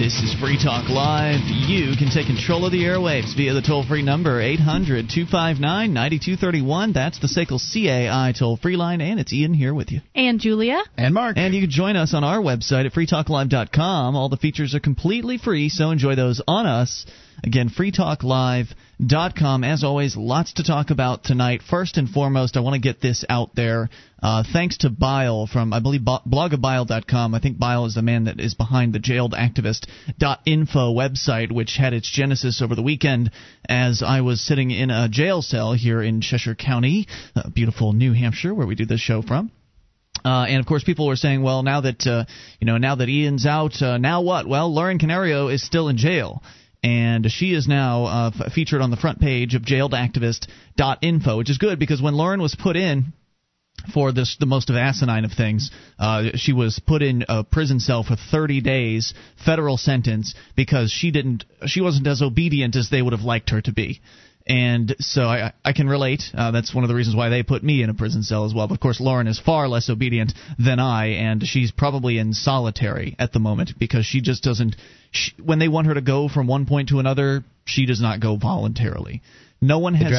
This is Free Talk Live. You can take control of the airwaves via the toll free number 800 259 9231. That's the SACL CAI toll free line, and it's Ian here with you. And Julia. And Mark. And you can join us on our website at freetalklive.com. All the features are completely free, so enjoy those on us. Again, freetalklive.com. As always, lots to talk about tonight. First and foremost, I want to get this out there. Uh, thanks to Bile from, I believe, blogabile.com. I think Bile is the man that is behind the jailedactivist.info website, which had its genesis over the weekend as I was sitting in a jail cell here in Cheshire County, uh, beautiful New Hampshire, where we do this show from. Uh, and of course, people were saying, "Well, now that uh, you know, now that Ian's out, uh, now what?" Well, Lauren Canario is still in jail, and she is now uh, f- featured on the front page of jailedactivist.info, which is good because when Lauren was put in for this the most of asinine of things, uh, she was put in a prison cell for 30 days, federal sentence, because she didn't she wasn't as obedient as they would have liked her to be and so I, I can relate. Uh, that's one of the reasons why they put me in a prison cell as well. But of course, Lauren is far less obedient than I, and she's probably in solitary at the moment because she just doesn't. She, when they want her to go from one point to another, she does not go voluntarily. No one has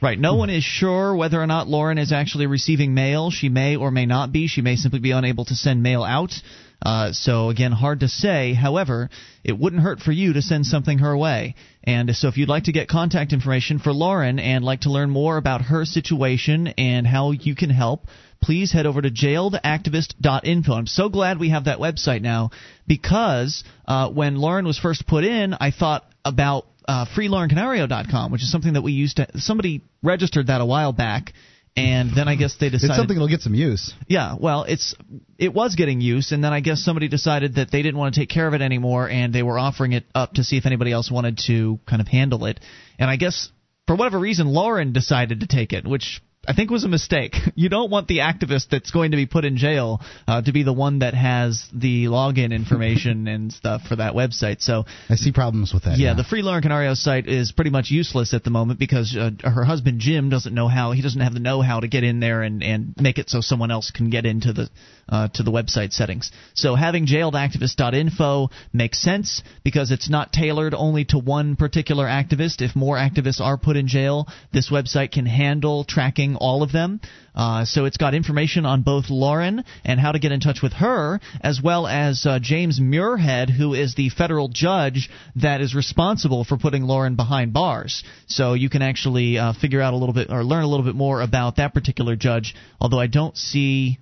right. No one is sure whether or not Lauren is actually receiving mail. She may or may not be. She may simply be unable to send mail out. Uh, so again, hard to say. However, it wouldn't hurt for you to send something her way. And so if you'd like to get contact information for Lauren and like to learn more about her situation and how you can help, please head over to jailedactivist.info. I'm so glad we have that website now because uh, when Lauren was first put in, I thought about uh, freelaurencanario.com, which is something that we used to. Somebody registered that a while back, and then I guess they decided it's something that'll get some use. Yeah, well, it's it was getting use, and then I guess somebody decided that they didn't want to take care of it anymore, and they were offering it up to see if anybody else wanted to kind of handle it. And I guess for whatever reason, Lauren decided to take it, which I think was a mistake. You don't want the activist that's going to be put in jail uh, to be the one that has the login information and stuff for that website. So I see problems with that. Yeah, yeah. the Free Lauren Canario site is pretty much useless at the moment because uh, her husband Jim doesn't know how. He doesn't have the know-how to get in there and, and make it so someone else can get into the uh, to the website settings. So having jailedactivist.info makes sense because it's not tailored only to one particular activist. If more activists are put in jail, this website can handle tracking all of them. Uh, so it's got information on both Lauren and how to get in touch with her, as well as uh, James Muirhead, who is the federal judge that is responsible for putting Lauren behind bars. So you can actually uh, figure out a little bit or learn a little bit more about that particular judge. Although I don't see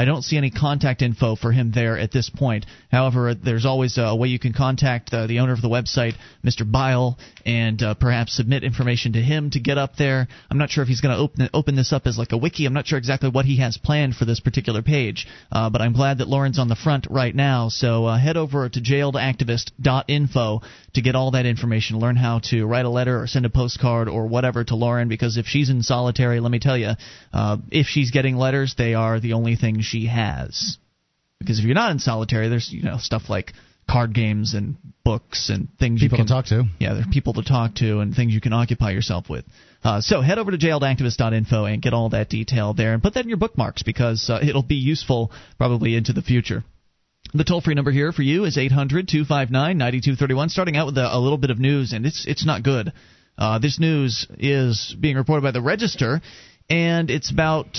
I don't see any contact info for him there at this point. However, there's always a way you can contact uh, the owner of the website, Mr. Bile, and uh, perhaps submit information to him to get up there. I'm not sure if he's going to open open this up as like a wiki. I'm not sure exactly what he has planned for this particular page, uh, but I'm glad that Lauren's on the front right now. So uh, head over to jailedactivist.info to get all that information. Learn how to write a letter or send a postcard or whatever to Lauren because if she's in solitary, let me tell you, uh, if she's getting letters, they are the only thing she has. Because if you're not in solitary, there's you know stuff like card games and books and things people you can to talk to. Yeah, there's people to talk to and things you can occupy yourself with. Uh, so head over to jailedactivist.info and get all that detail there and put that in your bookmarks because uh, it'll be useful probably into the future. The toll free number here for you is 800 259 9231. Starting out with a, a, little bit of news, and it's it's not good. Uh, this news is being reported by the Register, and it's about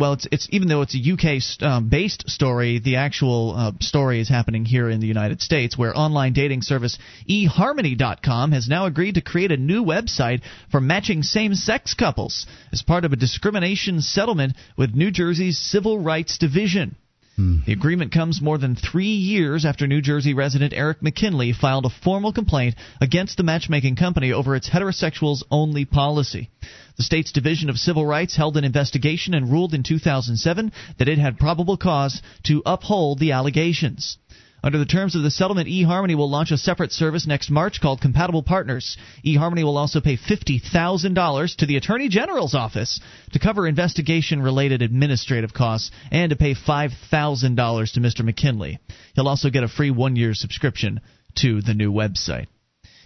well, it's it's even though it's a UK um, based story, the actual uh, story is happening here in the United States, where online dating service eHarmony.com has now agreed to create a new website for matching same sex couples as part of a discrimination settlement with New Jersey's Civil Rights Division. Hmm. The agreement comes more than three years after New Jersey resident Eric McKinley filed a formal complaint against the matchmaking company over its heterosexuals only policy. The state's Division of Civil Rights held an investigation and ruled in 2007 that it had probable cause to uphold the allegations. Under the terms of the settlement, eHarmony will launch a separate service next March called Compatible Partners. eHarmony will also pay $50,000 to the Attorney General's office to cover investigation related administrative costs and to pay $5,000 to Mr. McKinley. He'll also get a free one year subscription to the new website.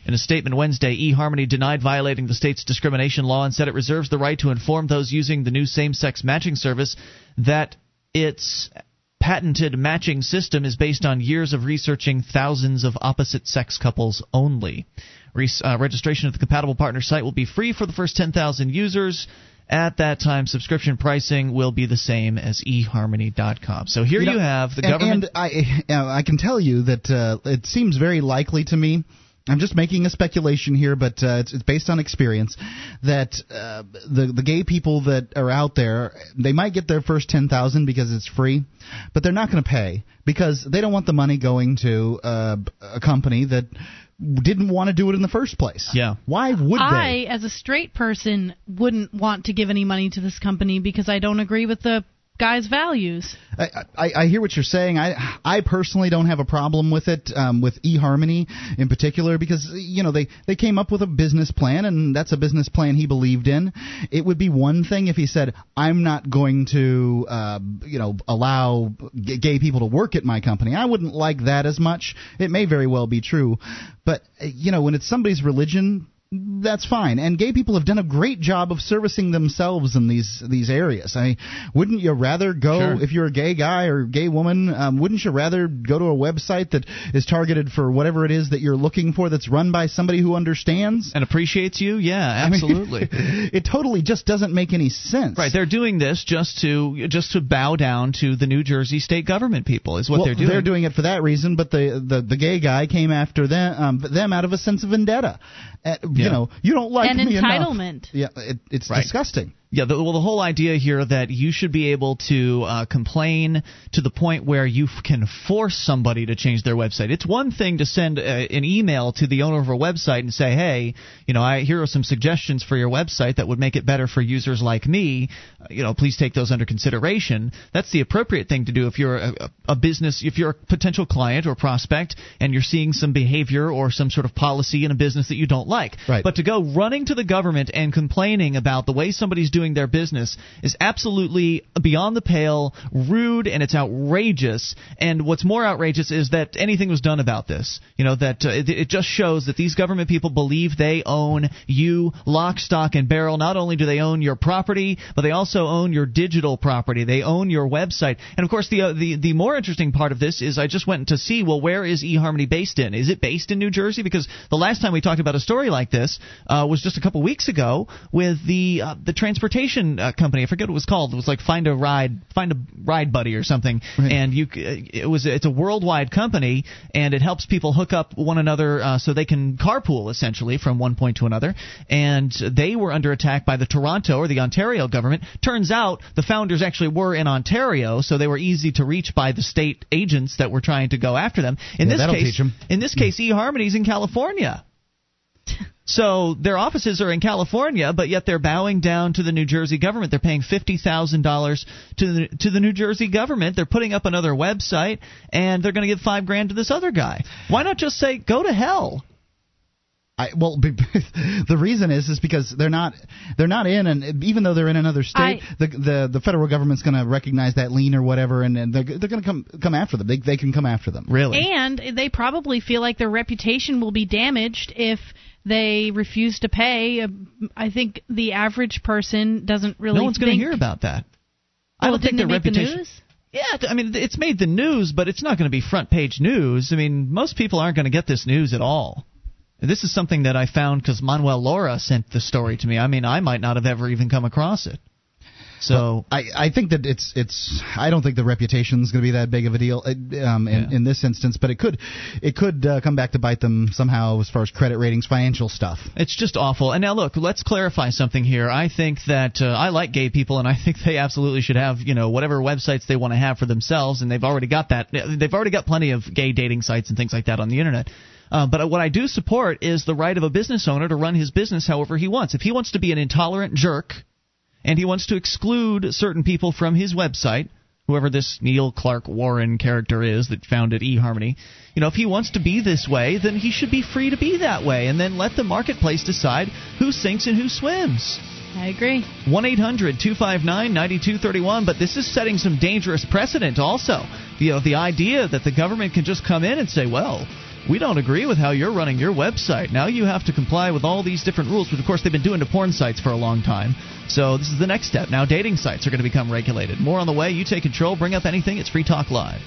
In a statement Wednesday, eHarmony denied violating the state's discrimination law and said it reserves the right to inform those using the new same sex matching service that its patented matching system is based on years of researching thousands of opposite sex couples only. Re- uh, registration at the compatible partner site will be free for the first 10,000 users. At that time, subscription pricing will be the same as eharmony.com. So here you, know, you have the and, government. And I, uh, I can tell you that uh, it seems very likely to me. I'm just making a speculation here, but uh, it's, it's based on experience that uh, the the gay people that are out there they might get their first ten thousand because it's free, but they're not going to pay because they don't want the money going to uh, a company that didn't want to do it in the first place. Yeah. Why would I, they? I, as a straight person, wouldn't want to give any money to this company because I don't agree with the guy's values. I, I, I hear what you're saying. I I personally don't have a problem with it, um, with eHarmony in particular, because you know they they came up with a business plan, and that's a business plan he believed in. It would be one thing if he said, "I'm not going to, uh, you know, allow g- gay people to work at my company." I wouldn't like that as much. It may very well be true, but uh, you know, when it's somebody's religion, that's fine. And gay people have done a great job of servicing themselves in these these areas. I wouldn't you rather go Sure. if you're a gay guy or gay woman? Um, wouldn't you rather go to a website that is targeted for whatever it is that you're looking for? That's run by somebody who understands. and appreciates you? Yeah, I mean, absolutely. it totally just doesn't make any sense. Right, they're doing this just to just to bow down to the New Jersey state government people is what well, they're doing. They're doing it for that reason, but the the, the gay guy came after them um, them out of a sense of vendetta. Uh, Yeah. You know, you don't like And me enough. entitlement. Yeah, it, it's Right. disgusting. Yeah, the, well, the whole idea here that you should be able to uh, complain to the point where you f- can force somebody to change their website. It's one thing to send uh, an email to the owner of a website and say, "Hey, you know, I here are some suggestions for your website that would make it better for users like me. Uh, you know, please take those under consideration." That's the appropriate thing to do if you're a, a a business, if you're a potential client or prospect, and you're seeing some behavior or some sort of policy in a business that you don't like. Right. But to go running to the government and complaining about the way somebody's doing their business is absolutely beyond the pale, rude, and it's outrageous. And what's more outrageous is that anything was done about this. You know that uh, it, it just shows that these government people believe they own you, lock, stock, and barrel. Not only do they own your property, but they also own your digital property. They own your website. And of course, the uh, the the more interesting part of this is I just went to see well, where is eHarmony based in? Is it based in New Jersey? Because the last time we talked about a story like this uh, was just a couple weeks ago with the uh, the transportation uh, company. I forget what it was called. It was like Find a Ride, Find a Ride Buddy or something. Right. And you, it was it's a worldwide company, and it helps people hook up one another uh, so they can carpool essentially from one point to another. And they were under attack by the Toronto or the Ontario government. Turns out the founders actually were in Ontario, so they were easy to reach by the state agents that were trying to go after them. In Yeah, this case, in this case, eHarmony's in California. So their offices are in California, but yet they're bowing down to the New Jersey government. They're paying fifty thousand dollars to the to the New Jersey government. They're putting up another website, and they're going to give five grand to this other guy. Why not just say go to hell? I, well, be- the reason is is because they're not they're not in, and even though they're in another state, I- the the the federal government's going to recognize that lien or whatever, and, and they're they're going to come come after them. They they can come after them. Really? And they probably feel like their reputation will be damaged if they refuse to pay. I think the average person doesn't really. no one's going to hear about that. I don't think their it make the reputation. news? Yeah, I mean it's made the news, but it's not going to be front page news. I mean most people aren't going to get this news at all. This is something that I found because Manuel Lora sent the story to me. I mean, I might not have ever even come across it. So I, I think that it's it's I don't think the reputation is going to be that big of a deal um, in, Yeah. in this instance, but it could it could uh, come back to bite them somehow as far as credit ratings, financial stuff. It's just awful. And now look, let's clarify something here. I think that uh, I like gay people, and I think they absolutely should have you know whatever websites they want to have for themselves, and they've already got that. They've already got plenty of gay dating sites and things like that on the internet. Uh, but what I do support is the right of a business owner to run his business however he wants. If he wants to be an intolerant jerk, and he wants to exclude certain people from his website, whoever this Neil Clark Warren character is that founded eHarmony, you know, if he wants to be this way, then he should be free to be that way, and then let the marketplace decide who sinks and who swims. I agree. 1 800 259 9231. But this is setting some dangerous precedent also. You know, the idea that the government can just come in and say, well, we don't agree with how you're running your website. Now you have to comply with all these different rules, which of course they've been doing to porn sites for a long time. So this is the next step. Now dating sites are going to become regulated. More on the way. You take control. Bring up anything. It's Free Talk Live.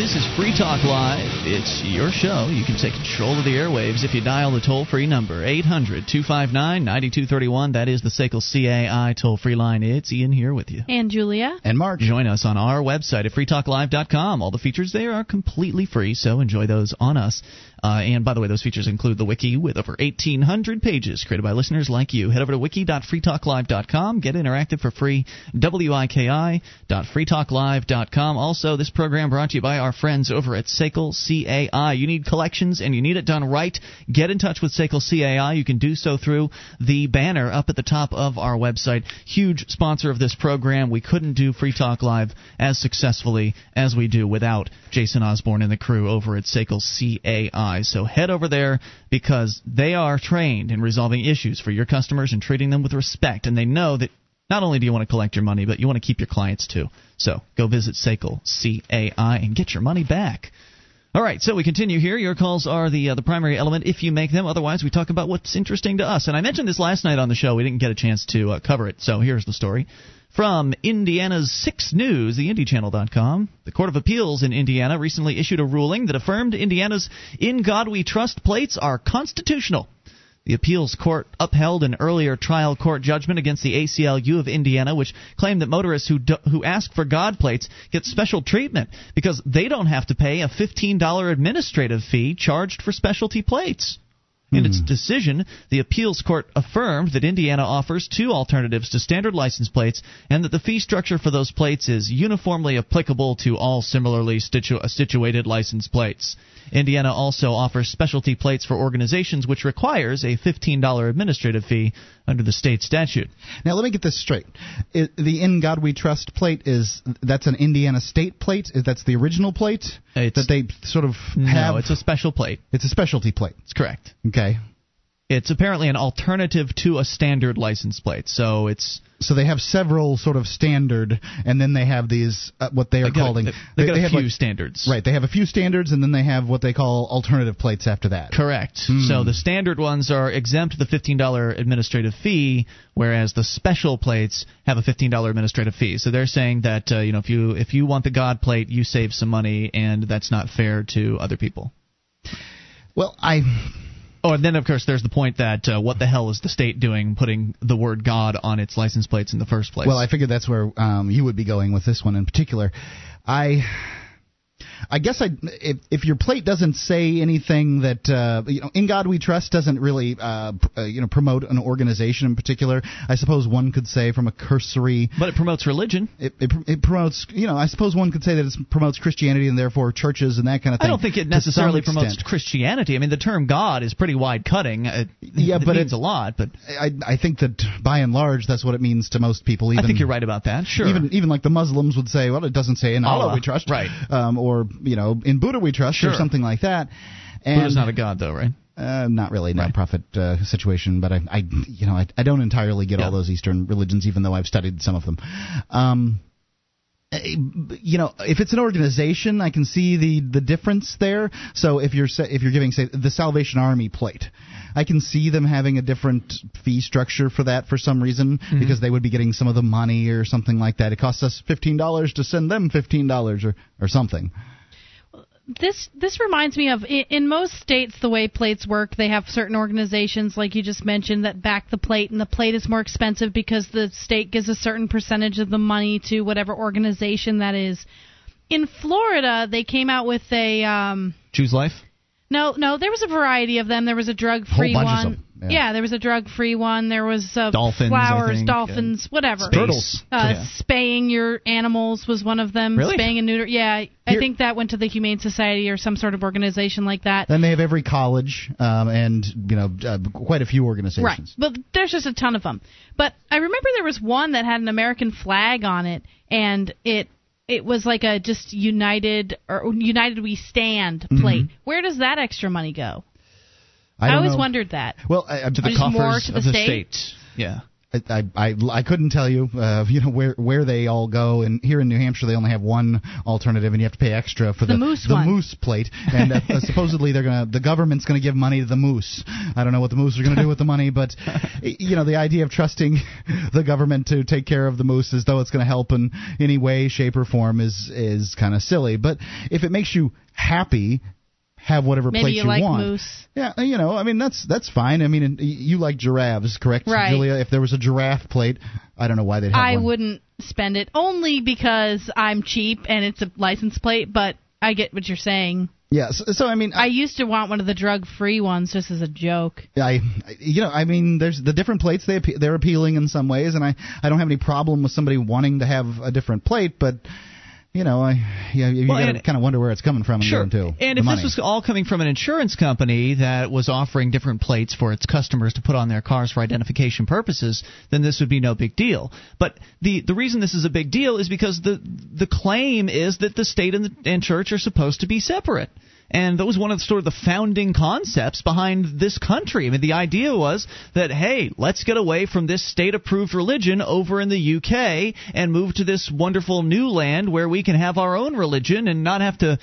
This is Free Talk Live. It's your show. You can take control of the airwaves if you dial the toll free number 800 259 9231. That is the SACL CAI toll free line. It's Ian here with you. And Julia. And Mark. Join us on our website at freetalklive.com. All the features there are completely free, so enjoy those on us. Uh, and by the way, those features include the wiki with over 1,800 pages created by listeners like you. Head over to wiki.freetalklive.com. Get interactive for free. wiki.freetalklive.com. Also, this program brought to you by our friends over at SACL CAI. You need collections and you need it done right. Get in touch with SACL CAI. You can do so through the banner up at the top of our website. Huge sponsor of this program. We couldn't do Free Talk Live as successfully as we do without Jason Osborne and the crew over at SACL CAI. So head over there because they are trained in resolving issues for your customers and treating them with respect. And they know that not only do you want to collect your money, but you want to keep your clients too. So go visit SACL, C-A-I, and get your money back. All right, so we continue here. Your calls are the uh, the primary element if you make them. Otherwise, we talk about what's interesting to us. And I mentioned this last night on the show. We didn't get a chance to uh, cover it. So here's the story. From Indiana's 6 News, the IndyChannel.com, the Court of Appeals in Indiana recently issued a ruling that affirmed Indiana's In God We Trust plates are constitutional. The appeals court upheld an earlier trial court judgment against the ACLU of Indiana, which claimed that motorists who do, who ask for God plates get special treatment because they don't have to pay a $15 administrative fee charged for specialty plates. In its hmm. decision, the appeals court affirmed that Indiana offers two alternatives to standard license plates and that the fee structure for those plates is uniformly applicable to all similarly situ- uh, situated license plates. Indiana also offers specialty plates for organizations, which requires a $15 administrative fee under the state statute. Now let me get this straight. It, the "In God We Trust" plate is that's an Indiana state plate. Is that's the original plate It's- that they sort of have? No, it's a special plate. it's a specialty plate. That's correct. Okay, It's apparently an alternative to a standard license plate. So it's so they have several sort of standard, and then they have these uh, what they are they calling. they, they got a have few like- standards. Right, they have a few standards, and then they have what they call alternative plates after that. Correct. Hmm. So the standard ones are exempt the $15 administrative fee, whereas the special plates have a $15 administrative fee. So they're saying that uh, you know if you if you want the God plate, you save some money, and that's not fair to other people. Well, I Oh, and then of course there's the point that uh, what the hell is the state doing putting the word God on its license plates in the first place? Well, I figured that's where um, you would be going with this one in particular. I. I guess I, if, if your plate doesn't say anything that uh, you know, in God we trust doesn't really uh, uh, you know promote an organization in particular. I suppose one could say from a cursory, but it promotes religion. it, it, it promotes you know I suppose one could say that it promotes Christianity and therefore churches and that kind of thing. I don't think it necessarily promotes. Christianity. I mean, the term God is pretty wide cutting. It, Yeah, it but means it- a lot. But I, I think that by and large that's what it means to most people. Even I think you're right about that. Sure. Even even like the Muslims would say, well, it doesn't say in Allah, Allah, we trust, right. Um, or you know, in Buddha we trust, or something like that. And Buddha's not a god, though, right? uh, not really Right. non-profit uh, situation, but I, I, you know, I, I don't entirely get Yeah. all those Eastern religions, even though I've studied some of them. Um, eh, you know, if it's an organization, I can see the the difference there. So if you're if you're giving say the Salvation Army plate, I can see them having a different fee structure for that for some reason Mm-hmm. because they would be getting some of the money or something like that. It costs us fifteen dollars to send them fifteen dollars or or something. This this reminds me of in most states the way plates work. They have certain organizations, like you just mentioned, that back the plate, and the plate is more expensive because the state gives a certain percentage of the money to whatever organization that is. In Florida, they came out with a um, Choose life. No, no. There was a variety of them. There was a drug-free one. of them, yeah. there was a drug-free one. There was uh, Dolphins, I flowers, think, dolphins, whatever. Turtles. Uh, Yeah. Spaying your animals was one of them. Really? Spaying and neuter. Yeah, I think that went to the Humane Society or some sort of organization like that. Then they have every college um, and you know uh, quite a few organizations. Right. organizations. But there's just a ton of them. But I remember there was one that had an American flag on it, and it it was like a just United or United We Stand mm-hmm. plate. Where does that extra money go? I, don't always know. wondered that. Well, I, I, To the coffers to the of the state? state. Yeah. I, I, I couldn't tell you, uh, you know, where where they all go. And here in New Hampshire, they only have one alternative, and you have to pay extra for The the moose the one. moose plate. And uh, uh, supposedly they're gonna, the government's gonna give money to the moose. I don't know what the moose are gonna do with the money, but you know, the idea of trusting the government to take care of the moose as though it's gonna help in any way, shape, or form is is kind of silly. But if it makes you happy. Have whatever Maybe plate you you like want. moose. Yeah, you know, I mean that's that's fine. I mean, you like giraffes, correct, Right. Julia? If there was a giraffe plate, I don't know why they'd have I one. wouldn't spend it only because I'm cheap and it's a license plate, but I get what you're saying. Yeah, so, so I mean, I used to want one of the drug-free ones just as a joke. I, I, you know, I mean, there's the different plates. They they're appealing in some ways, and I I don't have any problem with somebody wanting to have a different plate, but. You know, I yeah, you, Well, kind of wonder where it's coming from and Sure. going to. And if money. this was all coming from an insurance company that was offering different plates for its customers to put on their cars for identification purposes, then this would be no big deal. But the the reason this is a big deal is because the the claim is that the state and, the, and church are supposed to be separate. And that was one of the, sort of the founding concepts behind this country. I mean, the idea was that hey, let's get away from this state-approved religion over in the UK and move to this wonderful new land where we can have our own religion and not have to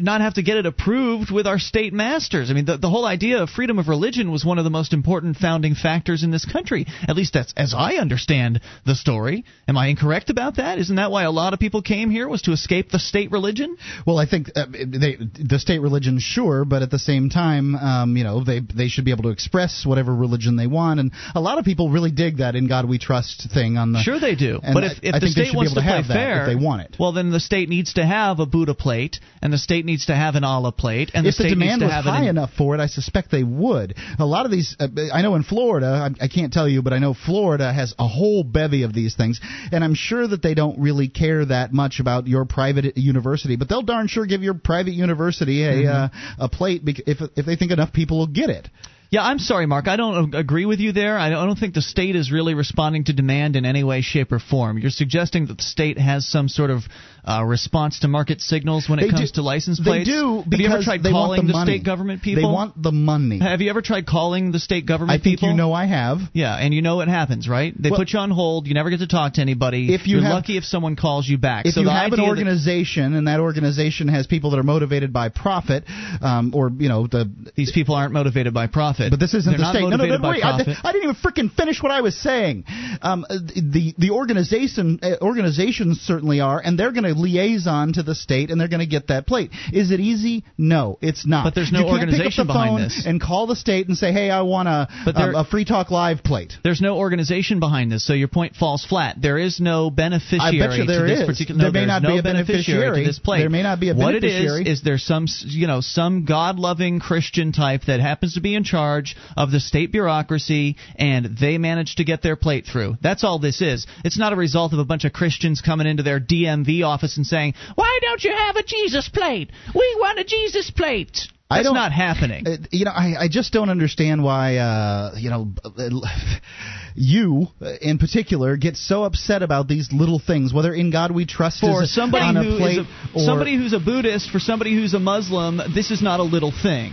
not have to get it approved with our state masters. I mean, the, the whole idea of freedom of religion was one of the most important founding factors in this country. At least that's as I understand the story. Am I incorrect about that? Isn't that why a lot of people came here was to escape the state religion? Well, I think uh, they, the state religion, sure, but at the same time, um, you know, they they should be able to express whatever religion they want, and a lot of people really dig that "In God We Trust" thing on the. Sure, they do. But if, if the state wants to to play have that fair, if they want it. well, then the state needs to have a Buddha plate, and the state needs to have an Allah plate, and if the the state demand needs to was high enough for it, I suspect they would. A lot of these, uh, I know in Florida, I, I can't tell you, but I know Florida has a whole bevy of these things, and I'm sure that they don't really care that much about your private university, but they'll darn sure give your private university a Mm-hmm. uh, a plate bec- if if they think enough people will get it. Yeah, I'm sorry, Mark. I don't agree with you there. I I don't think the state is really responding to demand in any way, shape, or form. You're suggesting that the state has some sort of uh, response to market signals when it They comes do- to license plates? they do Have you ever tried they calling the money. state government people? They want the money. Have you ever tried calling the state government I think people? you know I have. Yeah, and you know what happens, right? They Well- put you on hold. You never get to talk to anybody. If you are lucky if someone calls you back. If so you the have an idea that- organization and that organization has people that are motivated by profit, um, or you know the these people aren't motivated by profit. But this isn't They're the state. No, no, no, wait. I. I didn't even freaking finish what I was saying. Um, uh, the the organization uh, organizations certainly are, and they're going to liaison to the state, and they're going to get that plate. Is it easy? No, it's not. But there's no you can't organization pick up the behind phone this. and call the state and say, "Hey, I want a there- a, a Free Talk Live plate." There's no organization behind this, so your point falls flat. There is no beneficiary I bet you there to this is. particular. There no, may not no be a beneficiary. to this plate. There may not be a what beneficiary. it is is there's some you know some God-loving Christian type that happens to be in charge of the state bureaucracy, and they manage to get their plate through. That's all this is. It's not a result of a bunch of Christians coming into their DMV office and saying, "Why don't you have a Jesus plate? We want a Jesus plate." I That's don't- not happening. Uh, you know, I, I just don't understand why, uh, you know, you uh, in particular get so upset about these little things. Whether in God we trust for is somebody on a who is plate a, or somebody who's a Buddhist, for somebody who's a Muslim, this is not a little thing.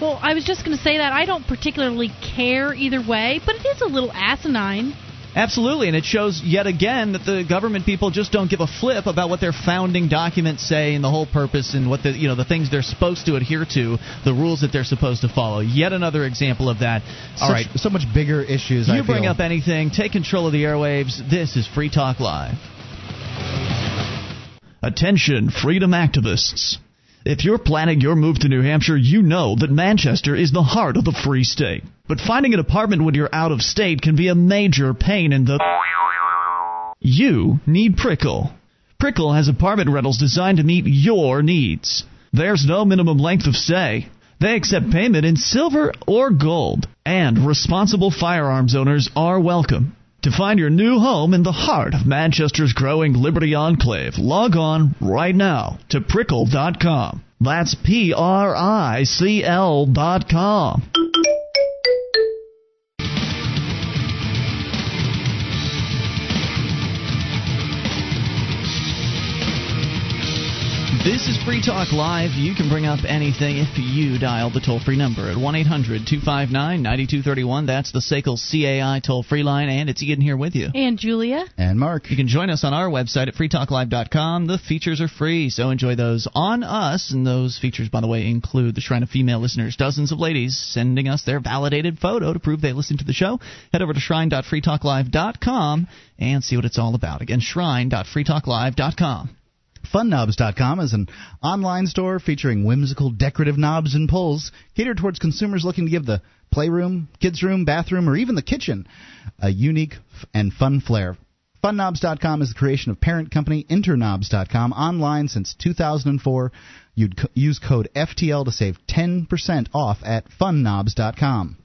Well, I was just going to say that I don't particularly care either way, but it is a little asinine. Absolutely, and it shows yet again that the government people just don't give a flip about what their founding documents say and the whole purpose and what the you know the things they're supposed to adhere to, the rules that they're supposed to follow. Yet another example of that. All such, right, so much bigger issues. you I bring feel. up anything, take control of the airwaves. This is Free Talk Live. Attention, freedom activists. If you're planning your move to New Hampshire, you know that Manchester is the heart of the free state. But finding an apartment when you're out of state can be a major pain in the. You need Prickle. Prickle has apartment rentals designed to meet your needs. There's no minimum length of stay. They accept payment in silver or gold. And responsible firearms owners are welcome. To find your new home in the heart of Manchester's growing Liberty Enclave, log on right now to prickle.com. That's P R I C L dot com. This is Free Talk Live. You can bring up anything if you dial the toll free number at 1 800 259 9231. That's the SACL CAI toll free line, and it's Ian here with you. And Julia. And Mark. You can join us on our website at freetalklive.com. The features are free, so enjoy those on us. And those features, by the way, include the Shrine of Female Listeners, dozens of ladies sending us their validated photo to prove they listen to the show. Head over to shrine.freetalklive.com and see what it's all about. Again, shrine.freetalklive.com. FunKnobs.com is an online store featuring whimsical decorative knobs and pulls catered towards consumers looking to give the playroom, kids' room, bathroom, or even the kitchen a unique and fun flair. FunKnobs.com is the creation of parent company Interknobs.com, online since 2004. You'd co- use code FTL to save 10% off at FunKnobs.com.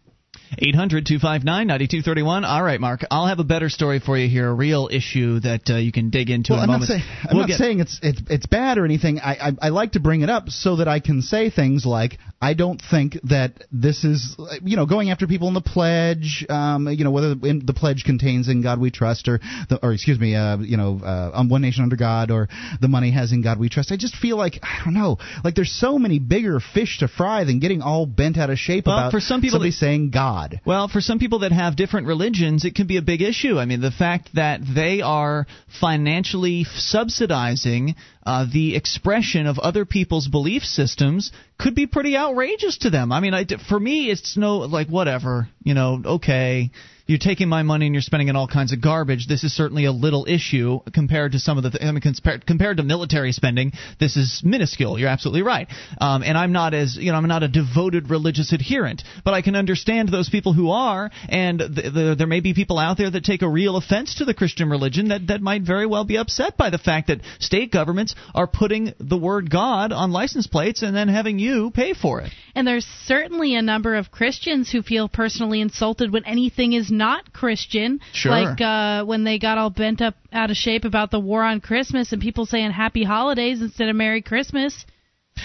800 259 9231. All right, Mark. I'll have a better story for you here, a real issue that uh, you can dig into well, in I'm a moment. Not say, I'm we'll not get, saying it's, it's it's bad or anything. I, I I like to bring it up so that I can say things like I don't think that this is you know going after people in the pledge. Um, you know whether in, the pledge contains "In God We Trust" or the, or excuse me, uh, you know, uh, on One Nation Under God or the money has "In God We Trust." I just feel like I don't know, like there's so many bigger fish to fry than getting all bent out of shape Well, about for some people somebody that- saying God. Well, for some people that have different religions, it can be a big issue. I mean, the fact that they are financially subsidizing uh, the expression of other people's belief systems could be pretty outrageous to them. I mean, I, for me, it's no like whatever, you know, okay. You're taking my money and you're spending it on all kinds of garbage. This is certainly a little issue compared to some of the. Th- I mean, compared, compared to military spending, this is minuscule. You're absolutely right. Um, and I'm not as you know, I'm not a devoted religious adherent, but I can understand those people who are, and th- the, there may be people out there that take a real offense to the Christian religion that that might very well be upset by the fact that state governments are putting the word God on license plates and then having you pay for it. And there's certainly a number of Christians who feel personally insulted when anything is not Christian. Sure. Like uh, when they got all bent up out of shape about the war on Christmas and people saying Happy Holidays instead of Merry Christmas.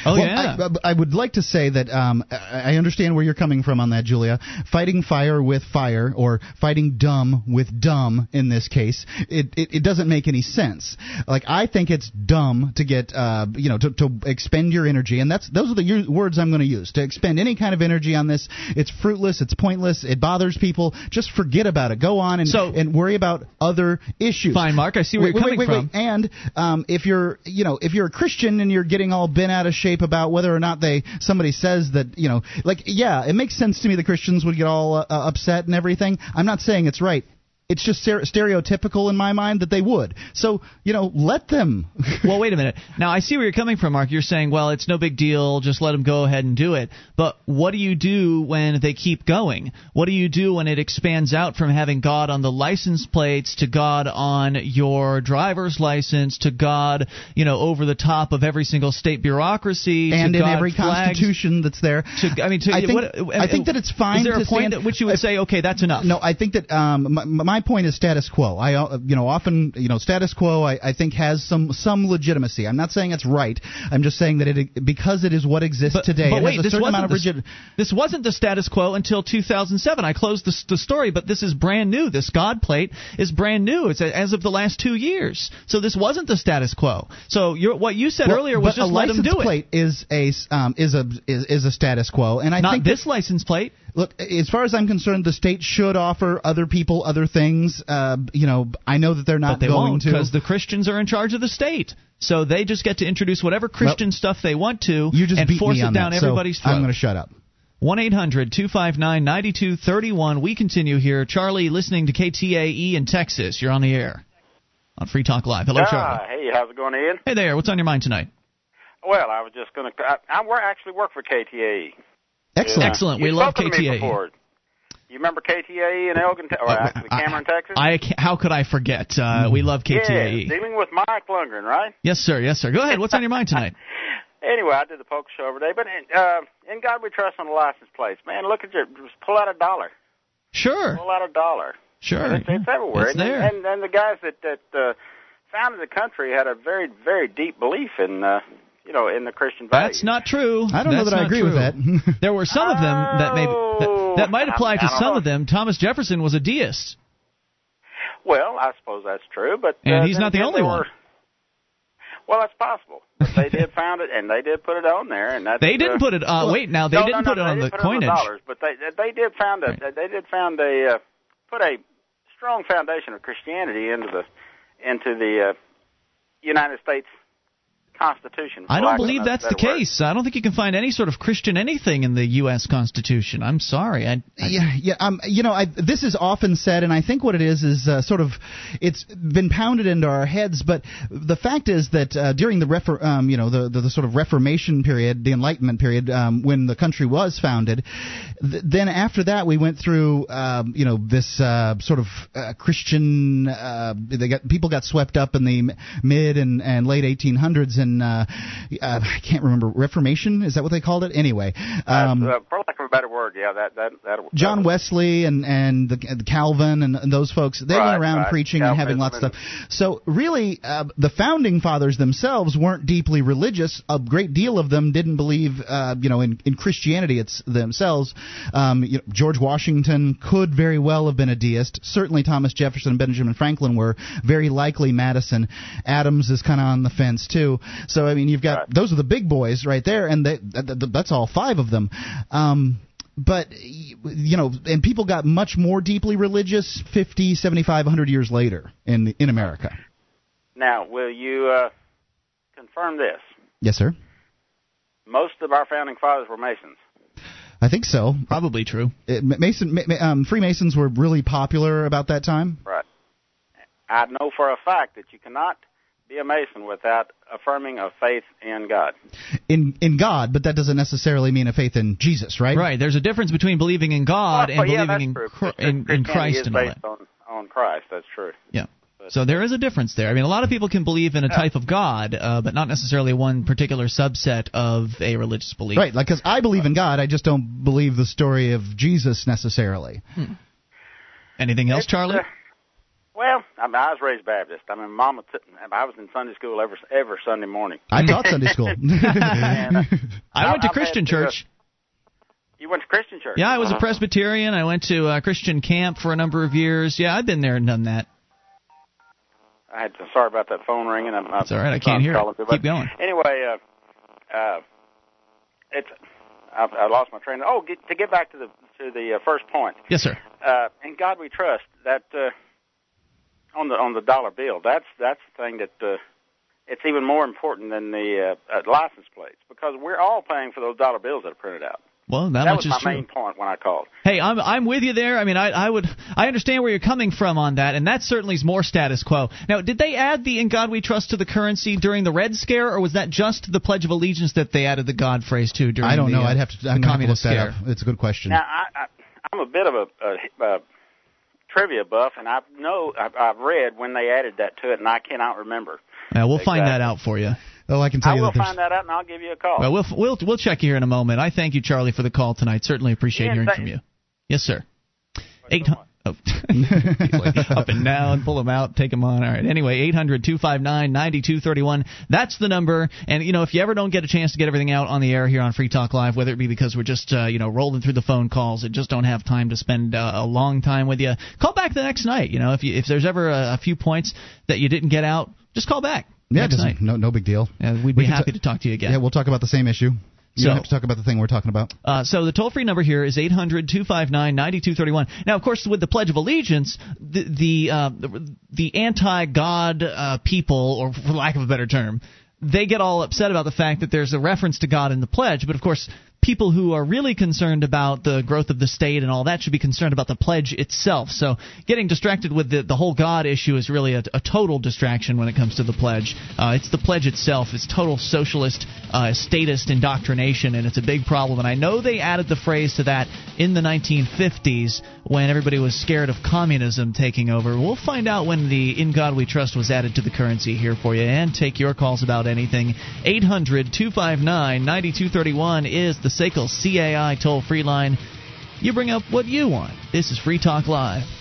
Oh well, yeah. I, I would like to say that um, I understand where you're coming from on that, Julia. Fighting fire with fire, or fighting dumb with dumb in this case, it, it, it doesn't make any sense. Like I think it's dumb to get uh, you know to, to expend your energy, and that's those are the words I'm going to use. To expend any kind of energy on this, it's fruitless, it's pointless, it bothers people. Just forget about it. Go on and So- and worry about other issues. Fine, Mark. I see where wait, you're coming wait, from. Wait. And um, if you're, you know, if you're a Christian and you're getting all bent out of shape about whether or not they somebody says that, you know, like yeah, it makes sense to me the Christians would get all uh, upset and everything. I'm not saying it's right. It's just stere- stereotypical in my mind that they would. So you know, let them. well, wait a minute. Now I see where you're coming from, Mark. You're saying, well, it's no big deal. Just let them go ahead and do it. But what do you do when they keep going? What do you do when it expands out from having God on the license plates to God on your driver's license to God, you know, over the top of every single state bureaucracy and to in God every flags, constitution that's there. To, I mean, to, I think, what, I think that it's fine. Is there a point stand, at which you would if- say, okay, that's enough? No, I think that um, my, my point is status quo. I uh, you know often you know status quo I, I think has some some legitimacy. I'm not saying it's right. I'm just saying that it because it is what exists But, today. but it wait, has a this wasn't amount of the, this wasn't the status quo until 2007. I closed the, the story, but this is brand new. This God plate is brand new. It's as of the last two years. So this wasn't the status quo. So you're, what you said Well, earlier was just a let them license do it. plate is a um, is a is, is a status quo, and I Not think this that, license plate. Look, as far as I'm concerned, the state should offer other people other things. Uh, you know, I know that they're not But they going won't to. because the Christians are in charge of the state. So they just get to introduce whatever Christian stuff they want to you just and force it down that, so everybody's throat. I'm going to shut up. 1 800 259 9231. We continue here. Charlie, listening to KTAE in Texas. You're on the air on Free Talk Live. Hello, Charlie. Hey, how's it going, Ian? Hey there. What's on your mind tonight? Well, I was just going to. I, I work, actually work for KTAE. Excellent. Yeah. Excellent. You We love spoken to me KTAE. You remember KTAE in Elgin, or actually Cameron, Texas? I, I how could I forget? Uh, we love Yeah, dealing with Mike Lundgren, right? Yes, sir. Yes, sir. Go ahead. What's on your mind tonight? Anyway, I did the poker show every day, but uh, in God we trust on the license plates. Man, look at your just pull out a dollar, Sure. pull out a dollar. Sure. It's, it's everywhere. It's and, there. and and the guys that that uh, founded the country had a very very deep belief in uh, you know in the Christian values. That's not true. I don't know that I agree true. with that. There were some of them that maybe that, that might apply I- to I some know. of them. Thomas Jefferson was a deist. Well, I suppose that's true, but And uh, he's not the only there one. Well, that's possible. But they did found it, and they did put it on there, and that they didn't uh, put it. Uh, well, wait, now they no, didn't no, put it on the coinage. On the dollars, but they they did found a Right. they did found a uh, put a strong foundation of Christianity into the into the uh, United States Constitution. I don't believe that's the word. case. I don't think you can find any sort of Christian anything in the U.S. Constitution. I'm sorry. I, I, Yeah, yeah. Um, you know, I, this is often said, and I think what it is is uh, sort of it's been pounded into our heads. But the fact is that uh, during the refor- um, you know, the, the the sort of Reformation period, the Enlightenment period, um, when the country was founded, th- then after that we went through, um, you know, this uh, sort of uh, Christian. Uh, they got people got swept up in the mid and, and late 1800s, and uh, uh, I can't remember Reformation. Is that what they called it? Anyway. Um, uh, for lack of a better word, yeah, that that that. John that, Wesley and and the, the Calvin and, and those folks they Right, went around right. preaching and having lots of stuff. So really, uh, the founding fathers themselves weren't deeply religious. A great deal of them didn't believe, uh, you know, in, in Christianity it's themselves. Um, you know, George Washington could very well have been a deist. Certainly, Thomas Jefferson and Benjamin Franklin were. Very likely, Madison. Adams is kind of on the fence too. So I mean, you've got Right. those are the big boys right there, and they, that, that, that's all five of them. Um, but you know and people got much more deeply religious 50 75 100 years later in in america Now, will you uh, confirm this? yes sir Most of our founding fathers were Masons. i think so probably true. it, mason ma- ma- um, freemasons were really popular about that time Right. I know for a fact that you cannot be a Mason without affirming a faith in God. in in god but that doesn't necessarily mean a faith in jesus right Right. There's a difference between believing in God Well, and yeah, believing in, true. in, in Christ is and all that. on, on Christ. That's true. Yeah. So there is a difference there. I mean, a lot of people can believe in a type of God, uh, but not necessarily one particular subset of a religious belief. right like because i believe in god i just don't believe the story of jesus necessarily Anything else, It's, Charlie? uh, well, I, mean, I was raised Baptist. I mean, Mama. T- I was in Sunday school every every Sunday morning. i taught sunday school And, uh, I went to I've Christian uh, church. You went to Christian church. Yeah, I was a Uh-huh. Presbyterian. I went to uh, Christian camp for a number of years. Yeah, I've been there and done that. I had to, sorry about that phone ringing. I'm, It's all right, I can't hear it. Keep going. Anyway, uh, uh, it's I, I lost my train. Oh, get, to get back to the to the uh, first point. Yes, sir. Uh, in God we trust. That uh, on the on the dollar bill. That's that's the thing that uh, it's even more important than the uh, uh, license plates because we're all paying for those dollar bills that are printed out. Well, that, that much was is my true. main point when I called. Hey, I'm I'm with you there. I mean, I I would I understand where you're coming from on that, and that certainly is more status quo. Now, did they add the "In God We Trust" to the currency during the Red Scare, or was that just the Pledge of Allegiance that they added the God phrase to during? The I don't the, know uh, i'd have to the i'm gonna have to look communist that scare? up it's a good question Now I, I I'm a bit of a, a, a trivia buff, and I know I've, I've read when they added that to it, and I cannot remember. Yeah, we'll find that out for you. oh i can tell I you will that find that out, and I'll give you a call. Well, we'll we'll we'll check you here in a moment. I thank you, Charlie, for the call tonight. Certainly appreciate Ian, hearing from you. Yes, sir. Eight Oh. up and down, pull them out, take them on. All right. Anyway, eight hundred two five nine ninety two thirty one. That's the number. And you know, if you ever don't get a chance to get everything out on the air here on Free Talk Live, whether it be because we're just uh, you know rolling through the phone calls and just don't have time to spend uh, a long time with you, call back the next night. You know, if you, if there's ever a, a few points that you didn't get out, just call back. yeah no no big deal Uh, we'd be can happy ta- to talk to you again. Yeah, we'll talk about the same issue. You So- don't have to talk about the thing we're talking about. Uh, so the toll free number here is 800 259 9231. Now, of course, with the Pledge of Allegiance, the the, uh, the, the anti God uh, people, or for lack of a better term, they get all upset about the fact that there's a reference to God in the pledge. But of course, people who are really concerned about the growth of the state and all that should be concerned about the pledge itself. So getting distracted with the, the whole God issue is really a, a total distraction when it comes to the pledge. Uh, it's the pledge itself. It's total socialist, uh, statist indoctrination, and it's a big problem. And I know they added the phrase to that in the 1950s when everybody was scared of communism taking over. We'll find out when the In God We Trust was added to the currency here for you and take your calls about anything. 800 259 9231 is the SACL CAI toll free line. You bring up what you want. This is Free Talk Live.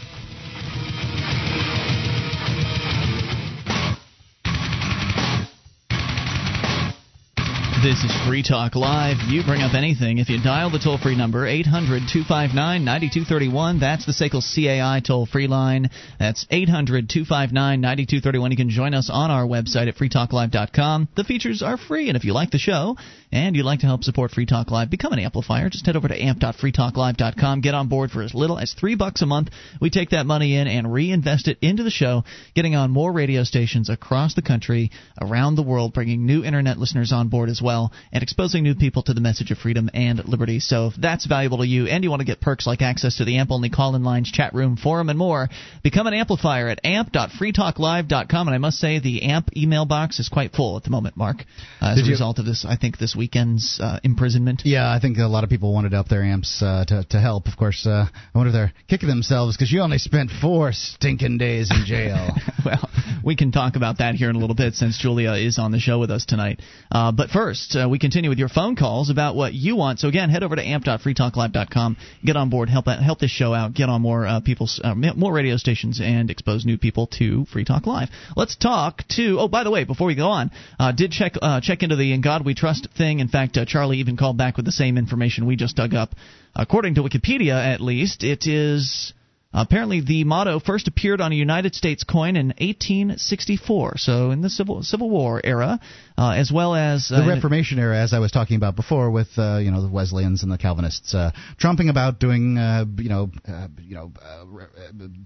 This is Free Talk Live. You bring up anything if you dial the toll free number 800 259 9231. That's the SACL CAI toll free line. That's 800 259 9231. You can join us on our website at freetalklive.com. The features are free, and if you like the show and you'd like to help support Free Talk Live, become an amplifier. Just head over to amp.freetalklive.com. Get on board for as little as three bucks a month. We take that money in and reinvest it into the show, getting on more radio stations across the country, around the world, bringing new internet listeners on board as well well and exposing new people to the message of freedom and liberty. So if that's valuable to you and you want to get perks like access to the AMP only call in lines, chat room, forum, and more, become an amplifier at amp.freetalklive.com. And I must say, the AMP email box is quite full at the moment, Mark, uh, as Did a result of this, I think, this weekend's uh, imprisonment. Yeah, I think a lot of people wanted up their amps uh, to, to help. Of course, uh, I wonder if they're kicking themselves because you only spent four stinking days in jail. well, we can talk about that here in a little bit since Julia is on the show with us tonight. Uh, but first, first, uh, we continue with your phone calls about what you want. So again, head over to amp.freetalklive.com, get on board, help help this show out, get on more uh, people's uh, more radio stations, and expose new people to Free Talk Live. Let's talk to. Oh, by the way, before we go on, uh, did check uh, check into the "In God We Trust" thing. In fact, uh, Charlie even called back with the same information we just dug up. According to Wikipedia, at least, it is Apparently, the motto first appeared on a United States coin in 1864, so in the Civil Civil War era, uh, as well as uh, the Reformation era, as I was talking about before, with uh, you know the Wesleyans and the Calvinists uh, trumping about doing uh, you know uh, you know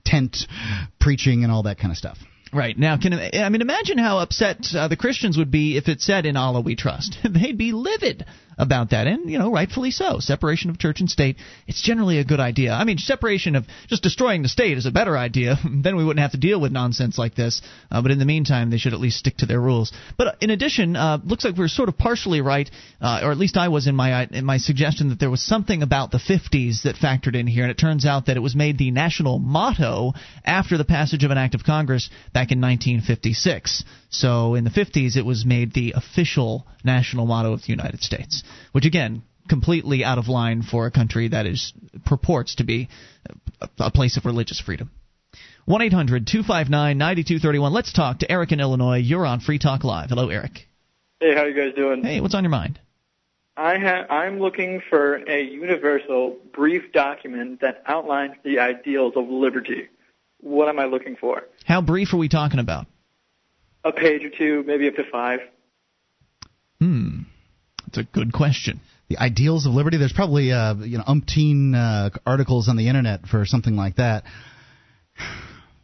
tent preaching and all that kind of stuff. Right now, can I mean imagine how upset the Christians would be if it said "In Allah We Trust"? They'd be livid about that, and you know, rightfully so. Separation of church and state, it's generally a good idea. I mean, separation of just destroying the state is a better idea. then we wouldn't have to deal with nonsense like this. Uh, but in the meantime, they should at least stick to their rules. But in addition, uh, looks like we are sort of partially right, uh, or at least I was in my in my suggestion that there was something about the 50s that factored in here, and it turns out that it was made the national motto after the passage of an act of Congress back in 1956. So in the 50s, it was made the official national motto of the United States, which again, completely out of line for a country that is purports to be a place of religious freedom. 1 800 259 9231. Let's talk to Eric in Illinois. You're on Free Talk Live. Hello, Eric. Hey, how you guys doing? Hey, what's on your mind? I ha- I'm looking for a universal brief document that outlines the ideals of liberty. What am I looking for? How brief are we talking about? A page or two, maybe up to five. Hmm, that's a good question. The ideals of liberty. There's probably uh, you know umpteen uh, articles on the internet for something like that.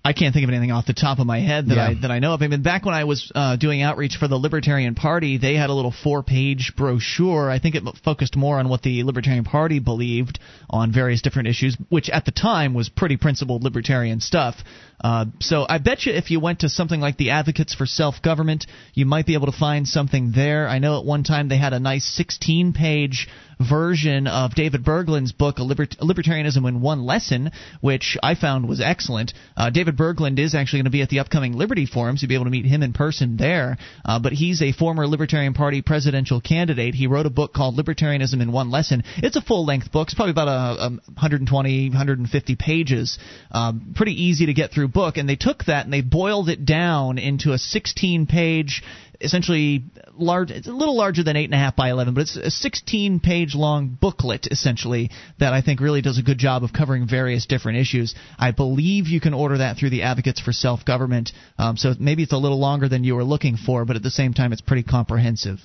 I can't think of anything off the top of my head that yeah. I that I know of. I mean, back when I was uh, doing outreach for the Libertarian Party, they had a little four-page brochure. I think it focused more on what the Libertarian Party believed on various different issues, which at the time was pretty principled libertarian stuff. Uh, so I bet you if you went to something like the Advocates for Self Government, you might be able to find something there. I know at one time they had a nice 16 page version of David Bergland's book, Libert- Libertarianism in One Lesson, which I found was excellent. Uh, David Bergland is actually going to be at the upcoming Liberty Forums. You'll be able to meet him in person there. Uh, but he's a former Libertarian Party presidential candidate. He wrote a book called Libertarianism in One Lesson. It's a full length book. It's probably about a, a 120, 150 pages. Um, pretty easy to get through book. And they took that and they boiled it down into a 16 page essentially large. It's a little larger than eight and a half by eleven, but it's a 16 page long booklet essentially that I think really does a good job of covering various different issues. I believe you can order that through the Advocates for Self Government, um, so maybe it's a little longer than you were looking for, but at the same time, it's pretty comprehensive.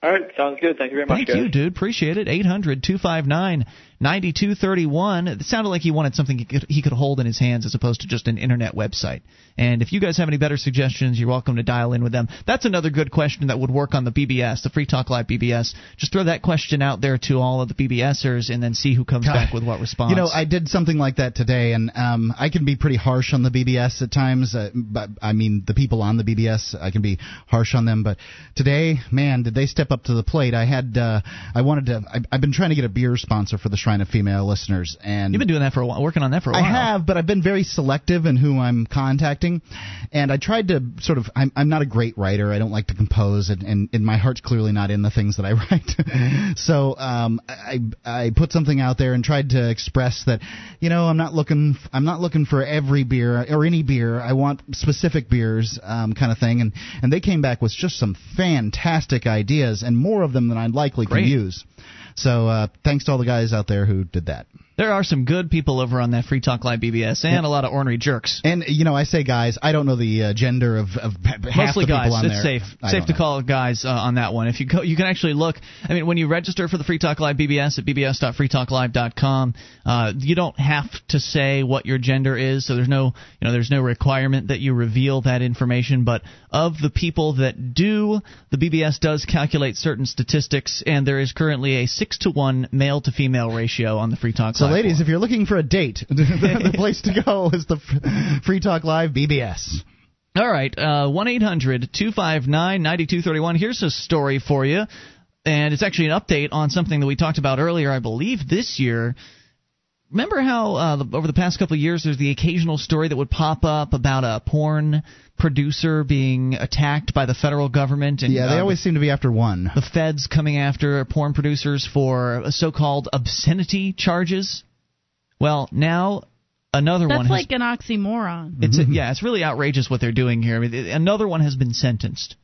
All right, sounds good. Thank you very much. Thank guys. you, dude. Appreciate it. Eight hundred two five nine 9231. It sounded like he wanted something he could, he could hold in his hands as opposed to just an internet website. And if you guys have any better suggestions, you're welcome to dial in with them. That's another good question that would work on the BBS, the Free Talk Live BBS. Just throw that question out there to all of the BBSers and then see who comes back with what response. You know, I did something like that today, and um, I can be pretty harsh on the BBS at times. Uh, but I mean, the people on the BBS, I can be harsh on them. But today, man, did they step up to the plate? I had, uh, I wanted to. I, I've been trying to get a beer sponsor for the Shrine of female listeners. And You've been doing that for a while, working on that for a while. I have, but I've been very selective in who I'm contacting, and I tried to sort of. I'm, I'm not a great writer. I don't like to compose, and, and, and my heart's clearly not in the things that I write. so um, I I put something out there and tried to express that, you know, I'm not looking I'm not looking for every beer or any beer. I want specific beers, um, kind of thing. And and they came back with just some fantastic ideas and more of them than I'd likely Great. can use. So uh, thanks to all the guys out there who did that. There are some good people over on that Free Talk Live BBS, and a lot of ornery jerks. And you know, I say guys. I don't know the uh, gender of, of half Mostly the people guys. on It's there. safe. I safe to know. call guys uh, on that one. If you go, you can actually look. I mean, when you register for the Free Talk Live BBS at bbs.freetalklive.com, uh, you don't have to say what your gender is. So there's no, you know, there's no requirement that you reveal that information. But of the people that do, the BBS does calculate certain statistics, and there is currently a six to one male to female ratio on the Free Talk So, Live. ladies, if you're looking for a date, the, the place to go is the Free Talk Live BBS. All right, uh, one eight hundred two five nine ninety two thirty one. Here's a story for you, and it's actually an update on something that we talked about earlier, I believe, this year. Remember how uh, the, over the past couple of years, there's the occasional story that would pop up about a porn producer being attacked by the federal government, and Yeah, they uh, always seem to be after one. the feds coming after porn producers for so-called obscenity charges. Well, now another one That's has like an oxymoron. it's yeah, it's really outrageous what they're doing here. I mean, another one has been sentenced,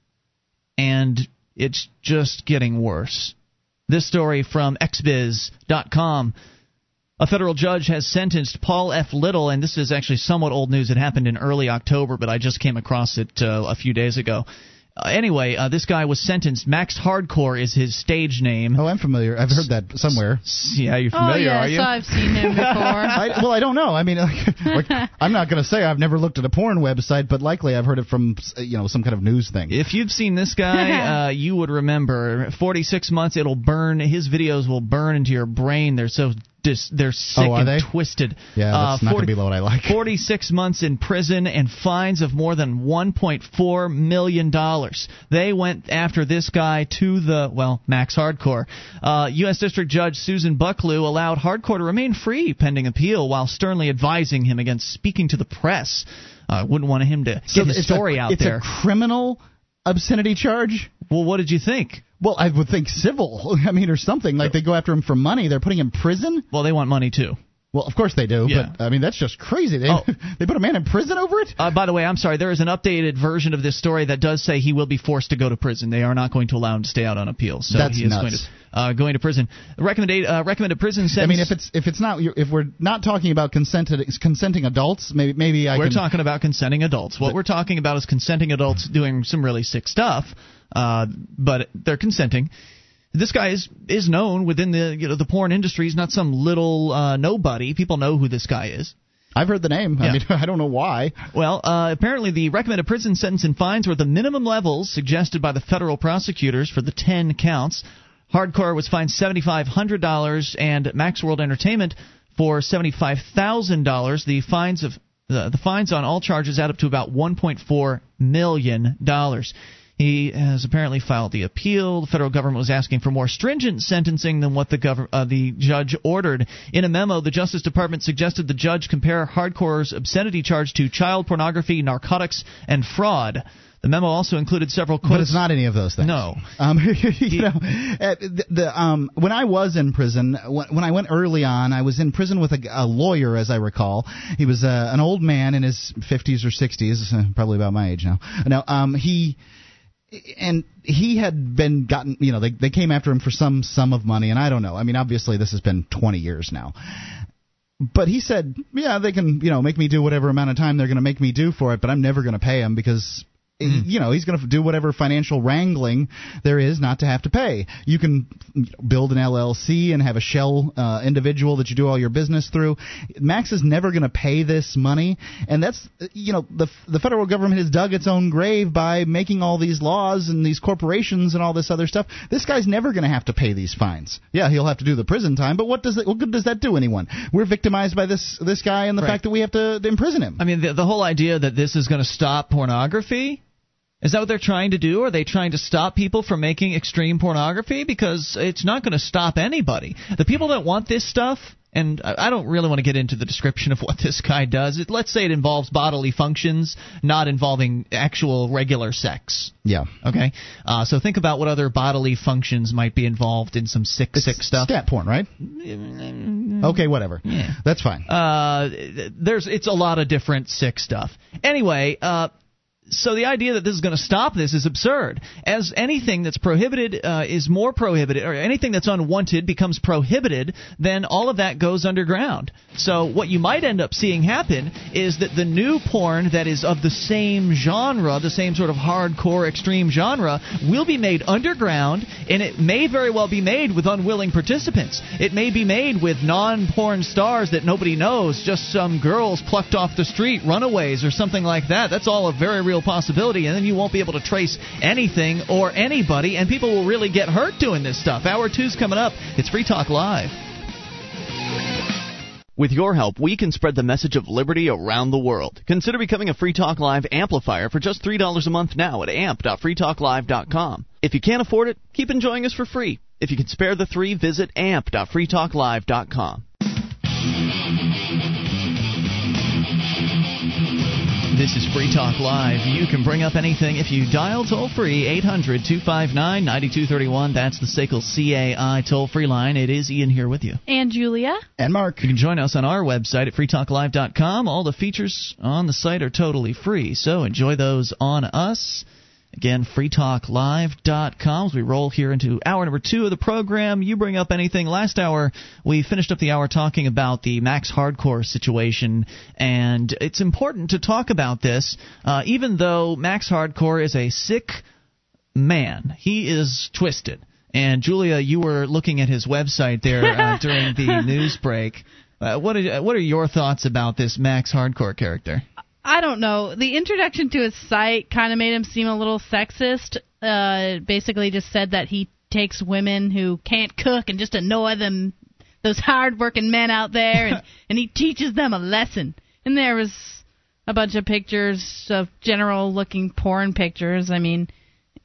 and it's just getting worse. This story from xbiz.com. A federal judge has sentenced Paul F. Little, and this is actually somewhat old news. It happened in early October, but I just came across it uh, a few days ago. Uh, anyway, uh, this guy was sentenced. Max Hardcore is his stage name. Oh, I'm familiar. I've heard that somewhere. Yeah, you're Oh familiar, yes, are you? I've seen him before. I, well, I don't know. I mean, like, like, I'm not going to say I've never looked at a porn website, but likely I've heard it from you know some kind of news thing. If you've seen this guy, uh, you would remember. 46 months, it'll burn. His videos will burn into your brain. They're so dis, they're sick Oh, are and they? twisted. Yeah, that's Uh, not going to be what I like. 46 months in prison and fines of more than 1.4 million dollars. They went after this guy to the well, Max Hardcore. Uh, U.S. District Judge Susan Bucklew allowed Hardcore to remain free pending appeal, while sternly advising him against speaking to the press. Uh, wouldn't want him to So get his story a, out it's there. a criminal obscenity charge. well, what did you think? Well, I would think civil. I mean, or something like they go after him for money. They're putting him in prison. Well, they want money too. Well, of course they do, Yeah. but I mean that's just crazy. They Oh. they put a man in prison over it. Uh, by the way, I'm sorry. There is an updated version of this story that does say he will be forced to go to prison. They are not going to allow him to stay out on appeal. So That's he is nuts. going to uh, going to prison. Recommended uh, recommended prison sentence. I mean, if it's if it's not if we're not talking about consented consenting adults, maybe maybe I we're can. talking about consenting adults. What we're talking about is consenting adults doing some really sick stuff, uh, but they're consenting. This guy is is known within the you know the porn industry. He's not some little uh, nobody. People know who this guy is. I've heard the name. Yeah. I mean, I don't know why. Well, uh, apparently the recommended prison sentence and fines were the minimum levels suggested by the federal prosecutors for the 10 counts. Hardcore was fined $7,500 and Max World Entertainment for $75,000. The fines of the, the fines on all charges add up to about 1.4 million dollars. He has apparently filed the appeal. The federal government was asking for more stringent sentencing than what the gov- uh, the judge ordered. In a memo, the Justice Department suggested the judge compare Hardcore's obscenity charge to child pornography, narcotics, and fraud. The memo also included several quotes. But it's not any of those things. No. Um, you know, uh, the, the um, when I was in prison, when, when I went early on, I was in prison with a, a lawyer, as I recall. He was uh, an old man in his 50s or 60s, uh, probably about my age now. Now, um, he and he had been gotten you know they they came after him for some sum of money and I don't know I mean obviously this has been 20 years now but he said yeah they can you know make me do whatever amount of time they're going to make me do for it but I'm never going to pay him because you know he's going to do whatever financial wrangling there is not to have to pay. You can build an llc and have a shell uh, individual that you do all your business through. Max is never going to pay this money and that's you know the the federal government has dug its own grave by making all these laws and these corporations and all this other stuff. This guy's never going to have to pay these fines. Yeah he'll have to do the prison time but what does it, what good does that do anyone? We're victimized by this this guy and the Right. fact that we have to imprison him. I mean, the, the whole idea that this is going to stop pornography. Is that what they're trying to do? Are they trying to stop people from making extreme pornography? Because it's not going to stop anybody. The people that want this stuff, and I don't really want to get into the description of what this guy does. It, let's say it involves bodily functions, not involving actual regular sex. Yeah. Okay. Uh, so think about what other bodily functions might be involved in some sick, It's sick stuff. Stat porn, right? Okay, whatever. Yeah. That's fine. Uh, there's it's a lot of different sick stuff. Anyway, uh, so the idea that this is going to stop this is absurd. As anything that's prohibited uh, is more prohibited, or anything that's unwanted becomes prohibited, then all of that goes underground. So what you might end up seeing happen is that the new porn that is of the same genre, the same sort of hardcore extreme genre, will be made underground, and it may very well be made with unwilling participants. It may be made with non-porn stars that nobody knows, just some girls plucked off the street, runaways, or something like that. That's all a very real possibility, and then you won't be able to trace anything or anybody, and people will really get hurt doing this stuff. Hour two's coming up. It's Free Talk Live. With your help, we can spread the message of liberty around the world. Consider becoming a Free Talk Live amplifier for just $3 a month now at amp.freetalklive.com. If you can't afford it, keep enjoying us for free. If you can spare the three, visit amp.freetalklive.com. This is Free Talk Live. You can bring up anything if you dial toll free 800 259 9231. That's the SACL CAI toll free line. It is Ian here with you. And Julia? And Mark. You can join us on our website at freetalklive.com. All the features on the site are totally free, so enjoy those on us. Again, freetalklive.com. As we roll here into hour number two of the program, you bring up anything. Last hour, we finished up the hour talking about the Max Hardcore situation, and it's important to talk about this, uh, even though Max Hardcore is a sick man. He is twisted. And Julia, you were looking at his website there uh, during the news break. Uh, what are what are your thoughts about this Max Hardcore character? I don't know. The introduction to his site kind of made him seem a little sexist. Uh, basically, just said that he takes women who can't cook and just annoy them, those hard-working men out there, and, and he teaches them a lesson. And there was a bunch of pictures of general-looking porn pictures. I mean,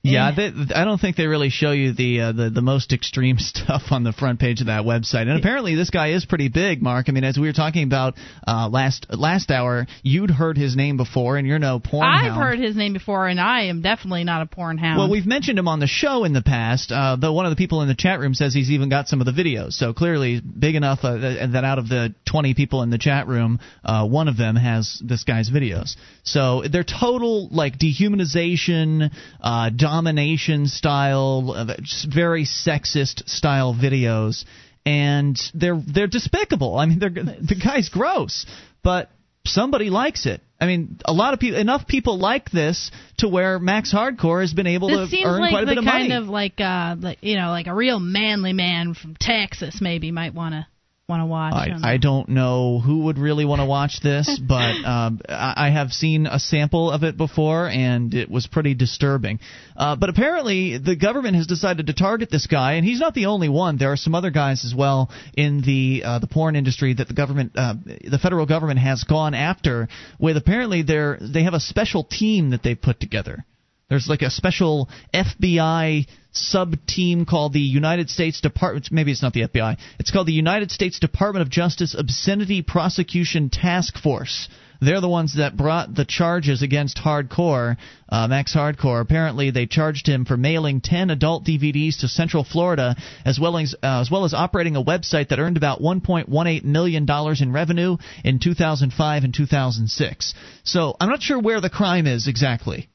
Yeah, they, I don't think they really show you the, uh, the the most extreme stuff on the front page of that website. And apparently, this guy is pretty big, Mark. I mean, as we were talking about uh, last last hour, you'd heard his name before, and you're no porn. I've hound. heard his name before, and I am definitely not a porn hound. Well, we've mentioned him on the show in the past, uh, though one of the people in the chat room says he's even got some of the videos. So clearly, big enough uh, that out of the 20 people in the chat room, uh, one of them has this guy's videos. So they're total like dehumanization, uh, domination style, uh, very sexist style videos, and they're they're despicable. I mean, they're the guy's gross, but somebody likes it. I mean, a lot of people, enough people like this to where Max Hardcore has been able this to earn like quite a bit of kind money. of like uh like you know like a real manly man from Texas maybe might want to want to watch. um, I, I don't know who would really want to watch this, but um, I, I have seen a sample of it before, and it was pretty disturbing. Uh, but apparently, the government has decided to target this guy, and he's not the only one. There are some other guys as well in the uh, the porn industry that the government, uh, the federal government, has gone after. With apparently, they're they have a special team that they've put together. There's like a special FBI sub team called the United States Department. Maybe it's not the FBI. It's called the United States Department of Justice Obscenity Prosecution Task Force. They're the ones that brought the charges against Hardcore, uh, Max Hardcore. Apparently, they charged him for mailing 10 adult DVDs to Central Florida, as well as uh, as well as operating a website that earned about 1.18 million dollars in revenue in 2005 and 2006. So I'm not sure where the crime is exactly.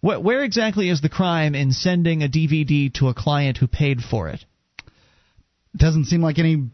Where, where exactly is the crime in sending a DVD to a client who paid for it? Doesn't seem like anything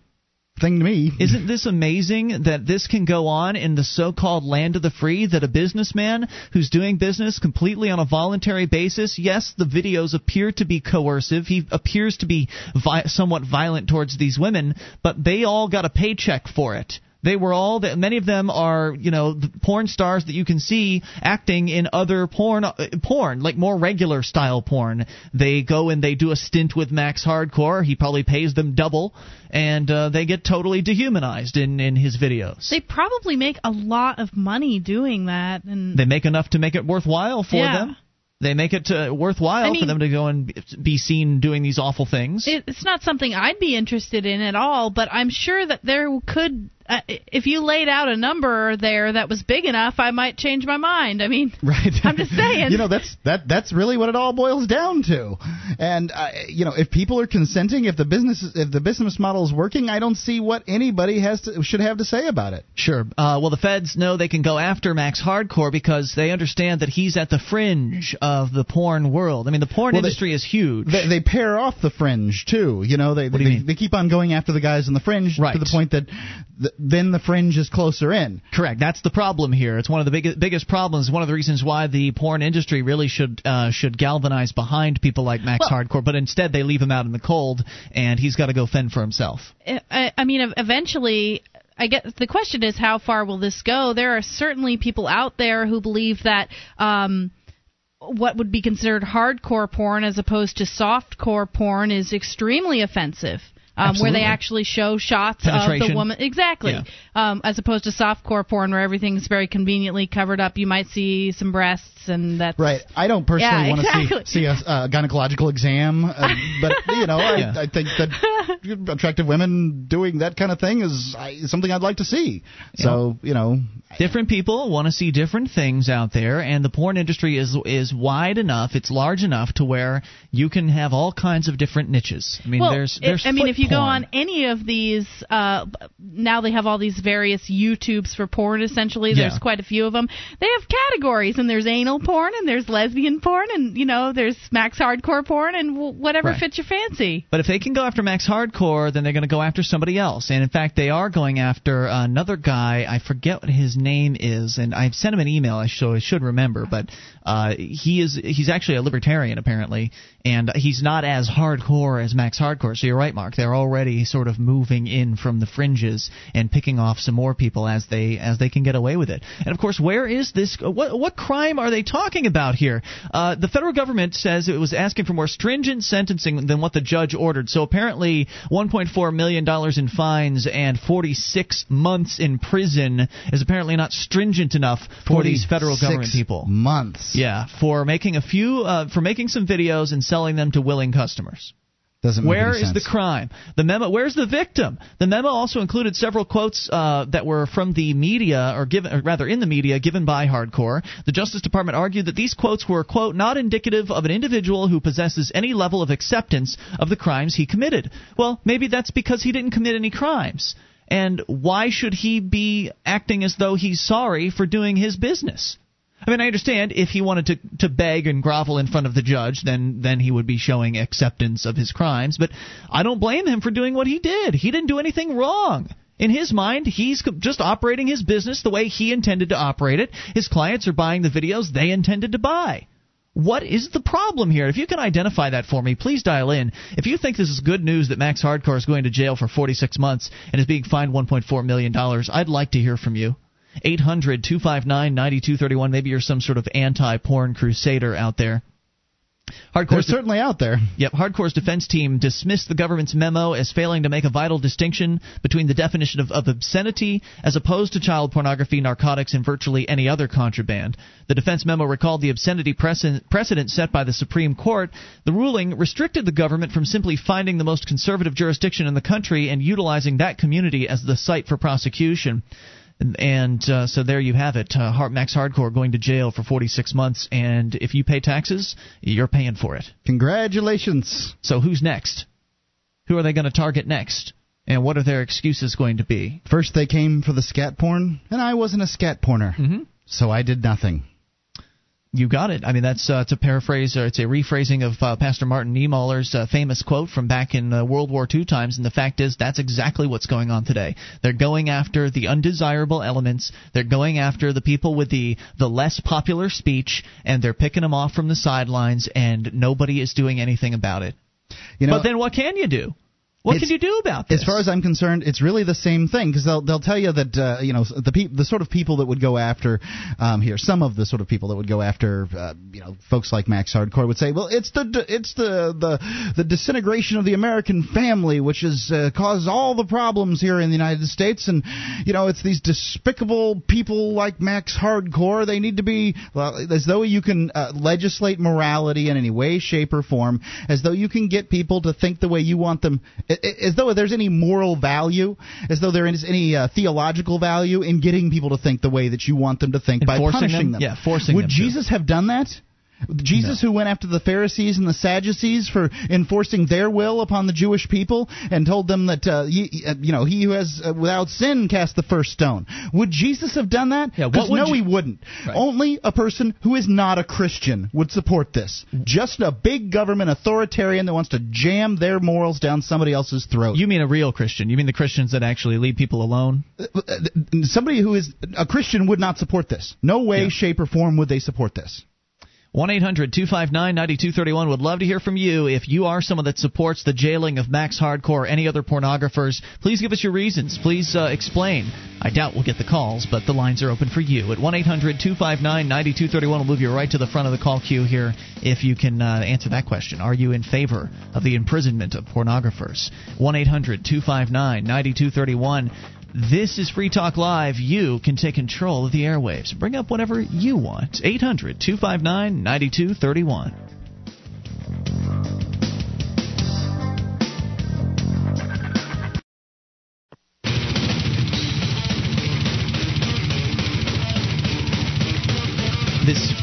to me. Isn't this amazing that this can go on in the so called land of the free? That a businessman who's doing business completely on a voluntary basis, yes, the videos appear to be coercive. He appears to be vi- somewhat violent towards these women, but they all got a paycheck for it. They were all that many of them are, you know, the porn stars that you can see acting in other porn porn, like more regular style porn. They go and they do a stint with Max Hardcore. He probably pays them double and uh, they get totally dehumanized in in his videos. they probably make a lot of money doing that, and They make enough to make it worthwhile for Yeah. them. They make it uh, worthwhile I mean- for them to go and be seen doing these awful things. It's not something I'd be interested in at all, but I'm sure that there could. Uh, if you laid out a number there that was big enough, I might change my mind. I mean, Right. I'm just saying. you know, that's that that's really what it all boils down to. And uh, you know, if people are consenting, if the business if the business model is working, I don't see what anybody has to should have to say about it. Sure. Uh, well, the feds know they can go after Max Hardcore because they understand that he's at the fringe of the porn world. I mean, the porn Well, they- industry is huge. They, they pair off the fringe too. You know, they What do you they, mean? they keep on going after the guys in the fringe Right. to the point that th- then the fringe is closer in. Correct. That's the problem here. It's one of the biggest biggest problems. One of the reasons why the porn industry really should uh, should galvanize behind people like Max Well- Hardcore, but instead they leave him out in the cold, and he's got to go fend for himself. I, I mean, eventually, I guess the question is how far will this go? There are certainly people out there who believe that. Um, what would be considered hardcore porn as opposed to softcore porn is extremely offensive. Um, where they actually show shots of the woman exactly, Yeah. um, as opposed to softcore porn where everything's very conveniently covered up. You might see some breasts, and that's Right. I don't personally Yeah, want to exactly. see see a, a gynecological exam, uh, but you know, I, Yeah. I think that attractive women doing that kind of thing is I, something I'd like to see. So you know, Different people want to see different things out there, and the porn industry is is wide enough, it's large enough to where you can have all kinds of different niches. I mean, well, there's I- there's I mean, foot if you go on any of these, uh, now they have all these various YouTubes for porn. Essentially, there's Yeah. quite a few of them. They have categories, and there's anal porn, and there's lesbian porn, and you know, there's max hardcore porn, and w- whatever Right. fits your fancy. But if they can go after Max Hardcore, then they're going to go after somebody else. And in fact, they are going after another guy. I forget what his name is, and I've sent him an email. I should, I should remember, but uh, he is he's actually a libertarian apparently, and he's not as hardcore as Max Hardcore. So you're right, Mark. They're already sort of moving in from the fringes and picking off some more people as they as they can get away with it. And of course, where is this? What what crime are they talking about here? Uh, the federal government says it was asking for more stringent sentencing than what the judge ordered. So apparently, 1.4 million dollars in fines and 46 months in prison is apparently not stringent enough for these federal government people. months. Yeah, for making a few, uh, for making some videos and selling them to willing customers. Doesn't any is the crime? The memo. Where's the victim? The memo also included several quotes uh, that were from the media, or given, or rather, in the media, given by Hardcore. The Justice Department argued that these quotes were quote not indicative of an individual who possesses any level of acceptance of the crimes he committed. Well, maybe that's because he didn't commit any crimes. And why should he be acting as though he's sorry for doing his business? I mean, I understand if he wanted to to beg and grovel in front of the judge, then then he would be showing acceptance of his crimes. But I don't blame him for doing what he did. He didn't do anything wrong. In his mind, he's just operating his business the way he intended to operate it. His clients are buying the videos they intended to buy. What is the problem here? If you can identify that for me, please dial in. If you think this is good news that Max Hardcore is going to jail for 46 months and is being fined 1.4 million dollars, I'd like to hear from you. 800 259 9231. Maybe you're some sort of anti porn crusader out there. Hardcore's, certainly out there. yep, Hardcore's defense team dismissed the government's memo as failing to make a vital distinction between the definition of, of obscenity as opposed to child pornography, narcotics, and virtually any other contraband. The defense memo recalled the obscenity precedent, precedent set by the Supreme Court. The ruling restricted the government from simply finding the most conservative jurisdiction in the country and utilizing that community as the site for prosecution. And, uh, so there you have it. Uh, Max Hardcore going to jail for 46 months, and if you pay taxes, you're paying for it. Congratulations. So who's next? Who are they going to target next? And what are their excuses going to be? First they came for the scat porn, and I wasn't a scat porner, Mhm. so I did nothing. You got it. I mean, that's uh, it's a paraphrase or it's a rephrasing of uh, Pastor Martin Niemöller's uh, famous quote from back in uh, World War II times. And the fact is, that's exactly what's going on today. They're going after the undesirable elements. They're going after the people with the the less popular speech, and they're picking them off from the sidelines, and nobody is doing anything about it. You know, but then what can you do? What can you do about this? As far as I'm concerned, it's really the same thing because they'll they'll tell you that uh, you know the pe- the sort of people that would go after um, here, some of the sort of people that would go after uh, you know folks like Max Hardcore would say, well, it's the it's the the the disintegration of the American family which has uh, caused all the problems here in the United States, and you know it's these despicable people like Max Hardcore. They need to be well, as though you can uh, legislate morality in any way, shape, or form, as though you can get people to think the way you want them as though there's any moral value, as though there is any uh, theological value in getting people to think the way that you want them to think by punishing them. them. Yeah, forcing Would them. Jesus to. have done that? Jesus, no. who went after the Pharisees and the Sadducees for enforcing their will upon the Jewish people and told them that, uh, he, uh, you know, he who has uh, without sin cast the first stone. Would Jesus have done that? Yeah, what no, you... he wouldn't. Right. Only a person who is not a Christian would support this. Just a big government authoritarian that wants to jam their morals down somebody else's throat. You mean a real Christian? You mean the Christians that actually leave people alone? Uh, uh, somebody who is a Christian would not support this. No way, yeah. shape, or form would they support this. 1 800 259 9231 would love to hear from you. If you are someone that supports the jailing of Max Hardcore or any other pornographers, please give us your reasons. Please uh, explain. I doubt we'll get the calls, but the lines are open for you. At 1 800 259 9231, we'll move you right to the front of the call queue here if you can uh, answer that question. Are you in favor of the imprisonment of pornographers? 1 800 259 9231. This is Free Talk Live. You can take control of the airwaves. Bring up whatever you want. 800 259 9231.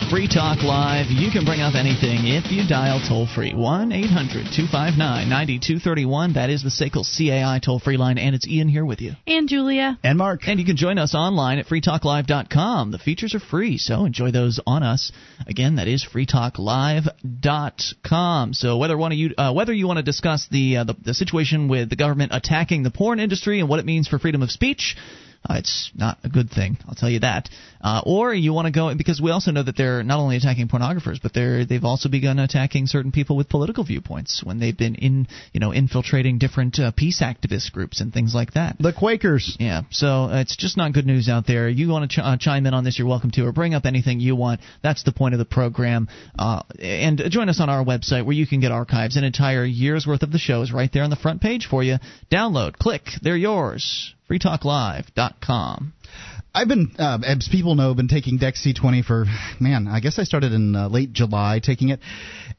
Free Talk Live. You can bring up anything if you dial toll free. 1 800 259 9231. That is the SACL CAI toll free line. And it's Ian here with you. And Julia. And Mark. And you can join us online at freetalklive.com. The features are free, so enjoy those on us. Again, that is freetalklive.com. So whether, one of you, uh, whether you want to discuss the, uh, the, the situation with the government attacking the porn industry and what it means for freedom of speech, uh, it's not a good thing, I'll tell you that. Uh, or you want to go because we also know that they're not only attacking pornographers, but they're they've also begun attacking certain people with political viewpoints when they've been in you know infiltrating different uh, peace activist groups and things like that. The Quakers. Yeah, so uh, it's just not good news out there. You want to ch- uh, chime in on this? You're welcome to, or bring up anything you want. That's the point of the program. Uh, and join us on our website where you can get archives. An entire year's worth of the shows right there on the front page for you. Download, click, they're yours freetalklive.com. I've been, uh, as people know, been taking Dex C20 for, man, I guess I started in uh, late July taking it,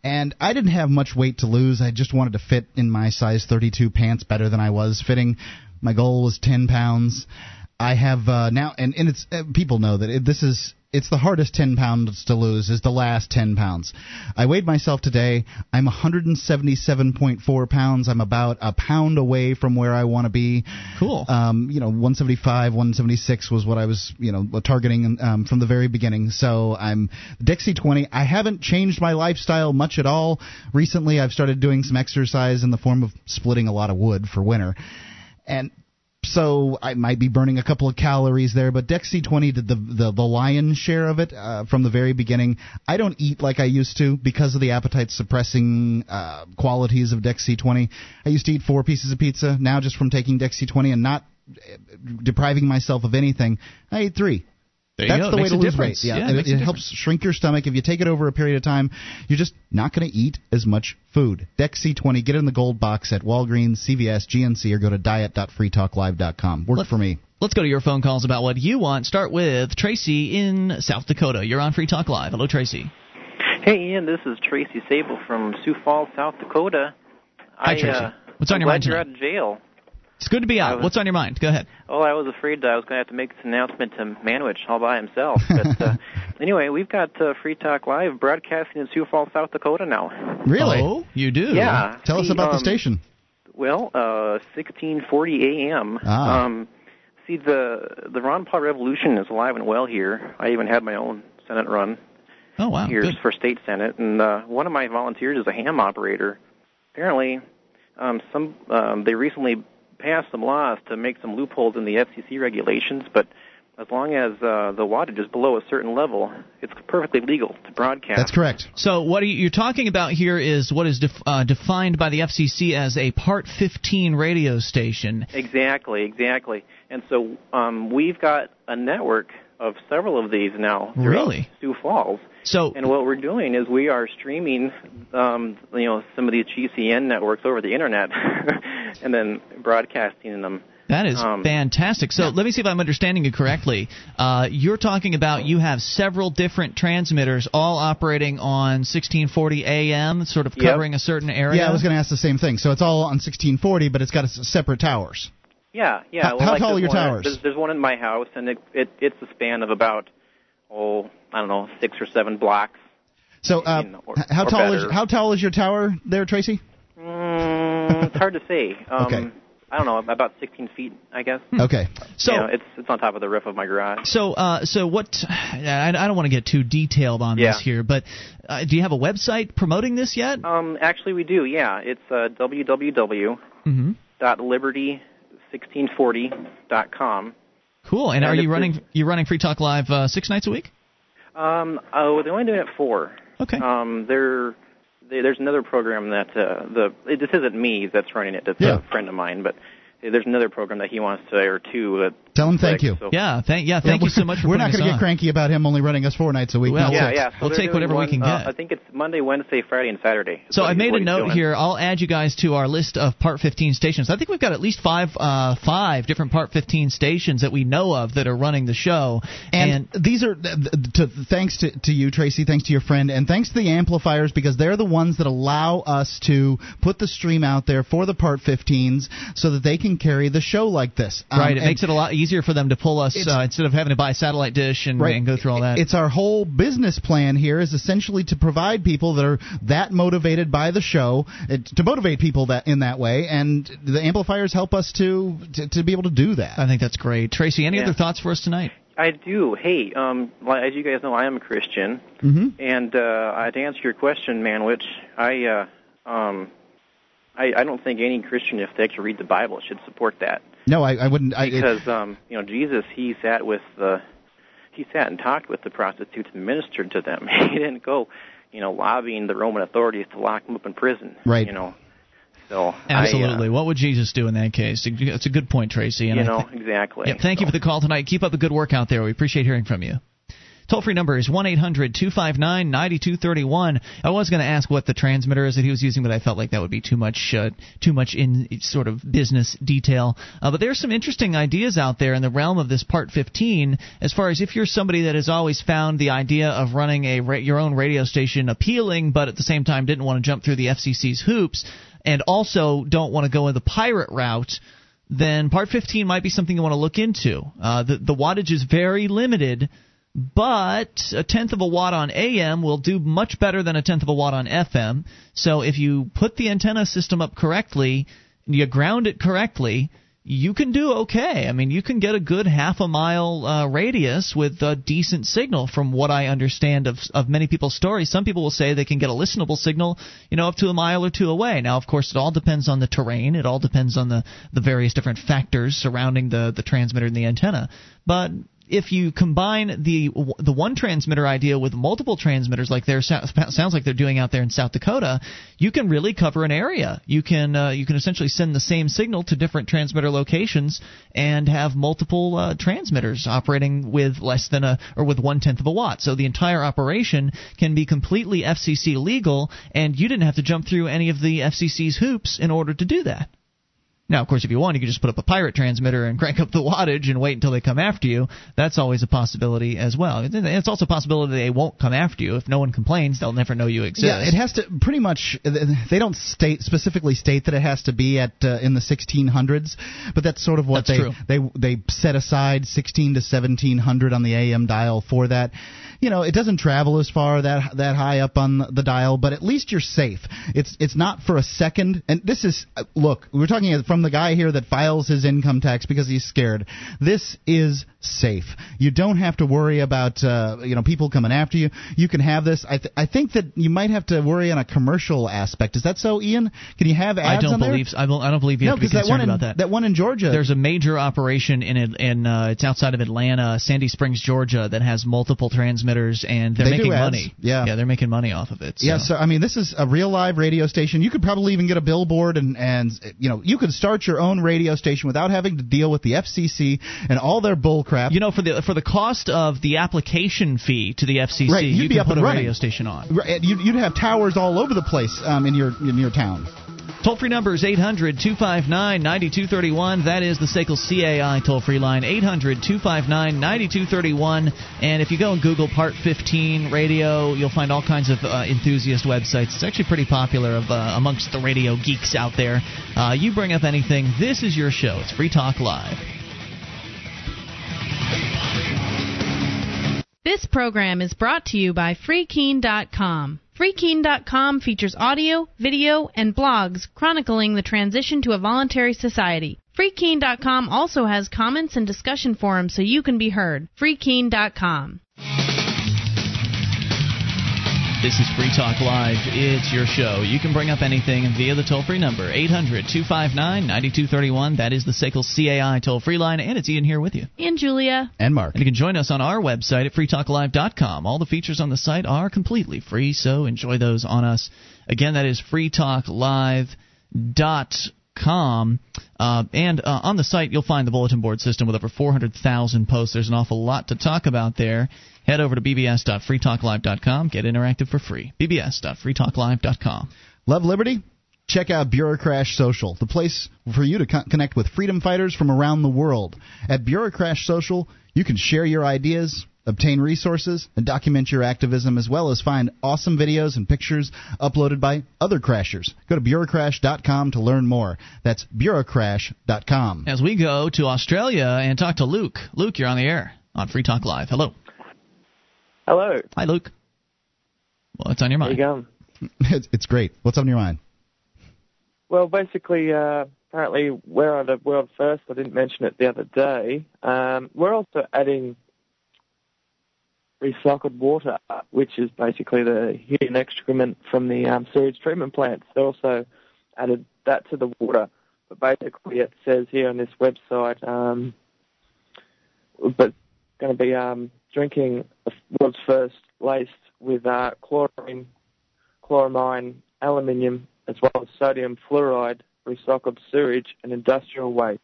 and I didn't have much weight to lose. I just wanted to fit in my size 32 pants better than I was fitting. My goal was 10 pounds. I have uh, now, and, and it's uh, people know that it, this is it's the hardest 10 pounds to lose is the last 10 pounds. I weighed myself today. I'm 177.4 pounds. I'm about a pound away from where I want to be. Cool. Um, you know, 175, 176 was what I was, you know, targeting um, from the very beginning. So I'm Dex C20. I haven't changed my lifestyle much at all. Recently, I've started doing some exercise in the form of splitting a lot of wood for winter. And so I might be burning a couple of calories there, but Dex C20 did the the, the lion's share of it uh, from the very beginning. I don't eat like I used to because of the appetite suppressing uh, qualities of Dex C20. I used to eat four pieces of pizza. Now, just from taking Dex C20 and not uh, depriving myself of anything, I ate three. There That's go. the way makes to a lose difference. weight. Yeah, it, it, it helps shrink your stomach. If you take it over a period of time, you're just not going to eat as much food. Dex C20, get it in the gold box at Walgreens, CVS, GNC, or go to diet.freetalklive.com. Worked Let- for me. Let's go to your phone calls about what you want. Start with Tracy in South Dakota. You're on Free Talk Live. Hello, Tracy. Hey, Ian, this is Tracy Sable from Sioux Falls, South Dakota. Hi, I, Tracy. Uh, What's on I'm your glad mind you're tonight? out of jail. It's good to be I out. was- What's on your mind? Go ahead. Oh, I was afraid I was going to have to make this announcement to Manwich all by himself. But uh, anyway, we've got uh, Free Talk Live broadcasting in Sioux Falls, South Dakota now. Really? Oh, you do? Yeah. Tell us See, about the um, station. Well, uh, 1640 a.m. Ah. Um, see, the the Ron Paul Revolution is alive and well here. I even had my own Senate run Oh, wow. here Good. for state senate, and uh, one of my volunteers is a ham operator. Apparently, um, some um, they recently passed some laws to make some loopholes in the FCC regulations, but as long as uh, the wattage is below a certain level, it's perfectly legal to broadcast. That's correct. So what you, are talking about here is what is def, uh, defined by the FCC as a Part 15 radio station. Exactly, exactly. And so um, we've got a network of several of these now really? Sioux Falls. So, and what we're doing is we are streaming, um, you know, some of these GCN networks over the internet, and then broadcasting them that is um, fantastic. So yeah. let me see if I'm understanding you correctly. Uh, you're talking about you have several different transmitters all operating on 1640 AM, sort of covering yep. a certain area. Yeah, I was going to ask the same thing. So it's all on 1640, but it's got separate towers. Yeah, yeah. How, well, how like tall are your one, towers? There's, there's, one in my house, and it, it it's a span of about oh I don't know six or seven blocks. So uh, or, how or tall better. is how tall is your tower there, Tracy? Mm, it's hard to say. Um, okay. I don't know, about 16 feet, I guess. Okay. So you know, it's it's on top of the roof of my garage. So uh, so what? I, I don't want to get too detailed on yeah. this here, but uh, do you have a website promoting this yet? Um, actually, we do. Yeah, it's uh, www.liberty1640.com. Cool. And, And are you running you running Free Talk Live uh, six nights a week? Um, oh, they're only doing it four. Okay. Um, they're they, there's another program that uh, the it, this isn't me that's running it. That's Yeah. a friend of mine, but there's another program that he wants to or two that Tell him thank you. So, Yeah. Thank yeah. Thank Yeah, you so much for We're not going to get cranky about him only running us four nights a week. Well, not yeah, six. yeah. So We'll take doing whatever we one, can uh, get. I think it's Monday, Wednesday, Friday, and Saturday. So What I made a note doing. here. I'll add you guys to our list of Part 15 stations. I think we've got at least five uh, five different Part 15 stations that we know of that are running the show. And, these are th- th- to, thanks to, to you, Tracy. Thanks to your friend, and thanks to the amplifiers because they're the ones that allow us to put the stream out there for the Part 15s so that they can carry the show like this. Um, right, it makes it a lot easier for them to pull us uh, instead of having to buy a satellite dish and, Right. and go through all that. It's our whole business plan here is essentially to provide people that are that motivated by the show uh, to motivate people that in that way, and the amplifiers help us to to, to be able to do that. I think that's great. Tracy, any Yeah. other thoughts for us tonight? I do. Hey, um, well, as you guys know, I am a Christian, hmm and uh, I- to answer your question, Manwich, I, uh, um, I, I don't think any Christian, if they actually read the Bible, should support that No, I, I wouldn't. I, because um, you know Jesus, he sat with the, he sat and talked with the prostitutes and ministered to them. he didn't go, you know, lobbying the Roman authorities to lock them up in prison. Right. You know. So Absolutely. I, uh, what would Jesus do in that case? It's a good point, Tracy. And you know thi- exactly. Yeah, thank you for the call tonight. Keep up the good work out there. We appreciate hearing from you. Toll free number is 1 800 259 9231. I was going to ask what the transmitter is that he was using, but I felt like that would be too much uh, too much in sort of business detail. Uh, but there's some interesting ideas out there in the realm of this Part 15 as far as if you're somebody that has always found the idea of running a ra- your own radio station appealing, but at the same time didn't want to jump through the FCC's hoops, and also don't want to go in the pirate route then Part 15 might be something you want to look into. Uh, the, the wattage is very limited, but a tenth of a watt on AM will do much better than a tenth of a watt on FM. So if you put the antenna system up correctly, and you ground it correctly, you can do okay. I mean, you can get a good half a mile uh, radius with a decent signal, from what I understand of of many people's stories. Some people will say they can get a listenable signal, you know, up to a mile or two away. Now, of course, it all depends on the terrain. It all depends on the the various different factors surrounding the the transmitter and the antenna. But if you combine the the one transmitter idea with multiple transmitters, like there sounds like they're doing out there in South Dakota, you can really cover an area. You can uh, you can essentially send the same signal to different transmitter locations and have multiple uh, transmitters operating with less than a or with one tenth of a watt. So the entire operation can be completely FCC legal, and you didn't have to jump through any of the FCC's hoops in order to do that. Now, of course, if you want, you can just put up a pirate transmitter and crank up the wattage and wait until they come after you. That's always a possibility as well. It's also a possibility they won't come after you. If no one complains, they'll never know you exist. Yeah, it has to pretty much. They don't state specifically state that it has to be at uh, in the 1600s, but that's sort of what That's they true. they they set aside 16 to 1700 on the AM dial for that. You know, it doesn't travel as far that that high up on the dial, but at least you're safe. It's it's not for a second. And this is uh, look, we're talking from the guy here that files his income tax because he's scared. This is safe. You don't have to worry about uh, you know people coming after you. You can have this. I th- I think that you might have to worry on a commercial aspect. Is that so, Ian? Can you have ads I don't on there? believe. I don't, I don't believe you no, have to be because that one concerned in, about that. that one in Georgia. There's a major operation in it, in uh, it's outside of Atlanta, Sandy Springs, Georgia, that has multiple transmitters, and they're They making money. Yeah. yeah, they're making money off of it. So. Yeah, so I mean, this is a real live radio station. You could probably even get a billboard, and and you know, you could start your own radio station without having to deal with the FCC and all their bull crap. You know, for the for the cost of the application fee to the FCC, Right, you'd you be up put and a running. radio station on. Right, You'd, you'd have towers all over the place um, in your in your town. Toll free number is 800 259 9231. That is the SACL CAI toll free line, 800 259 9231. And if you go and Google Part 15 radio, you'll find all kinds of uh, enthusiast websites. It's actually pretty popular of, uh, amongst the radio geeks out there. Uh, you bring up anything, this is your show. It's Free Talk Live. This program is brought to you by FreeKeene.com. FreeKeene.com features audio, video, and blogs chronicling the transition to a voluntary society. FreeKeene.com also has comments and discussion forums so you can be heard. FreeKeene.com. This is Free Talk Live. It's your show. You can bring up anything via the toll free number, 800 259 9231. That is the SACL CAI toll free line, and it's Ian here with you. And Julia. And Mark. And you can join us on our website at freetalklive.com. All the features on the site are completely free, so enjoy those on us. Again, that is freetalklive.com. Uh, and uh, on the site, you'll find the bulletin board system with over 400,000 posts. There's an awful lot to talk about there. Head over to bbs.freetalklive.com. Get interactive for free. bbs.freetalklive.com. Love liberty? Check out Bureaucrash Social, the place for you to con- connect with freedom fighters from around the world. At Bureaucrash Social, you can share your ideas, obtain resources, and document your activism, as well as find awesome videos and pictures uploaded by other crashers. Go to bureaucrash.com to learn more. That's bureaucrash.com. As we go to Australia and talk to Luke. Luke, you're on the air on Free Talk Live. Hello. Hello. Hi, Luke. What's on your How you mind? going? It's, it's great. What's on your mind? Well, basically, uh, apparently we're at a world first. I didn't mention it the other day. Um, we're also adding recycled water, which is basically the human excrement from the um, sewage treatment plants. They also added that to the water. But basically, it says here on this website, um, but going to be um, drinking the world's first laced with uh, chlorine, chloramine, aluminium, as well as sodium fluoride, recycled sewage, and industrial waste.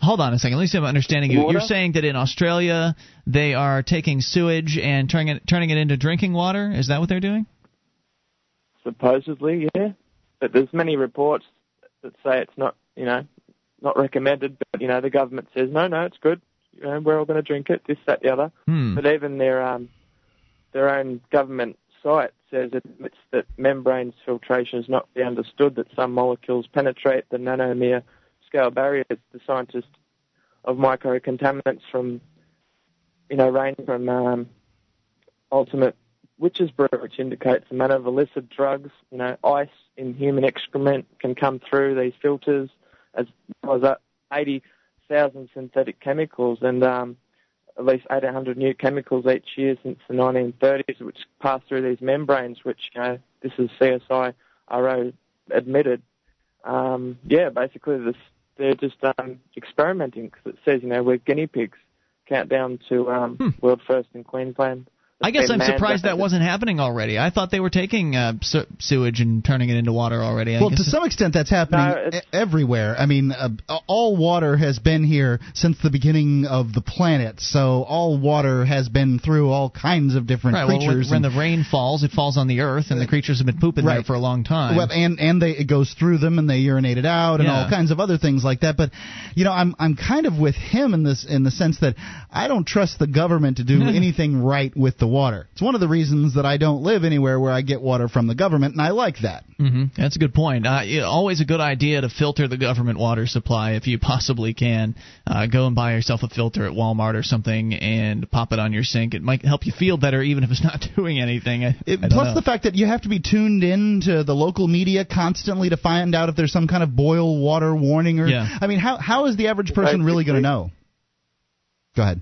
Hold on a second. At least I'm understanding you. Water? You're saying that in Australia they are taking sewage and turning it turning it into drinking water. Is that what they're doing? Supposedly, yeah. But there's many reports that say it's not, you know, not recommended. But you know, the government says no, no, it's good you know, we're all going to drink it, this, that, the other. Hmm. But even their um, their own government site says it admits that membranes filtration is not be understood, that some molecules penetrate the nanomere scale barriers. The scientists of microcontaminants from, you know, range from um, ultimate witch's brew, which indicates the amount of illicit drugs, you know, ice in human excrement can come through these filters, as well as uh, 80 thousand synthetic chemicals and um, at least 800 new chemicals each year since the 1930s, which pass through these membranes, which you know this is CSIRO admitted. Um, yeah, basically this, they're just um, experimenting because it says you know we're guinea pigs. Countdown to um, hmm. world first in Queensland. I guess I'm surprised that wasn't happening already. I thought they were taking uh, se- sewage and turning it into water already. I Well, guess to some extent, that's happening No, e- everywhere. I mean, uh, all water has been here since the beginning of the planet, so all water has been through all kinds of different right. Well, when, when and- the rain falls, it falls on the earth, and the creatures have been pooping there for a long time. Well, and and they it goes through them and they urinate it out and Yeah. all kinds of other things like that. But you know, I'm I'm kind of with him in this in the sense that I don't trust the government to do anything right with the water. It's one of the reasons that I don't live anywhere where I get water from the government, and I like that. Mm-hmm. That's a good point. Uh, yeah, always a good idea to filter the government water supply if you possibly can. Uh, go and buy yourself a filter at Walmart or something and pop it on your sink. It might help you feel better, even if it's not doing anything. I, It, I plus know. the fact that you have to be tuned in to the local media constantly to find out if there's some kind of boil water warning or Yeah. I mean how how is the average person really going to know? Go ahead.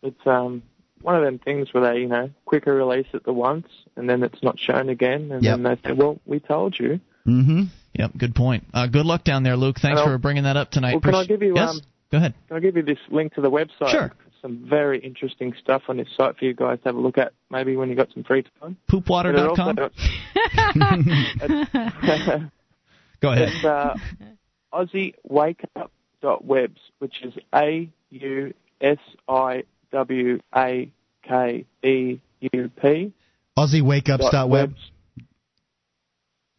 It's um one of them things where they, you know, quicker release it the once and then it's not shown again, and Yep. then they say, "Well, we told you." Mm-hmm. Yep, good point. Uh, good luck down there, Luke. Thanks for bringing that up tonight. Well, can I give you, yes? um, Go ahead. Can I give you this link to the website? Sure. Some very interesting stuff on this site for you guys to have a look at. Maybe when you got some free time. Poopwater.com. Also- Go ahead. It's uh, AussieWakeUp.webs, which is A U S I W A K E U P. AussieWakeUps.web.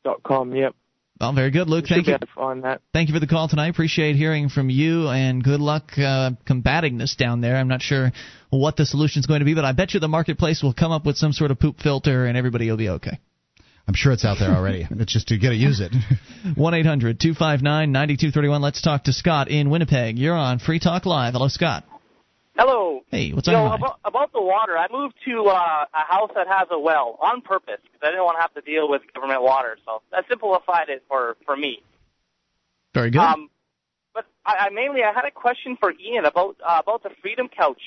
Dot com. Yep. Well, very good, Luke. You should Thank be you. able to find that. Thank you for the call tonight. Appreciate hearing from you, and good luck uh, combating this down there. I'm not sure what the solution is going to be, but I bet you the marketplace will come up with some sort of poop filter, and everybody will be okay. I'm sure it's out there already. it's just you got to use it. 1 800 259 9231. Let's talk to Scott in Winnipeg. You're on Free Talk Live. Hello, Scott. Hello. Hey, what's on your mind? about, about the water, I moved to uh, a house that has a well on purpose because I didn't want to have to deal with government water. So that simplified it for for me. Very good. Um, but I, I mainly I had a question for Ian about uh, about the Freedom Couch.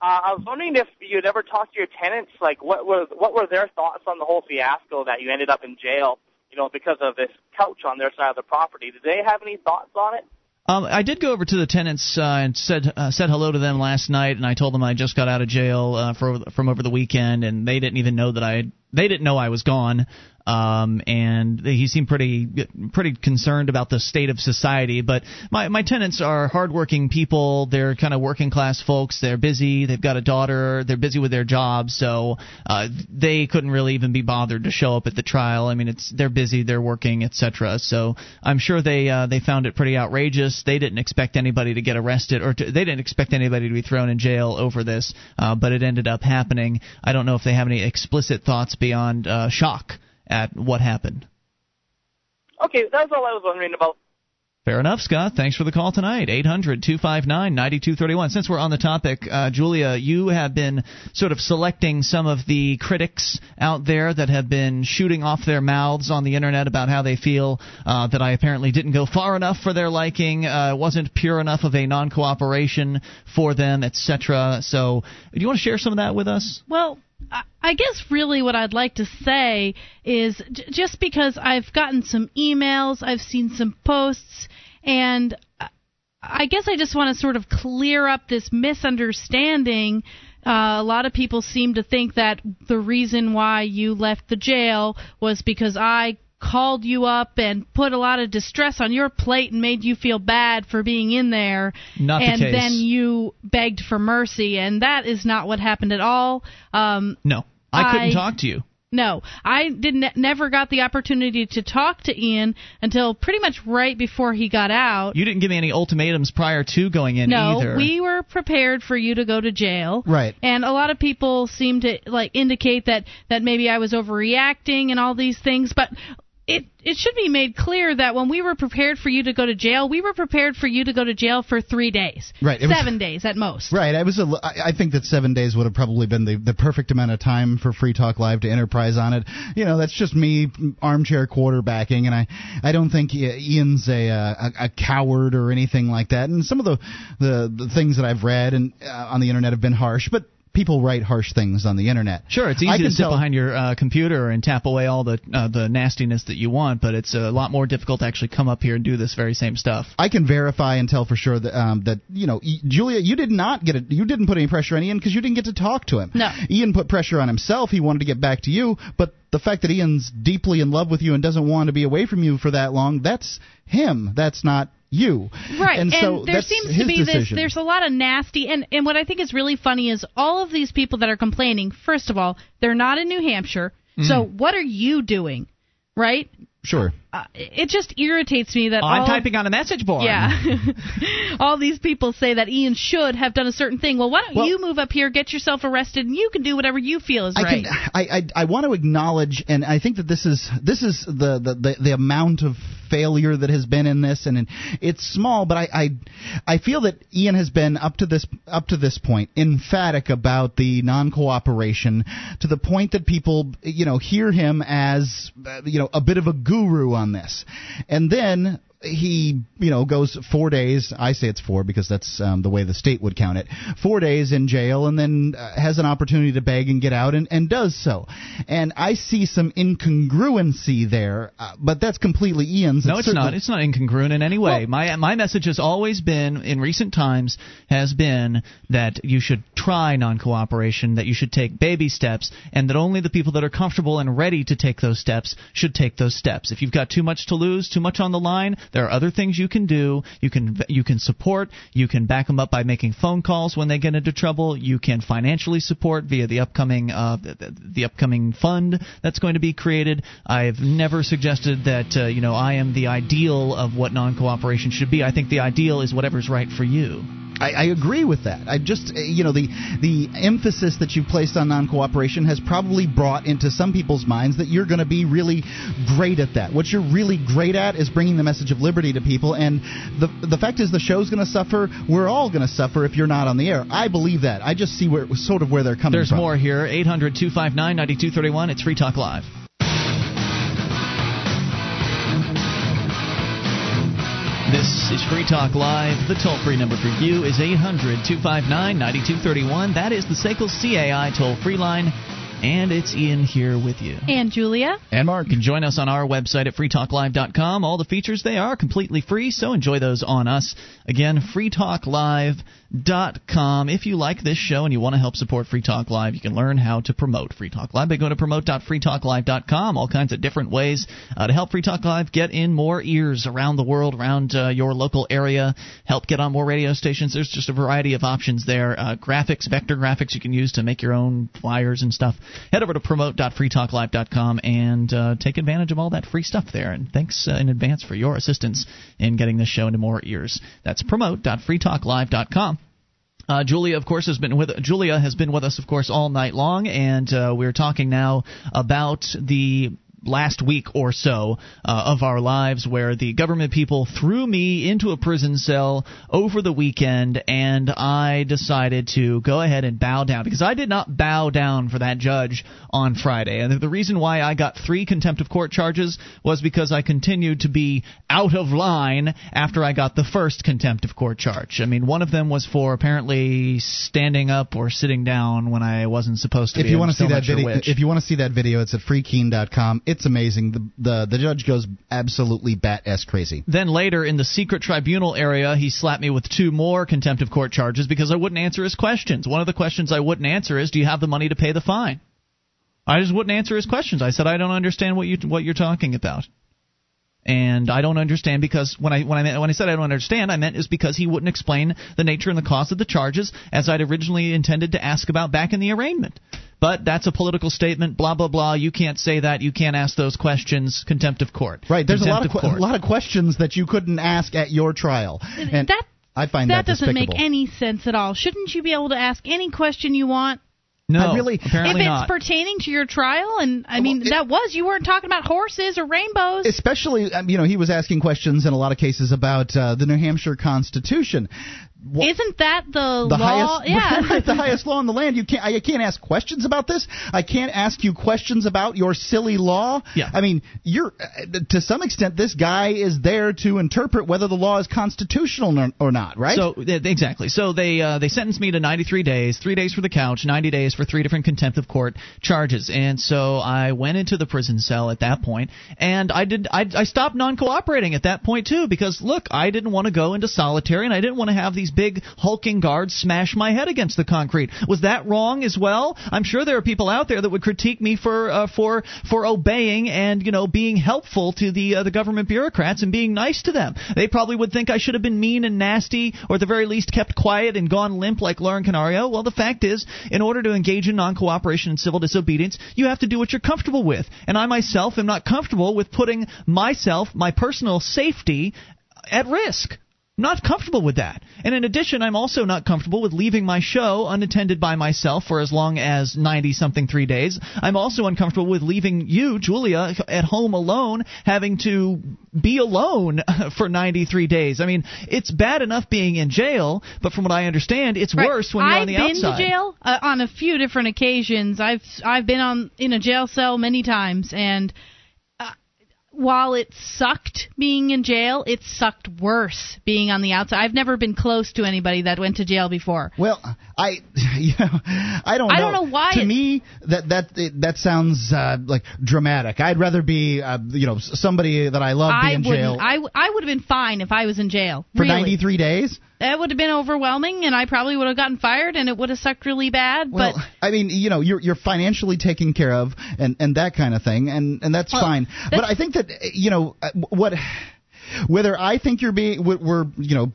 Uh, I was wondering if you'd ever talked to your tenants, like what were what were their thoughts on the whole fiasco that you ended up in jail, you know, because of this couch on their side of the property. Did they have any thoughts on it? Um, I did go over to the tenants uh, and said uh, said hello to them last night, and I told them I just got out of jail uh, for, from over the weekend, and they didn't even know that I they didn't know I was gone. Um, and he seemed pretty pretty concerned about the state of society. But my my tenants are hardworking people. They're kind of working class folks. They're busy. They've got a daughter. They're busy with their jobs, so uh, they couldn't really even be bothered to show up at the trial. I mean, it's they're busy. They're working, etc. So I'm sure they uh, they found it pretty outrageous. They didn't expect anybody to get arrested, or to, they didn't expect anybody to be thrown in jail over this. Uh, but it ended up happening. I don't know if they have any explicit thoughts beyond uh, shock at what happened. Okay, that's all I was wondering about. Fair enough, Scott. Thanks for the call tonight. 800 259 9231. Since we're on the topic, uh, Julia, you have been sort of selecting some of the critics out there that have been shooting off their mouths on the internet about how they feel uh, that I apparently didn't go far enough for their liking, uh, wasn't pure enough of a non cooperation for them, etc. So, do you want to share some of that with us? Well, I- guess really what I'd like to say is j- just because I've gotten some emails, I've seen some posts, and I guess I just want to sort of clear up this misunderstanding. Uh, a lot of people seem to think that the reason why you left the jail was because I called you up and put a lot of distress on your plate and made you feel bad for being in there Not the and case. then you begged for mercy and that is not what happened at all um No. I couldn't I- talk to you. no, I didn't. Never got the opportunity to talk to Ian until pretty much right before he got out. You didn't give me any ultimatums prior to going in no, either. we were prepared for you to go to jail. Right. And a lot of people seem to like indicate that that maybe I was overreacting and all these things, but it it should be made clear that when we were prepared for you to go to jail, we were prepared for you to go to jail for three days, Right, it was- seven days at most. Right. I was. A, I I think that seven days would have probably been the, the perfect amount of time for Free Talk Live to enterprise on it. You know, that's just me armchair quarterbacking, and I I don't think Ian's a a, a coward or anything like that. And some of the the, the things that I've read and uh, on the internet have been harsh, but people write harsh things on the internet. Sure, it's I easy to can sit tell- behind your uh, computer and tap away all the uh, the nastiness that you want, but it's a lot more difficult to actually come up here and do this very same stuff. I can verify and tell for sure that um, that you know Julia, you did not get it. You didn't put any pressure on Ian because you didn't get to talk to him. No. Ian put pressure on himself. He wanted to get back to you, but the fact that Ian's deeply in love with you and doesn't want to be away from you for that long—that's him. That's not you. Right, And, so there seems to be this. There's a lot of nasty, and and what I think is really funny is all of these people that are complaining. First of all, they're not in New Hampshire, so Mm. what are you doing, right? Sure. Uh, it just irritates me that oh, I'm all, typing on a message board. Yeah. all these people say that Ian should have done a certain thing. Well, why don't well, you move up here, get yourself arrested, and you can do whatever you feel is I right. Can, I, I I want to acknowledge, and I think that this is this is the the the, the amount of failure that has been in this, and it's small, but I, I I feel that Ian has been up to this up to this point emphatic about the non-cooperation to the point that people you know hear him as uh, you know a bit of a guru on this, and then he you know goes four days. I say it's four because that's um, the way the state would count it. Four days in jail and then uh, has an opportunity to beg and get out and, and does so. And i see some incongruency there uh, but that's completely ian's. No it's, it's not. it's not incongruent in any way. Well, my my message has always been in recent times has been that you should try non-cooperation that you should take baby steps and that only the people that are comfortable and ready to take those steps should take those steps. If you've got too much to lose too much on the line there are other things you can do. You can you can support. You can back them up by making phone calls when they get into trouble. You can financially support via the upcoming uh, the, the upcoming fund that's going to be created. I've never suggested that uh, you know I am the ideal of what non-cooperation should be. I think the ideal is whatever's right for you. I, I agree with that. I just, uh, you know, the the emphasis that you've placed on non-cooperation has probably brought into some people's minds that you're going to be really great at that. What you're really great at is bringing the message of liberty to people, and the the fact is the show's going to suffer. We're all going to suffer if you're not on the air. I believe that. I just see where sort of where they're coming There's from. There's more here. 800-259-9231. It's Free Talk Live. This is Free Talk Live. The toll free number for you is 800 259 9231. That is the SACL CAI toll free line. And it's Ian here with you. And Julia. And Mark. You can join us on our website at freetalklive.com. All the features, they are completely free, so enjoy those on us. Again, freetalklive.com. If you like this show and you want to help support Free Talk Live, you can learn how to promote Free Talk Live by going to promote.freetalklive.com. All kinds of different ways uh, to help Free Talk Live get in more ears around the world, around uh, your local area, help get on more radio stations. There's just a variety of options there. Uh, graphics, vector graphics you can use to make your own flyers and stuff head over to promote.freetalklive.com and uh, take advantage of all that free stuff there. And thanks uh, in advance for your assistance in getting this show into more ears. That's promote.freetalklive.com. Uh, Julia, of course, has been with Julia has been with us, of course, all night long, and uh, we're talking now about the last week or so uh, of our lives where the government people threw me into a prison cell over the weekend and I decided to go ahead and bow down because I did not bow down for that judge on Friday. And the reason why I got three contempt of court charges was because I continued to be out of line after I got the first contempt of court charge. I mean, one of them was for apparently standing up or sitting down when I wasn't supposed to if be. You want to see that video, if you want to see that video, it's at FreeKeene.com. It it's amazing. The the the judge goes absolutely bat s crazy. Then later in the secret tribunal area, he slapped me with two more contempt of court charges because I wouldn't answer his questions. One of the questions I wouldn't answer is, "Do you have the money to pay the fine?" I just wouldn't answer his questions. I said, "I don't understand what you what you're talking about." and I don't understand because when I when I when I said I don't understand, I meant is because he wouldn't explain the nature and the cause of the charges as I'd originally intended to ask about back in the arraignment. But that's a political statement. Blah blah blah. You can't say that. You can't ask those questions. Contempt of court. Right. There's contempt a lot of, of qu- a lot of questions that you couldn't ask at your trial. And that I find that, that doesn't despicable. make any sense at all. Shouldn't you be able to ask any question you want? No, I really, apparently if it's not. pertaining to your trial, and I mean Well, it- that was you weren't talking about horses or rainbows. especially um, you know he was asking questions in a lot of cases about uh, the New Hampshire Constitution. Wha- Isn't that the, the law? highest, yeah, right, the highest law in the land. You can't, I can't ask questions about this. I can't ask you questions about your silly law. Yeah. I mean, you're uh, to some extent, this guy is there to interpret whether the law is constitutional or, or not, right? So exactly. So they uh, they sentenced me to 93 days, three days for the couch, 90 days for three different contempt of court charges. And so I went into the prison cell at that point, and I did I, I stopped non-cooperating at that point too because look, I didn't want to go into solitary, and I didn't want to have these big hulking guards smash my head against the concrete. Was that wrong as well? I'm sure there are people out there that would critique me for uh, for for obeying and you know being helpful to the uh, the government bureaucrats and being nice to them. They probably would think I should have been mean and nasty, or at the very least kept quiet and gone limp like Lauren Canario. Well, the fact is, in order to engage in non cooperation and civil disobedience, you have to do what you're comfortable with. And I myself am not comfortable with putting myself, my personal safety, at risk not comfortable with that. And in addition, I'm also not comfortable with leaving my show unattended by myself for as long as 90 something three days. I'm also uncomfortable with leaving you, Julia, at home alone, having to be alone for 93 days. I mean, it's bad enough being in jail, but from what I understand, it's right. worse when you're I've on the been to jail uh, on a few different occasions. I've I've been on in a jail cell many times and while it sucked being in jail, it sucked worse being on the outside. I've never been close to anybody that went to jail before. Well, I, you know, I don't know. I don't know why To it- me, that that that sounds uh, like dramatic. I'd rather be, uh, you know, somebody that I love be I in jail I, w- I would have been fine if I was in jail. for really. 93 days. That would have been overwhelming, and I probably would have gotten fired, and it would have sucked really bad. Well, but I mean, you know, you're you're financially taken care of, and and that kind of thing, and and that's Well, fine. But I think that you know uh, what. Whether I think you're being we're you know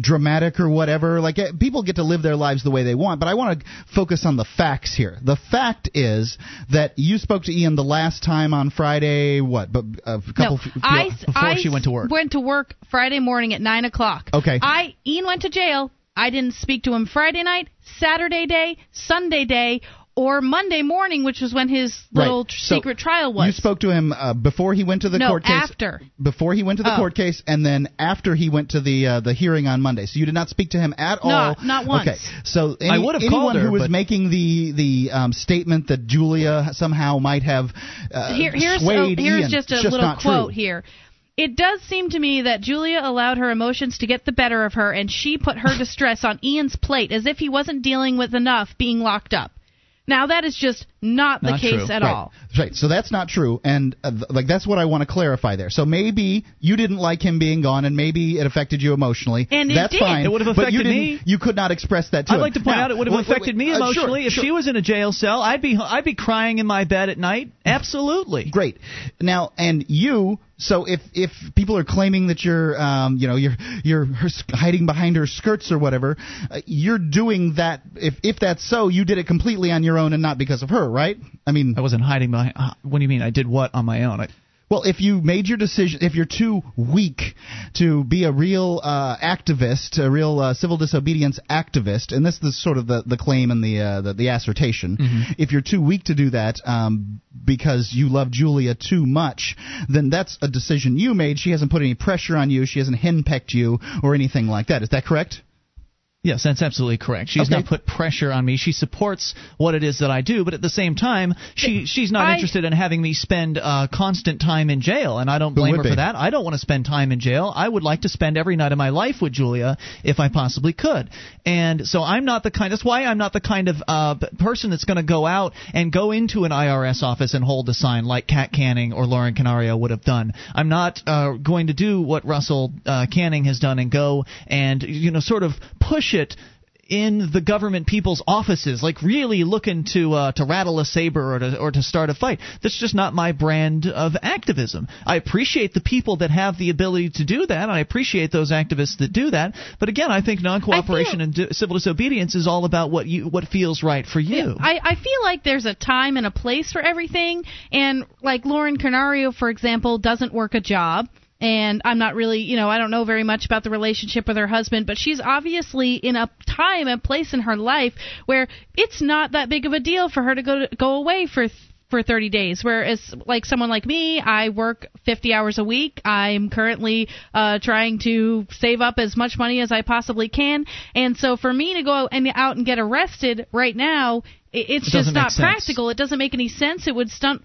dramatic or whatever, like uh, people get to live their lives the way they want, but I want to focus on the facts here. The fact is that you spoke to Ian the last time on Friday. What? But a couple. no, f- I, before I she went to work. Went to work Friday morning at nine o'clock. Okay. I Ian went to jail. I didn't speak to him Friday night, Saturday day, Sunday day, or Monday morning, which was when his little Right. So secret trial was. You spoke to him uh, before he went to the no, court case. after. Before he went to the Oh. court case, and then after he went to the uh, the hearing on Monday. So you did not speak to him at No, all. not once. Okay. So any, I would have anyone called her, who was but- making the the um, statement that Julia somehow might have uh, Here, here's swayed a, here's Ian, just a just little quote true. here. It does seem to me that Julia allowed her emotions to get the better of her, and she put her distress on Ian's plate as if he wasn't dealing with enough being locked up. Now that is just not the Not case true. at Right. all. Right. So that's not true, and uh, th- like that's what I want to clarify there. So maybe you didn't like him being gone, and maybe it affected you emotionally. And it that's did. fine. It would have but you affected me. You could not express that to I'd him. like to point Now, out it would have wait, wait, affected wait. me Uh, sure, emotionally if sure. she was in a jail cell. I'd be I'd be crying in my bed at night. Absolutely. Great. Now, and you. So if if people are claiming that you're, um, you know, you're you're her hiding behind her skirts or whatever, uh, you're doing that. If if that's so, you did it completely on your own and not because of her, right? I mean, I wasn't hiding behind. Uh, what do you mean? I did what on my own? I, Well, if you made your decision, if you're too weak to be a real uh, activist, a real uh, civil disobedience activist, and this is sort of the, the claim and the, uh, the the assertion, if you're too weak to do that um, because you love Julia too much, then that's a decision you made. She hasn't put any pressure on you. She hasn't henpecked you or anything like that. Is that correct? Yes, that's absolutely correct. She's Okay. not put pressure on me. She supports what it is that I do, but at the same time, she she's not I- interested in having me spend uh, constant time in jail, and I don't blame her for that. I don't want to spend time in jail. I would like to spend every night of my life with Julia if I possibly could. And so I'm not the kind. That's why I'm not the kind of uh, person that's going to go out and go into an IRS office and hold a sign like Kat Kanning or Lauren Canario would have done. I'm not uh, going to do what Russell uh, Kanning has done and go and you know sort of push it in the government people's offices, like really looking to uh, to rattle a saber or to or to start a fight. That's just not my brand of activism. I appreciate the people that have the ability to do that. I appreciate those activists that do that. But again, I think non-cooperation I and di- civil disobedience is all about what you what feels right for you. I, I feel like there's a time and a place for everything. And like Lauren Canario, for example, doesn't work a job. And I'm not really, you know, I don't know very much about the relationship with her husband, but she's obviously in a time and place in her life where it's not that big of a deal for her to go to, go away for for 30 days. Whereas, like someone like me, I work 50 hours a week. I'm currently uh, trying to save up as much money as I possibly can, and so for me to go and out and get arrested right now it's It just sense. practical. It doesn't make any sense. It would stunt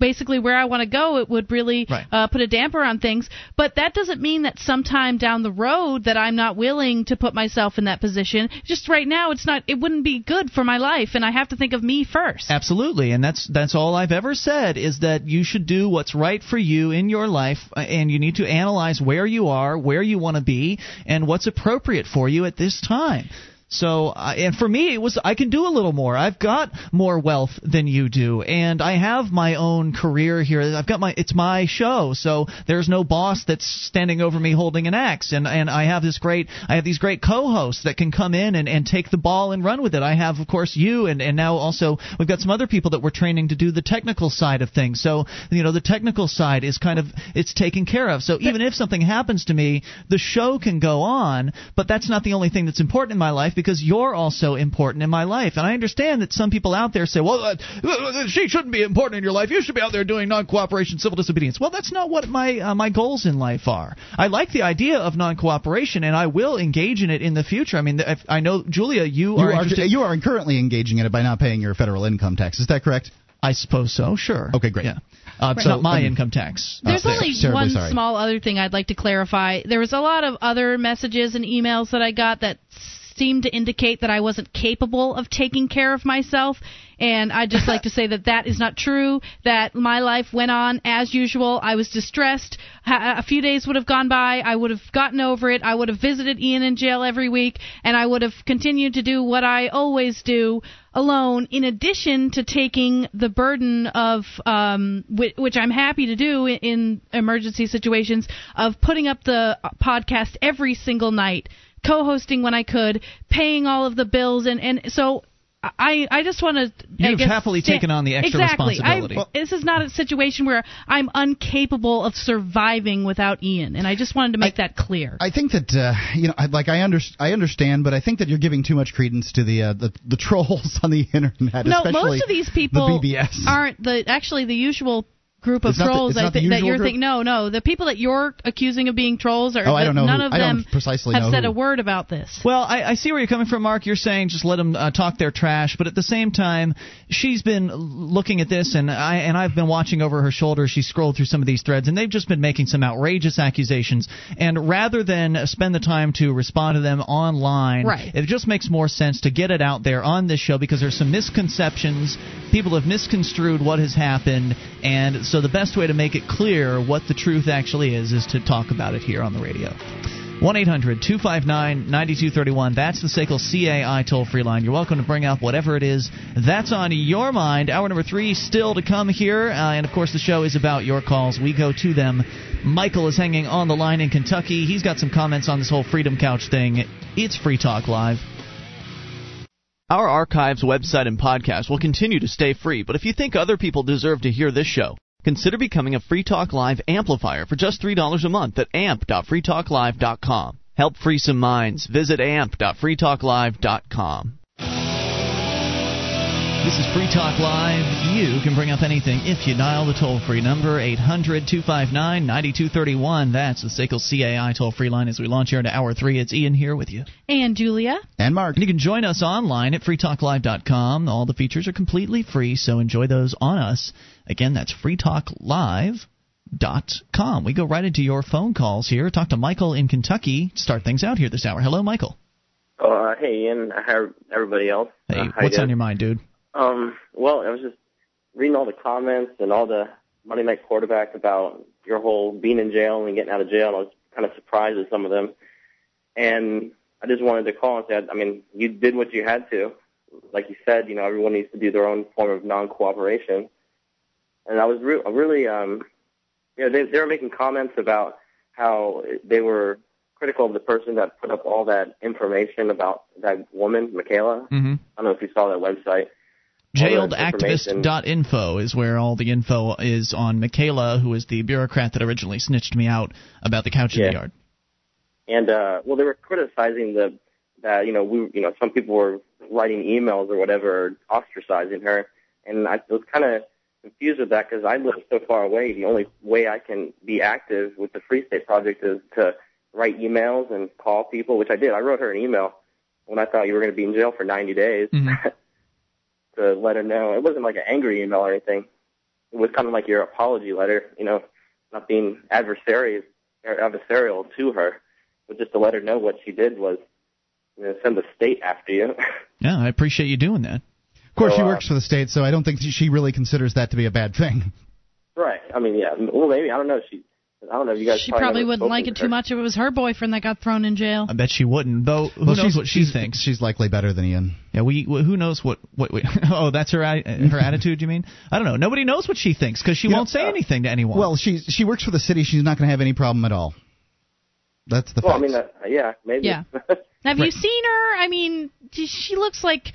basically where I want to go. It would really Right. uh, put a damper on things. But that doesn't mean that sometime down the road that I'm not willing to put myself in that position. Just right now, it's not. It wouldn't be good for my life, and I have to think of me first. Absolutely, and that's that's all I've ever said is that you should do what's right for you in your life, uh, and you need to analyze where you are, where you want to be, and what's appropriate for you at this time. So, uh, and for me, it was I can do a little more. I've got more wealth than you do, and I have my own career here. I've got my it's my show, so there's no boss that's standing over me holding an axe, and and I have this great I have these great co-hosts that can come in and and take the ball and run with it. I have, of course, you, and and now also we've got some other people that we're training to do the technical side of things. So you know the technical side is kind of it's taken care of. So even if something happens to me, the show can go on, but that's not the only thing that's important in my life because you're also important in my life. And I understand that some people out there say, well, uh, uh, she shouldn't be important in your life. You should be out there doing non-cooperation, civil disobedience. Well, that's not what my uh, my goals in life are. I like the idea of non-cooperation, and I will engage in it in the future. I mean, if, I know Julia, you, You are, are, interested- you are currently engaging in it by not paying your federal income tax. Is that correct? I suppose so. Sure. Okay, great. Yeah. Uh, it's So, not my um, income tax. Uh, There's there. only Terribly one sorry. small other thing I'd like to clarify. There was a lot of other messages and emails that I got that seemed to indicate that I wasn't capable of taking care of myself. And I'd just like to say that that is not true, that my life went on as usual. I was distressed. A few days would have gone by. I would have gotten over it. I would have visited Ian in jail every week. And I would have continued to do what I always do alone, in addition to taking the burden of, um, which, I'm happy to do in emergency situations, of putting up the podcast every single night, co-hosting when I could, paying all of the bills, and and so. I I just want to. You've happily taken on the extra exactly. responsibility. I, Well- this is not a situation where I'm incapable of surviving without Ian, and I just wanted to make that clear. I think that uh, you know, like I under, I understand, but I think that you're giving too much credence to the uh, the, the trolls on the internet. no, most of these people the BBS. aren't the actually the usual group of It's not the- trolls I not think that you're group? thinking. No, no, the people that you're accusing of being trolls are Oh, I don't know none who- of them precisely have said who. a word about this. Well, I, I see where you're coming from, Mark. You're saying just let them uh, talk their trash, but at the same time, she's been looking at this, and I and I've been watching over her shoulder. She scrolled through some of these threads, and they've just been making some outrageous accusations. And rather than spend the time to respond to them online, Right. it just makes more sense to get it out there on this show because there's some misconceptions. People have misconstrued what has happened, and so the best way to make it clear what the truth actually is is to talk about it here on the radio. 1 800 259 9231. That's the SACL CAI toll free line. You're welcome to bring up whatever it is that's on your mind. Hour number three still to come here. Uh, and of course, the show is about your calls. We go to them. Michael is hanging on the line in Kentucky. He's got some comments on this whole Freedom Couch thing. It's Free Talk Live. Our archives, website, and podcast will continue to stay free, but if you think other people deserve to hear this show, consider becoming a Free Talk Live amplifier for just $3 a month at amp.freetalklive.com. Help free some minds. Visit amp.freetalklive.com. This is Free Talk Live. You can bring up anything if you dial the toll free number 800 259 9231. That's the SACL CAI toll free line as we launch here into hour three. It's Ian here with you. And Julia, and Mark. And you can join us online at freetalklive.com. All the features are completely free, so enjoy those on us. Again, that's freetalklive.com. We go right into your phone calls here. Talk to Michael in Kentucky. Start things out here this hour. Hello, Michael. Uh, hey, Ian. How everybody else? Hey, uh, what's on your mind, dude? Um, well, I was just reading all the comments and all the Monday Night Quarterback about your whole being in jail and getting out of jail. And I was kind of surprised at some of them. And I just wanted to call and say, I mean, you did what you had to. Like you said, you know, everyone needs to do their own form of non-cooperation. And I was re- really, um, you know, they, they were making comments about how they were critical of the person that put up all that information about that woman, Michaela. Mm-hmm. I don't know if you saw that website. All that information. Jailedactivist.info is where all the info is on Michaela, who is the bureaucrat that originally snitched me out about the couch in the yard. And uh well they were criticizing the that, you know, we you know, some people were writing emails or whatever ostracizing her and I was kinda confused with that because I live so far away. The only way I can be active with the Free State Project is to write emails and call people, which I did. I wrote her an email when I thought you were going to be in jail for 90 days. Mm-hmm. to let her know. It wasn't like an angry email or anything. It was kind of like your apology letter, you know, not being adversarial, adversarial to her, but just to let her know what she did was you know, send the state after you. Yeah, I appreciate you doing that. Of course, So, she uh, works for the state, so I don't think she really considers that to be a bad thing. right. I mean, yeah. Well, maybe I don't know. She, I don't know if you guys. She probably never wouldn't like it too much if it was her boyfriend that got thrown in jail. I bet she wouldn't. Though who well, knows she's, what she she's, thinks? She's likely better than Ian. Yeah, we who knows what what we, oh that's her a- her attitude. You mean? I don't know. Nobody knows what she thinks because she You won't know, say uh, anything to anyone. Well, she she works for the city. She's not going to have any problem at all. That's the Well, I mean, that, yeah, maybe. Yeah. Have you seen her? I mean, she looks like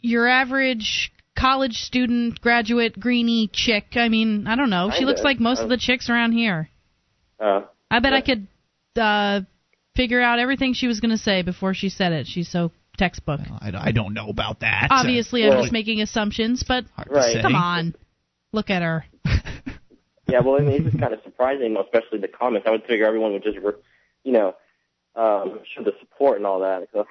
your average college student, graduate, greeny chick. I mean, I don't know. She Kinda. looks like most of the chicks around here. uh, I bet I could uh figure out everything she was going to say before she said it. She's so textbook. I, I don't know about that. Obviously, I'm Well- just making assumptions, but Right. come on. Look at her. yeah. Well, I mean, it's just kind of surprising, especially the comments. I would figure everyone would just, re- you know, um, show the support and all that. So,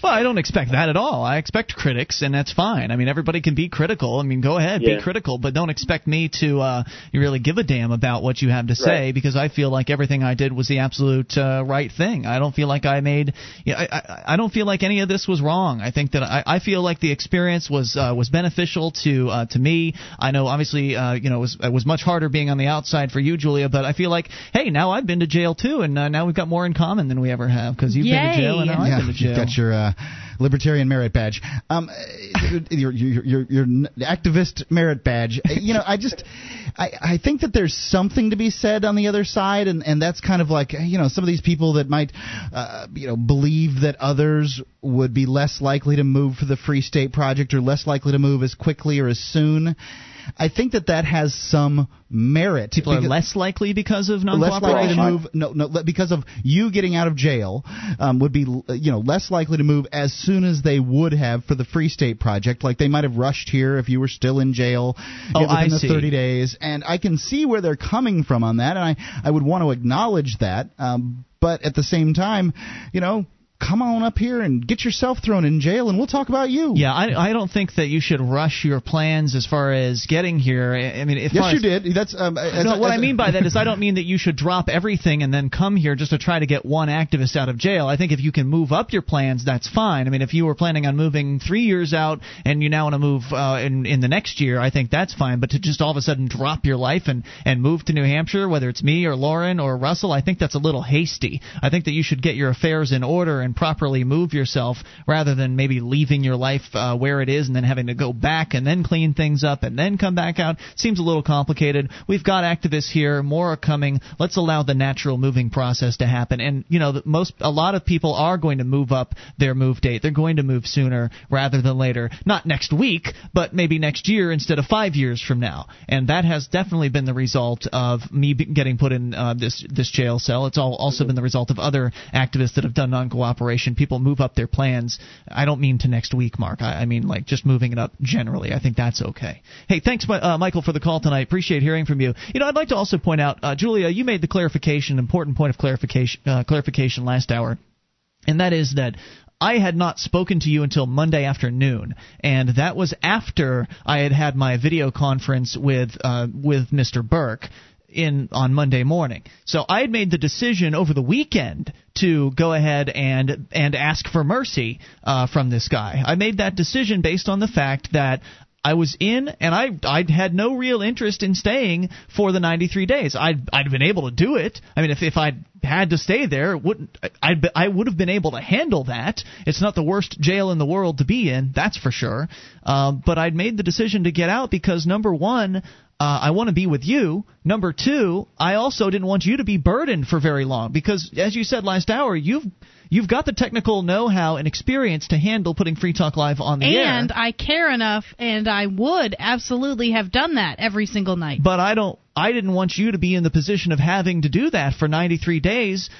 Well, I don't expect that at all. I expect critics, and that's fine. I mean, everybody can be critical. I mean, go ahead, Yeah. be critical, but don't expect me to uh, really give a damn about what you have to say Right. because I feel like everything I did was the absolute uh, right thing. I don't feel like I made. Yeah, I, I, I don't feel like any of this was wrong. I think that I, I feel like the experience was uh, was beneficial to uh, to me. I know, obviously, uh, you know, it was it was much harder being on the outside for you, Julia. But I feel like, hey, now I've been to jail too, and uh, now we've got more in common than we ever have because you've been to jail and now I've been to jail. you've got your uh, libertarian merit badge, um, your, your your your activist merit badge. You know, I just I I think that there's something to be said on the other side, and and that's kind of like you know some of these people that might uh, you know believe that others would be less likely to move for the Free State Project or less likely to move as quickly or as soon. I think that that has some merit. People are less likely because of less likely to non-cooperation. move no no because of you getting out of jail um, would be uh, you know less likely to move as soon as they would have for the Free State Project like they might have rushed here if you were still in jail Oh, you know, within I the see. 30 days and I can see where they're coming from on that and I I would want to acknowledge that um, but at the same time you know come on up here and get yourself thrown in jail and we'll talk about you Yeah, I, I don't think that you should rush your plans as far as getting here. I I mean, if yes you did that's um, as, no, what as- I mean by that is I don't mean that you should drop everything and then come here just to try to get one activist out of jail. I think if you can move up your plans, that's fine. I mean, if you were planning on moving three years out and you now want to move uh, in in the next year, I think that's fine. But to just all of a sudden drop your life and and move to New Hampshire, whether it's me or Lauren or Russell, I think that's a little hasty. I think that you should get your affairs in order and properly move yourself rather than maybe leaving your life uh, where it is and then having to go back and then clean things up and then come back out. Seems a little complicated. We've got activists here, more are coming. Let's allow the natural moving process to happen. And you know, most a lot of people are going to move up their move date. They're going to move sooner rather than later. Not next week, but maybe next year instead of 5 years from now. And that has definitely been the result of me getting put in uh, this this jail cell. It's all also been the result of other activists that have done non-cooperation. People move up their plans. I don't mean to next week, Mark. I, I mean like just moving it up generally. I think that's okay. Hey, thanks, uh, Michael, for the call tonight. Appreciate hearing from you. You know, I'd like to also point out, uh, Julia, you made the clarification, important point of clarification, uh, clarification last hour, and that is that. I had not spoken to you until Monday afternoon, and that was after I had had my video conference with uh, with Mr. Burke in on Monday morning. So I had made the decision over the weekend to go ahead and and ask for mercy uh, from this guy. I made that decision based on the fact that I was in, and I I had no real interest in staying for the 93 days. I'd I'd been able to do it. I mean, if if I'd had to stay there, wouldn't I I would have been able to handle that. It's not the worst jail in the world to be in, that's for sure. Um, but I'd made the decision to get out because number one. Uh, I want to be with you. Number two, I also didn't want you to be burdened for very long because, as you said last hour, you've you've got the technical know-how and experience to handle putting Free Talk Live on the air. And I care enough, and I would absolutely have done that every single night. But I don't. I didn't want you to be in the position of having to do that for 93 days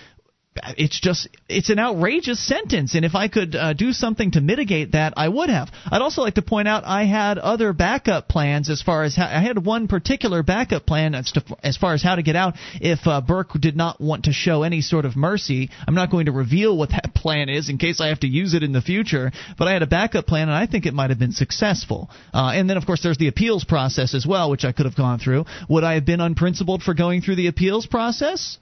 it's just it's an outrageous sentence. And if i could uh, do something to mitigate that i would have. I'd also like to point out i had other backup plans as far as how, i had one particular backup plan as, to, as far as how to get out if uh, burke did not want to show any sort of mercy. I'm not going to reveal what that plan is in case i have to use it in the future but i had a backup plan and i think it might have been successful. Uh, and then of course there's the appeals process as well which i could have gone through. Would i have been unprincipled for going through the appeals process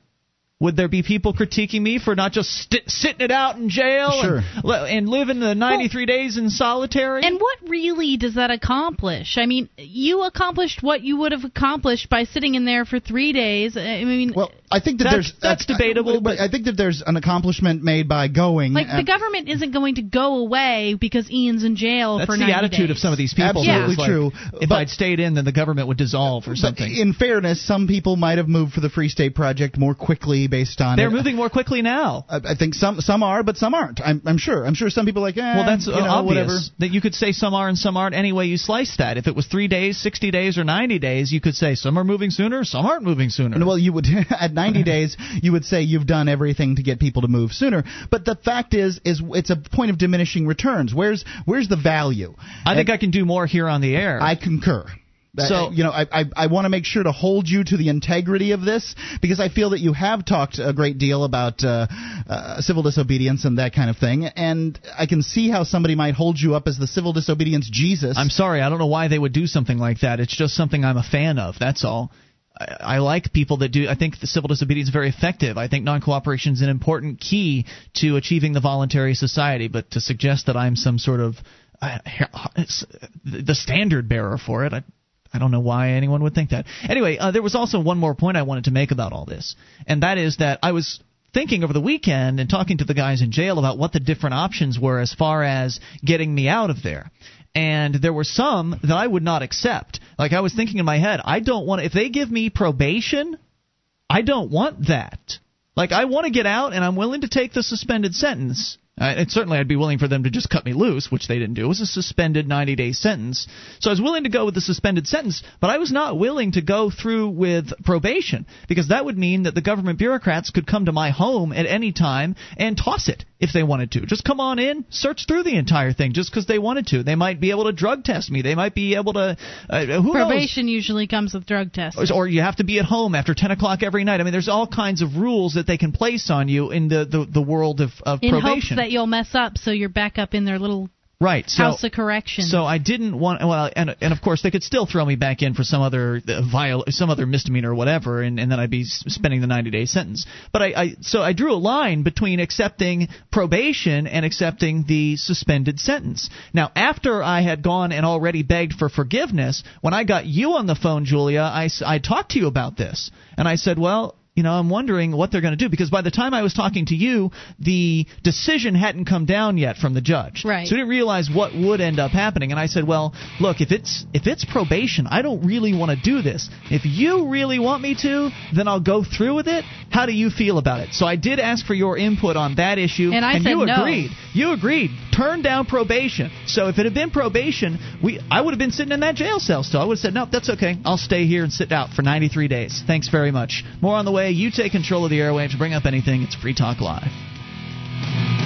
would there be people critiquing me for not just st- sitting it out in jail sure. and, and living the 93 well, days in solitary? And what really does that accomplish? I mean, you accomplished what you would have accomplished by sitting in there for three days. I mean, well, I think that that's, there's that's debatable, I, but I think that there's an accomplishment made by going. Like the government isn't going to go away because Ian's in jail for that's for the attitude days. of some of these people. Absolutely like, true. If I'd stayed in, then the government would dissolve or something. in fairness, some people might have moved for the Free State Project more quickly based on. They're it. moving more quickly now. I, I, think some some are, but some aren't. I'm, I'm sure. I'm sure some people are like. Eh, well, that's you know, obvious whatever. that you could say some are and some aren't. Any way you slice that, if it was three days, sixty days, or ninety days, you could say some are moving sooner, some aren't moving sooner. Well, you would at ninety days, you would say you've done everything to get people to move sooner. But the fact is, is it's a point of diminishing returns. Where's where's the value? I think I can do more here on the air. I concur. So you know, I I, I want to make sure to hold you to the integrity of this because I feel that you have talked a great deal about uh, uh, civil disobedience and that kind of thing, and I can see how somebody might hold you up as the civil disobedience Jesus. I'm sorry, I don't know why they would do something like that. It's just something I'm a fan of. That's all. I like people that do. I think the civil disobedience is very effective. I think non-cooperation is an important key to achieving the voluntary society. But to suggest that I'm some sort of uh, the standard bearer for it, I, I don't know why anyone would think that. Anyway, uh, there was also one more point I wanted to make about all this, and that is that I was thinking over the weekend and talking to the guys in jail about what the different options were as far as getting me out of there and there were some that I would not accept. Like I was thinking in my head, I don't want if they give me probation, I don't want that. Like I want to get out and I'm willing to take the suspended sentence. Uh, and certainly, I'd be willing for them to just cut me loose, which they didn't do. It was a suspended 90 day sentence. So I was willing to go with the suspended sentence, but I was not willing to go through with probation because that would mean that the government bureaucrats could come to my home at any time and toss it if they wanted to. Just come on in, search through the entire thing just because they wanted to. They might be able to drug test me. They might be able to. Uh, who probation knows? usually comes with drug tests. Or you have to be at home after 10 o'clock every night. I mean, there's all kinds of rules that they can place on you in the, the, the world of, of in probation. hopes that you'll mess up so you're back up in their little Right. So, House of Correction. So I didn't want. Well, and and of course they could still throw me back in for some other uh, viol, some other misdemeanor or whatever, and, and then I'd be spending the 90 day sentence. But I, I so I drew a line between accepting probation and accepting the suspended sentence. Now after I had gone and already begged for forgiveness, when I got you on the phone, Julia, I I talked to you about this, and I said, well you know, I'm wondering what they're going to do because by the time I was talking to you, the decision hadn't come down yet from the judge. Right. So we didn't realize what would end up happening. And I said, well, look, if it's if it's probation, I don't really want to do this. If you really want me to, then I'll go through with it. How do you feel about it? So I did ask for your input on that issue, and, I and you no. agreed. You agreed. Turn down probation. So if it had been probation, we I would have been sitting in that jail cell still. I would have said, no, that's okay. I'll stay here and sit out for 93 days. Thanks very much. More on the way. You take control of the airwaves. Bring up anything. It's Free Talk Live.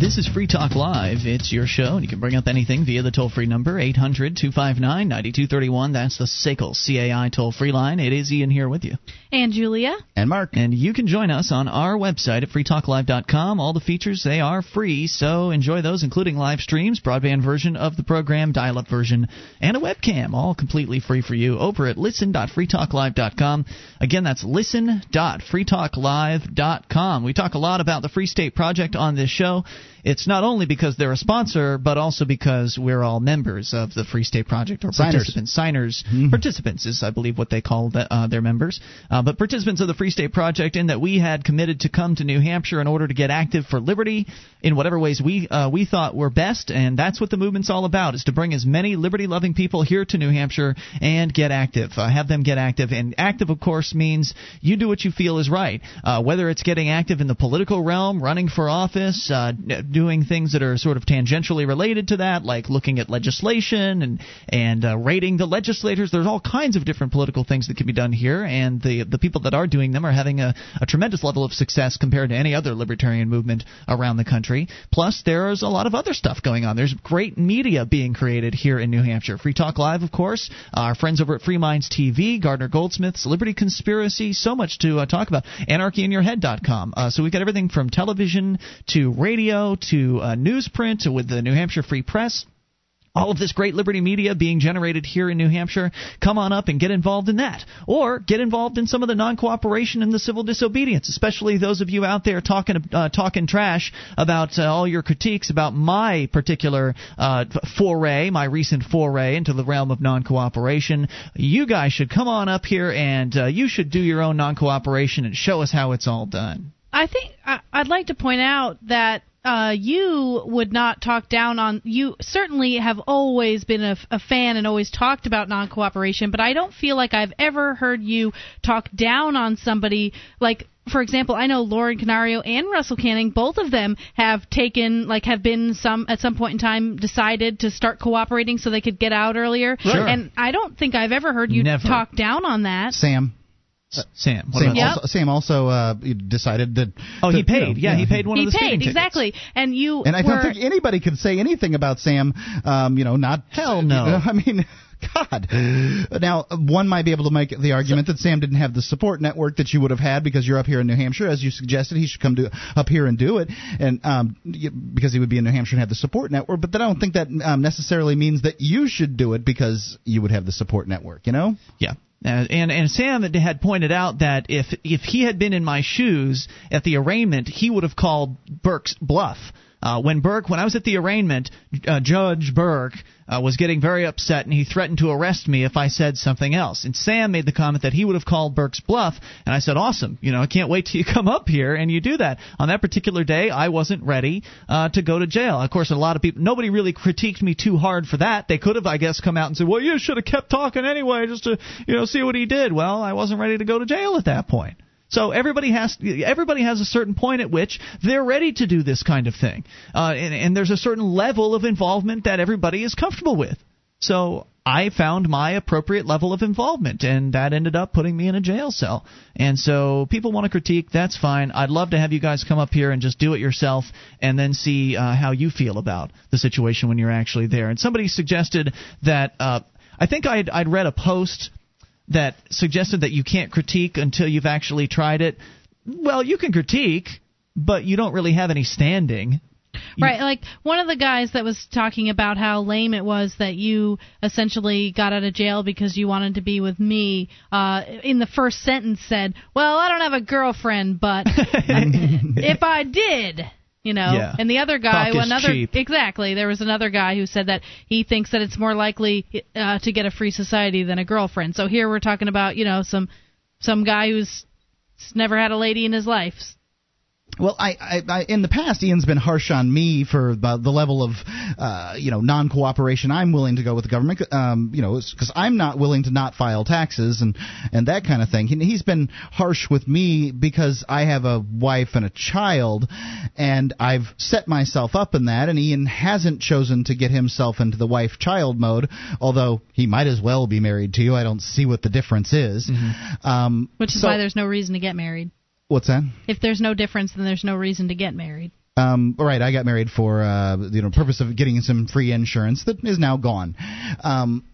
This is Free Talk Live. It's your show, and you can bring up anything via the toll free number, 800 259 9231. That's the SACL CAI toll free line. It is Ian here with you. And Julia. And Mark. And you can join us on our website at freetalklive.com. All the features, they are free, so enjoy those, including live streams, broadband version of the program, dial up version, and a webcam, all completely free for you over at listen.freetalklive.com. Again, that's listen.freetalklive.com. We talk a lot about the Free State Project on this show. It's not only because they're a sponsor, but also because we're all members of the Free State Project or Signers. participants. Signers. Participants is, I believe, what they call the, uh, their members. Uh, but participants of the Free State Project, in that we had committed to come to New Hampshire in order to get active for liberty in whatever ways we uh, we thought were best, and that's what the movement's all about: is to bring as many liberty-loving people here to New Hampshire and get active, uh, have them get active. And active, of course, means you do what you feel is right, uh, whether it's getting active in the political realm, running for office, uh, doing things that are sort of tangentially related to that, like looking at legislation and and uh, rating the legislators. There's all kinds of different political things that can be done here, and the the people that are doing them are having a, a tremendous level of success compared to any other libertarian movement around the country. Plus, there's a lot of other stuff going on. There's great media being created here in New Hampshire. Free Talk Live, of course, our friends over at Free Minds TV, Gardner Goldsmith's Liberty Conspiracy, so much to uh, talk about. AnarchyInYourHead.com. Uh, so we've got everything from television to radio to uh, newsprint with the New Hampshire Free Press all of this great liberty media being generated here in New Hampshire, come on up and get involved in that. Or get involved in some of the non cooperation and the civil disobedience, especially those of you out there talking, uh, talking trash about uh, all your critiques about my particular uh, foray, my recent foray into the realm of non cooperation. You guys should come on up here and uh, you should do your own non cooperation and show us how it's all done. I think I'd like to point out that uh, you would not talk down on. You certainly have always been a, a fan and always talked about non cooperation, but I don't feel like I've ever heard you talk down on somebody like for example, I know Lauren Canario and Russell Kanning, both of them have taken, like, have been some at some point in time decided to start cooperating so they could get out earlier. Sure. And I don't think I've ever heard you Never. talk down on that. Sam. Uh, Sam, what Sam Yep. also, Sam also uh, decided that. Oh, he that, you know, paid. yeah, he paid one he of the paid tickets. exactly, and you And I were, don't think anybody could say anything about Sam. Um, you know, not Hell no. I mean. God. Now, one might be able to make the argument that Sam didn't have the support network that you would have had because you're up here in New Hampshire, as you suggested. He should come to up here and do it, and um, because he would be in New Hampshire and have the support network. But then I don't think that um, necessarily means that you should do it because you would have the support network. You know? Yeah. Uh, and and Sam had- had pointed out that if if he had been in my shoes at the arraignment, he would have called Burke's bluff. Uh, when Burke, when I was at the arraignment, uh, Judge Burke uh, was getting very upset and he threatened to arrest me if I said something else. And Sam made the comment that he would have called Burke's bluff, and I said, "Awesome! You know, I can't wait till you come up here and you do that." On that particular day, I wasn't ready uh, to go to jail. Of course, a lot of people, nobody really critiqued me too hard for that. They could have, I guess, come out and said, "Well, you should have kept talking anyway, just to you know see what he did." Well, I wasn't ready to go to jail at that point. So everybody has everybody has a certain point at which they're ready to do this kind of thing, uh, and, and there's a certain level of involvement that everybody is comfortable with. So I found my appropriate level of involvement, and that ended up putting me in a jail cell. And so people want to critique, that's fine. I'd love to have you guys come up here and just do it yourself, and then see uh, how you feel about the situation when you're actually there. And somebody suggested that uh, I think I'd, I'd read a post that suggested that you can't critique until you've actually tried it. Well, you can critique, but you don't really have any standing. Right, like one of the guys that was talking about how lame it was that you essentially got out of jail because you wanted to be with me. Uh, in the first sentence, said, "Well, I don't have a girlfriend, but if I did." You know, Yeah. and the other guy, another cheap. exactly. There was another guy who said that he thinks that it's more likely uh, to get a free society than a girlfriend. So here we're talking about you know some some guy who's never had a lady in his life. Well, I, I, I in the past, Ian's been harsh on me for the, the level of, uh, you know, non-cooperation I'm willing to go with the government. Um, you know, because I'm not willing to not file taxes and and that kind of thing. He, he's been harsh with me because I have a wife and a child, and I've set myself up in that. And Ian hasn't chosen to get himself into the wife-child mode, although he might as well be married to you. I don't see what the difference is. Um, Which is so- why there's no reason to get married. What's that? If there's no difference, then there's no reason to get married. Um, all right, I got married for uh, you know purpose of getting some free insurance that is now gone. Um,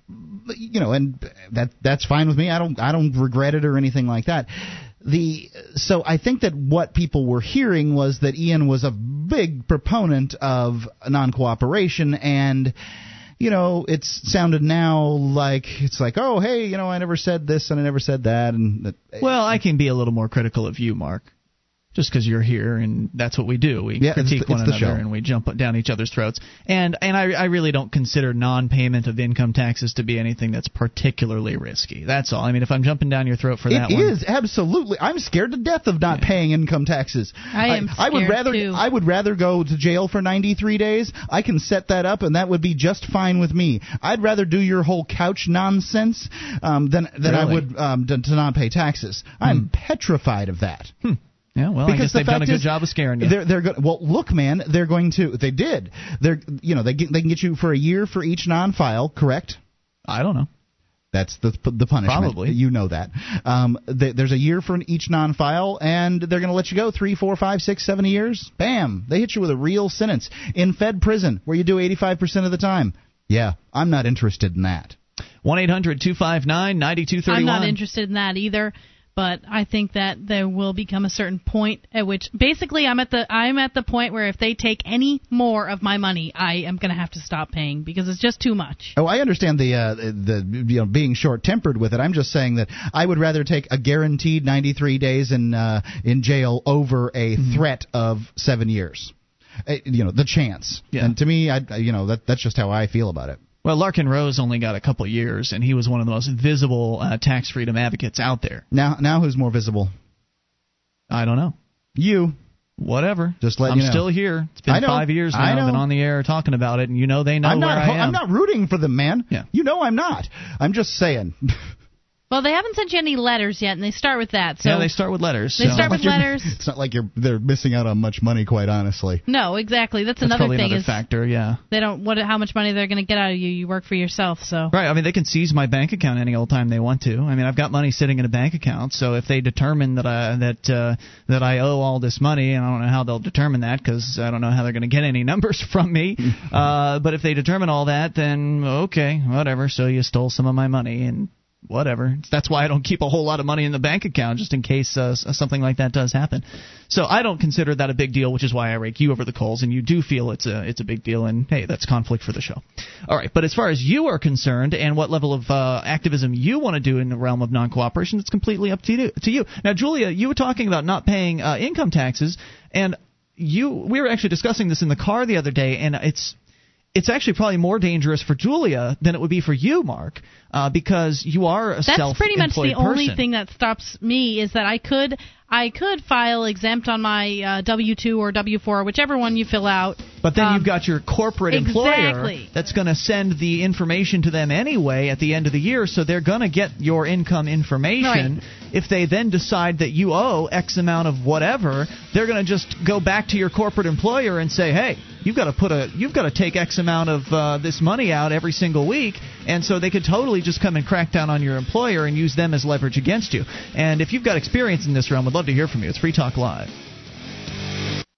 but, you know, and that that's fine with me. I don't I don't regret it or anything like that. The so I think that what people were hearing was that Ian was a big proponent of non-cooperation and. You know, it's sounded now like it's like, oh, hey, you know, I never said this and I never said that, and that, Well, I can be a little more critical of you, Mark. Just because you're here, and that's what we do. We Yeah, critique the- one it's another, and we jump down each other's throats. And and I, I really don't consider non-payment of income taxes to be anything that's particularly risky. That's all. I mean, if I'm jumping down your throat for that It one, is absolutely. I'm scared to death of not paying income taxes. I am I, would rather. too. I would rather go to jail for 93 days. I can set that up, and that would be just fine with me. I'd rather do your whole couch nonsense um, than than I would um, to, to not pay taxes. I'm petrified of that. Yeah, well, because I guess the they've done a good is, job of scaring you. They're they're go- well, look, man, they're going to. They did. They're you know they get, they can get you for a year for each non-file, correct? I don't know. That's the the punishment. Probably. you know that. Um, th- there's a year for each non-file, and they're going to let you go three, four, five, six, seven years. Bam! They hit you with a real sentence in Fed prison where you do 85% of the time. Yeah, I'm not interested in that. One eight hundred two five nine ninety two thirty I'm not interested in that either. But I think that there will become a certain point at which, basically, I'm at the I'm at the point where if they take any more of my money, I am going to have to stop paying because it's just too much. Oh, I understand the uh, the you know being short-tempered with it. I'm just saying that I would rather take a guaranteed 93 days in uh, in jail over a Mm-hmm. threat of seven years. Uh, you know the chance. Yeah. And to me, I you know that that's just how I feel about it. Well, Larken Rose only got a couple years, and he was one of the most visible uh, tax freedom advocates out there. Now now who's more visible? I don't know. You. Whatever. Just letting I'm you know. still here. It's been five years now. I've been on the air talking about it, and you know they know I'm where not. I am. I'm not rooting for them, man. Yeah. You know I'm not. I'm just saying. Well, they haven't sent you any letters yet, and they start with that. So yeah, they start with letters. They so- start with You're- letters. It's not like you're they're missing out on much money, quite honestly. No, exactly. That's, That's another thing another factor. Yeah. they don't what how much money they're going to get out of you. You work for yourself, so Right. I mean, they can seize my bank account any old time they want to. I mean, I've got money sitting in a bank account, so if they determine that I that uh, that I owe all this money, and I don't know how they'll determine that because I don't know how they're going to get any numbers from me. uh, but if they determine all that, then okay, whatever. So you stole some of my money and. Whatever. That's why I don't keep a whole lot of money in the bank account, just in case uh, something like that does happen. So I don't consider that a big deal, which is why I rake you over the coals, and you do feel it's a it's a big deal, and hey, that's conflict for the show. All right, but as far as you are concerned, and what level of uh, activism you want to do in the realm of non-cooperation, it's completely up to you. To you. Now, Julia, you were talking about not paying uh, income taxes, and you we were actually discussing this in the car the other day, and it's it's actually probably more dangerous for Julia than it would be for you, Mark, uh, because you are a that's pretty much the self-employed only thing that stops me is that I could I could file exempt on my uh, W two or W four, whichever one you fill out. But then Um, you've got your corporate employer exactly. that's going to send the information to them anyway at the end of the year, so they're going to get your income information. If they then decide that you owe X amount of whatever, they're going to just go back to your corporate employer and say, "Hey, you've got to put a you've got to take X amount of uh, this money out every single week." And so they could totally just come and crack down on your employer and use them as leverage against you. And if you've got experience in this realm, I'd love to hear from you. It's Free Talk Live.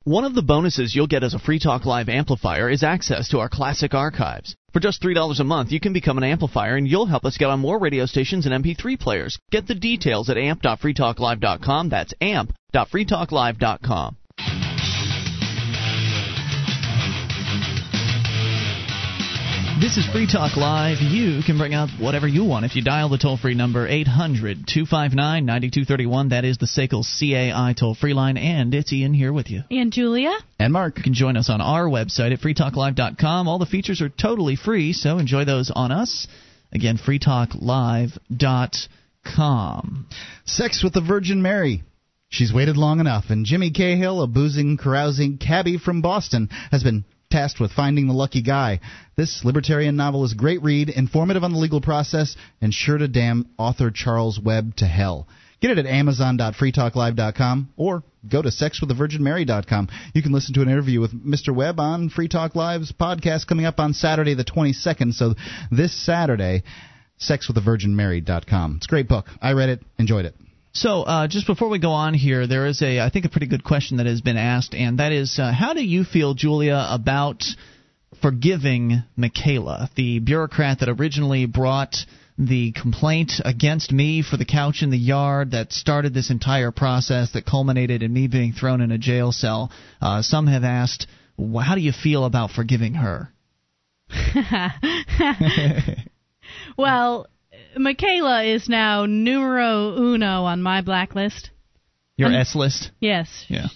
One of the bonuses you'll get as a Free Talk Live amplifier is access to our classic archives. For just $3 a month, you can become an amplifier and you'll help us get on more radio stations and MP3 players. Get the details at amp.freetalklive.com. That's amp.freetalklive.com. This is Free Talk Live. You can bring up whatever you want if you dial the toll free number 800 259 9231. That is the SACL CAI toll free line, and it's Ian here with you. and Julia. And Mark. You can join us on our website at freetalklive.com. All the features are totally free, so enjoy those on us. Again, freetalklive.com. Sex with the Virgin Mary. She's waited long enough, and Jimmy Cahill, a boozing, carousing cabbie from Boston, has been tasked with finding the lucky guy. This libertarian novel is a great read, informative on the legal process, and sure to damn author Charles Webb to hell. Get it at amazon.freetalklive.com or go to sexwiththevirginmary.com. You can listen to an interview with Mr. Webb on Free Talk Live's podcast coming up on Saturday the 22nd. So this Saturday, sexwiththevirginmary.com. It's a great book. I read it, enjoyed it. So, uh, just before we go on here, there is a, I think, a pretty good question that has been asked, and that is, uh, how do you feel, Julia, about forgiving Michaela, the bureaucrat that originally brought the complaint against me for the couch in the yard that started this entire process that culminated in me being thrown in a jail cell? Uh, some have asked, wh- how do you feel about forgiving her? well, Michaela is now numero uno on my blacklist. Your Um, S list? Yes, Yeah.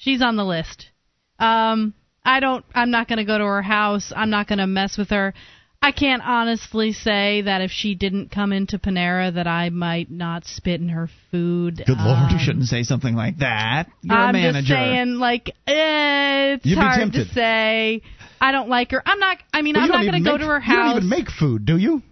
she's on the list. Um, I don't. I'm not going to go to her house. I'm not going to mess with her. I can't honestly say that if she didn't come into Panera, that I might not spit in her food. Good lord, you Um, shouldn't say something like that. You're I'm a manager. just saying, like, eh, it's You'd hard to say. I don't like her. I'm not. I mean, Well, I'm not going to go to her house. You don't even make food, do you?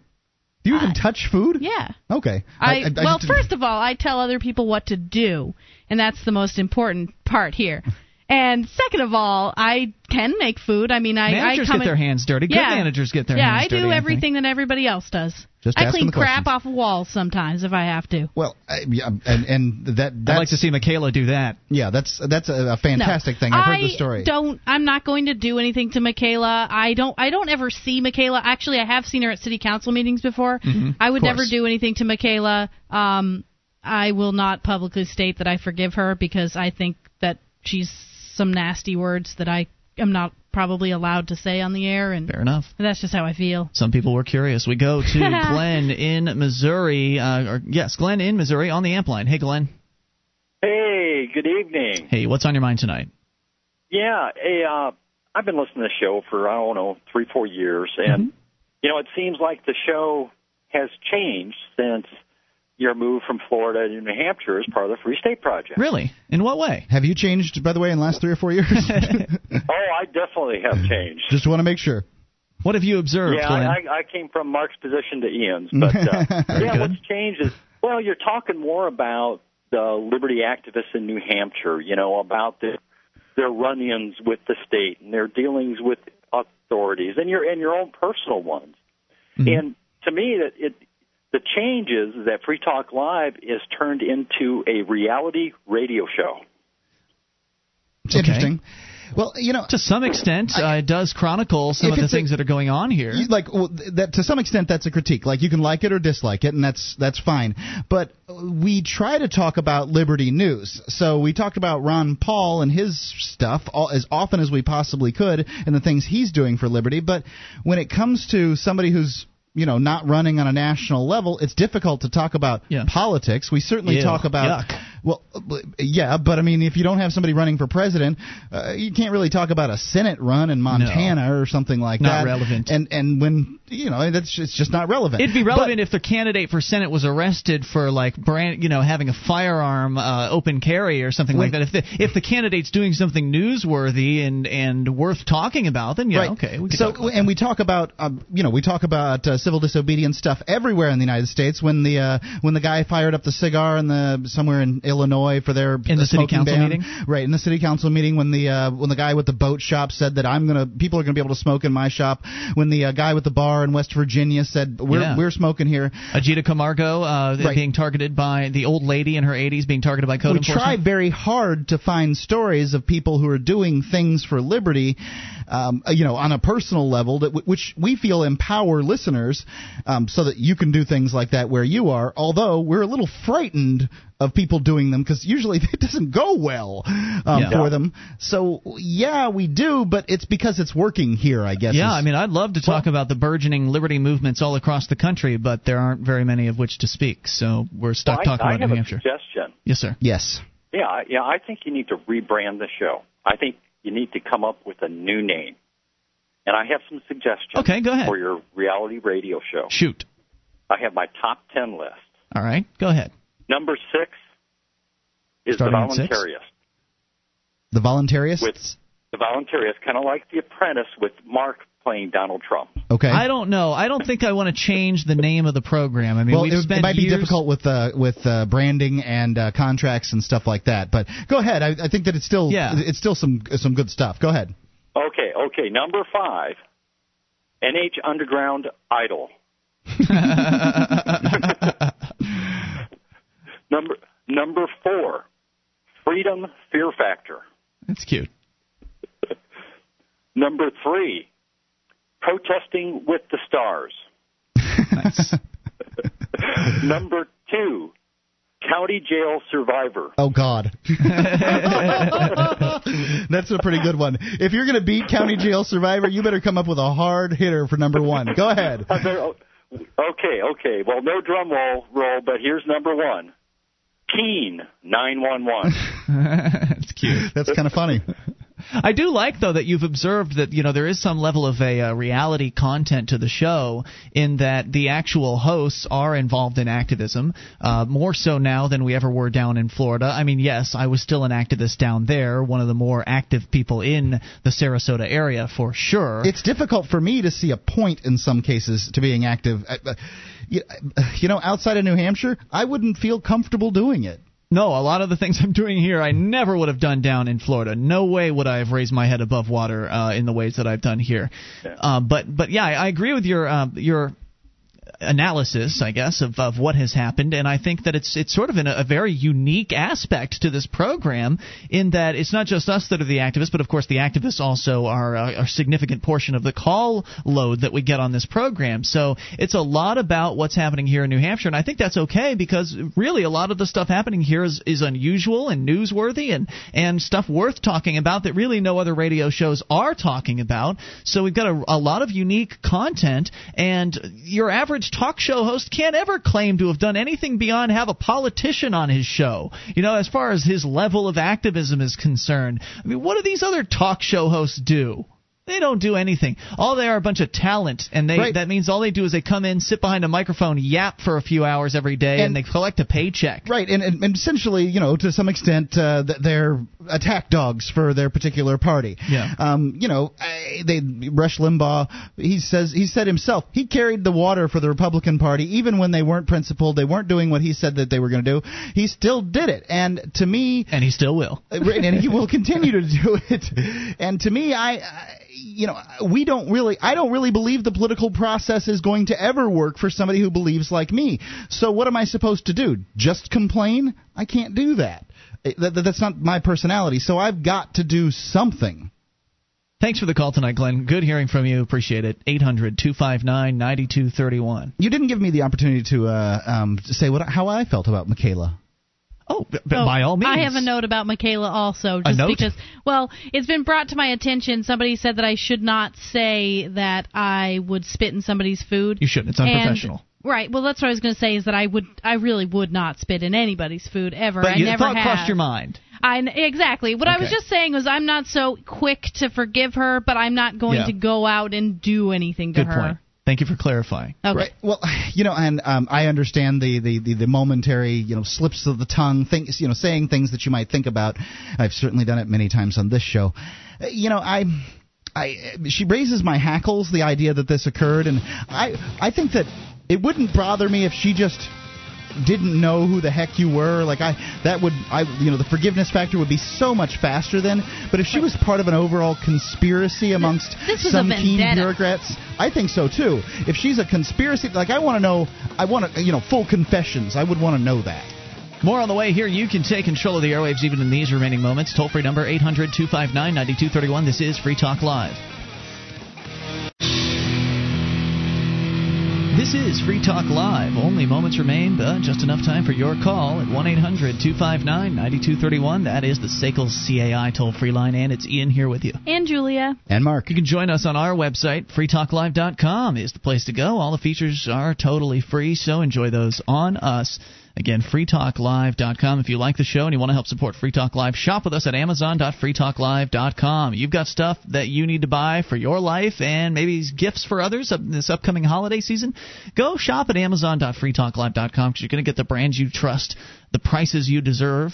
Do you even touch food? Yeah. Okay. I, well, just- first of all, I tell other people what to do, and that's the most important part here. And second of all, I can make food. I mean, I managers I come get their hands dirty. Good Yeah. managers get their yeah, hands dirty. Yeah, I do everything that everybody else does. Just I ask clean them crap questions. off of walls sometimes if I have to. Well, I, yeah, and and that I'd like to see Michaela do that. yeah, that's that's a, a fantastic No. thing. I've heard the story. Don't. I'm not going to do anything to Michaela. I don't. I don't ever see Michaela. Actually, I have seen her at city council meetings before. Mhm. I would never do anything to Michaela. Um, I will not publicly state that I forgive her because I think that she's some nasty words that I am not probably allowed to say on the air, and Fair enough. that's just how I feel. Some people were curious. We go to Glenn in Missouri. Uh, or yes, Glenn in Missouri on the amp line. Hey, Glenn. Hey, good evening. Hey, what's on your mind tonight? Yeah, hey, uh, I've been listening to the show for I don't know three, four years, and you know it seems like the show has changed since your move from Florida to New Hampshire as part of the Free State Project. Really? In what way? Have you changed, by the way, in the last three or four years? Oh, I definitely have changed. Just want to make sure. What have you observed, yeah, Glenn? I, I came from Mark's position to Ian's, but uh, yeah, good. what's changed is well, you're talking more about the liberty activists in New Hampshire, you know, about the, their run-ins with the state and their dealings with authorities, and your and your own personal ones. Mm-hmm. And to me, that it the change is that Free Talk Live is turned into a reality radio show. It's interesting. Well, you know, to some extent, uh, it does chronicle some of the it's a- things that are going on here. You- like well, th- that to some extent that's a critique like you can like it or dislike it and that's that's fine but we try to talk about liberty news so we talked about ron paul and his stuff all, as often as we possibly could and the things he's doing for liberty but when it comes to somebody who's you know not running on a national level it's difficult to talk about politics. We certainly Ew, talk about yuck. Well, yeah, but I mean, if you don't have somebody running for president, uh, you can't really talk about a Senate run in Montana or something like Not that. relevant. And and when you know that's just, it's just not relevant. It'd be relevant if the candidate for Senate was arrested for like brand, you know, having a firearm uh, open carry or something like that. If the if the candidate's doing something newsworthy and and worth talking about, then yeah, right. okay. We so and we talk about um, you know we talk about uh, civil disobedience stuff everywhere in the United States. When the uh, when the guy fired up the cigar in the somewhere in Illinois for their In the city council ban. meeting? right in the city council meeting when the uh, when the guy with the boat shop said that I'm gonna people are gonna be able to smoke in my shop. When the uh, guy with the bar in West Virginia said we're Yeah. we're smoking here. Ajita Camargo uh, Right. being targeted by the old lady in her 80s being targeted by code we enforcement. try very hard to find stories of people who are doing things for liberty, um, you know, on a personal level that w- which we feel empower listeners, um, so that you can do things like that where you are. Although we're a little frightened of people doing them because usually it doesn't go well um, Yeah. for them. So yeah, we do, but it's because it's working here, I guess. Yeah, is- I mean, I'd love to talk about the burgeoning liberty movements all across the country, but there aren't very many of which to speak. So we're stuck Well, I, talking I about have New a Hampshire. suggestion. Yes, sir. Yes. Yeah, yeah. I think you need to rebrand the show. I think you need to come up with a new name. And I have some suggestions. Okay, go ahead. For your reality radio show. Shoot. I have my top ten list. All right, go ahead. Number six is Starting the at six? voluntarist. The voluntarists. With the voluntarist, kind of like The Apprentice, with Mark playing Donald Trump. Okay. I don't know. I don't think I want to change the name of the program. I mean, well, we've it, spent it might be years- difficult with uh, with uh, branding and uh, contracts and stuff like that. But go ahead. I, I think that it's still Yeah. it's still some some good stuff. Go ahead. Okay, okay. Number five, NH Underground Idol. number number four, Freedom Fear Factor. That's cute. Number three, Protesting with the Stars. Nice. Number two, County Jail Survivor. Oh God, that's a pretty good one. If you're going to beat County Jail Survivor, you better come up with a hard hitter for number one. Go ahead. Okay, okay. Well, no drum roll, roll, but here's number one. Keene 911. That's cute. That's kind of funny. I do like though that you've observed that you know there is some level of a uh, reality content to the show in that the actual hosts are involved in activism uh, more so now than we ever were down in Florida. I mean, yes, I was still an activist down there, one of the more active people in the Sarasota area for sure. It's difficult for me to see a point in some cases to being active. Uh, uh, you know, outside of New Hampshire, I wouldn't feel comfortable doing it. No, a lot of the things I'm doing here, I never would have done down in Florida. No way would I have raised my head above water uh, in the ways that I've done here. Uh, but but yeah, I, I agree with your uh, your analysis, I guess, of, of what has happened, and I think that it's it's sort of in a, a, very unique aspect to this program in that it's not just us that are the activists, but of course the activists also are uh, a, a significant portion of the call load that we get on this program. So it's a lot about what's happening here in New Hampshire, and I think that's okay because really a lot of the stuff happening here is, is unusual and newsworthy and and stuff worth talking about that really no other radio shows are talking about. So we've got a, a lot of unique content, and your average talk show host can't ever claim to have done anything beyond have a politician on his show. You know, as far as his level of activism is concerned. I mean, what do these other talk show hosts do? They don't do anything. All they are a bunch of talent, and they right. that means all they do is they come in, sit behind a microphone, yap for a few hours every day, and, and they collect a paycheck. Right, and, and, and, essentially, you know, to some extent, uh, they're attack dogs for their particular party. Yeah. Um, you know, they Rush Limbaugh. He says he said himself he carried the water for the Republican Party even when they weren't principled, they weren't doing what he said that they were going to do. He still did it, and to me, and he still will, and he will continue to do it. And to me, I, I you know, we don't really, I don't really believe the political process is going to ever work for somebody who believes like me. So what am I supposed to do? Just complain? I can't do that. that that's not my personality. So I've got to do something. Thanks for the call tonight, Glenn. Good hearing from you. Appreciate it. 800 259 9231. You didn't give me the opportunity to uh, um, say what how I felt about Michaela. Oh, b- by all means. I have a note about Michaela also, just because. Well, it's been brought to my attention. Somebody said that I should not say that I would spit in somebody's food. You shouldn't. It's unprofessional. And, Right. Well, that's what I was going to say. Is that I would, I really would not spit in anybody's food ever. But I you, never thought have. crossed your mind. I exactly. What okay. I was just saying was I'm not so quick to forgive her, but I'm not going yeah. to go out and do anything to Good her. Point. Thank you for clarifying. Okay. Right. Well, you know, and um, I understand the, the, the, the, momentary, you know, slips of the tongue, things, you know, saying things that you might think about. I've certainly done it many times on this show. Uh, you know, I. I, she raises my hackles the idea that this occurred, and I I think that it wouldn't bother me if she just didn't know who the heck you were like i that would i you know the forgiveness factor would be so much faster then but if she was part of an overall conspiracy amongst some Keene bureaucrats i think so too if she's a conspiracy like i want to know i want to you know full confessions i would want to know that more on the way here. You can take control of the airwaves even in these remaining moments. Toll free number 800 259 9231. This is Free Talk Live. This is Free Talk Live. Only moments remain, but just enough time for your call at 1 800 259 9231. That is the SACL CAI toll free line, and it's Ian here with you. And Julia. And Mark. You can join us on our website. FreeTalkLive.com is the place to go. All the features are totally free, so enjoy those on us. Again, freetalklive.com. If you like the show and you want to help support Free Talk Live, shop with us at amazon.freetalklive.com. You've got stuff that you need to buy for your life and maybe gifts for others this upcoming holiday season. Go shop at amazon.freetalklive.com because you're going to get the brands you trust, the prices you deserve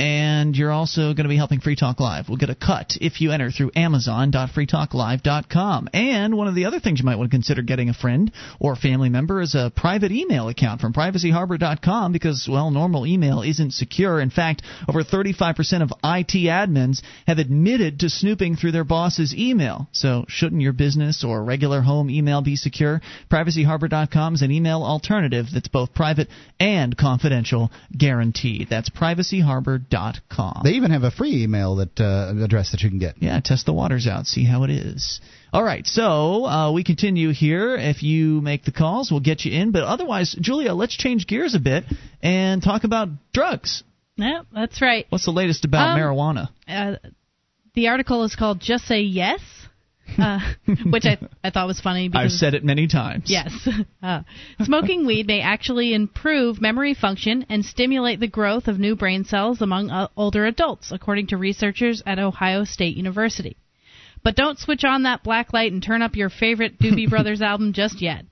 and you're also going to be helping Free Talk Live. We'll get a cut if you enter through Amazon.freetalklive.com. And one of the other things you might want to consider getting a friend or family member is a private email account from PrivacyHarbor.com because, well, normal email isn't secure. In fact, over 35% of IT admins have admitted to snooping through their boss's email. So, shouldn't your business or regular home email be secure? PrivacyHarbor.com is an email alternative that's both private and confidential, guaranteed. That's PrivacyHarbor.com com. They even have a free email that uh, address that you can get. Yeah, test the waters out, see how it is. All right, so uh, we continue here. If you make the calls, we'll get you in. But otherwise, Julia, let's change gears a bit and talk about drugs. Yeah, that's right. What's the latest about um, marijuana? Uh, the article is called "Just Say Yes." Uh, which I I thought was funny. Because, I've said it many times. Yes. Uh, smoking weed may actually improve memory function and stimulate the growth of new brain cells among uh, older adults, according to researchers at Ohio State University. But don't switch on that black light and turn up your favorite Doobie Brothers album just yet.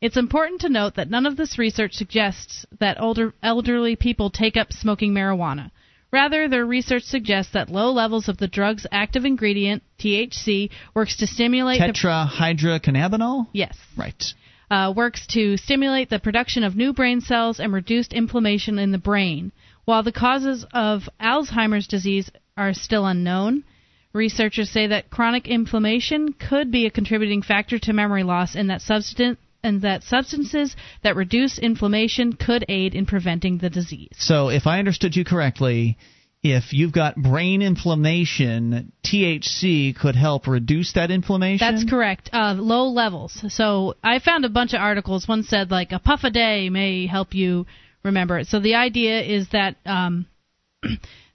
It's important to note that none of this research suggests that older elderly people take up smoking marijuana. Rather, their research suggests that low levels of the drug's active ingredient, THC, works to stimulate the Tetrahydrocannabinol? Yes. Right. uh, works to stimulate the production of new brain cells and reduced inflammation in the brain. While the causes of Alzheimer's disease are still unknown, researchers say that chronic inflammation could be a contributing factor to memory loss and that substance and that substances that reduce inflammation could aid in preventing the disease. So, if I understood you correctly, if you've got brain inflammation, THC could help reduce that inflammation? That's correct. Uh, low levels. So I found a bunch of articles. One said like a puff a day may help you remember it. So the idea is that um,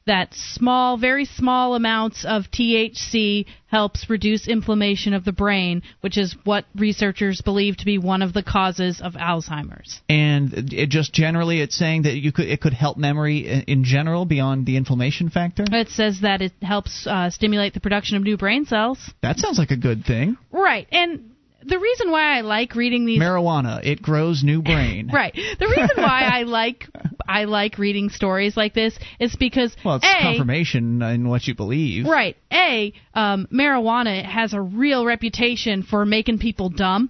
that small, very small amounts of THC helps reduce inflammation of the brain, which is what researchers believe to be one of the causes of Alzheimer's. And it just generally, it's saying that you could it could help memory in- general beyond the inflammation factor. It says that it helps uh, stimulate the production of new brain cells. That sounds like a good thing. Right, and the reason why I like reading these Marijuana, it grows new brain. Right. The reason why I like I like reading stories like this is because Well, it's a confirmation in what you believe. right a um, marijuana has a real reputation for making people dumb.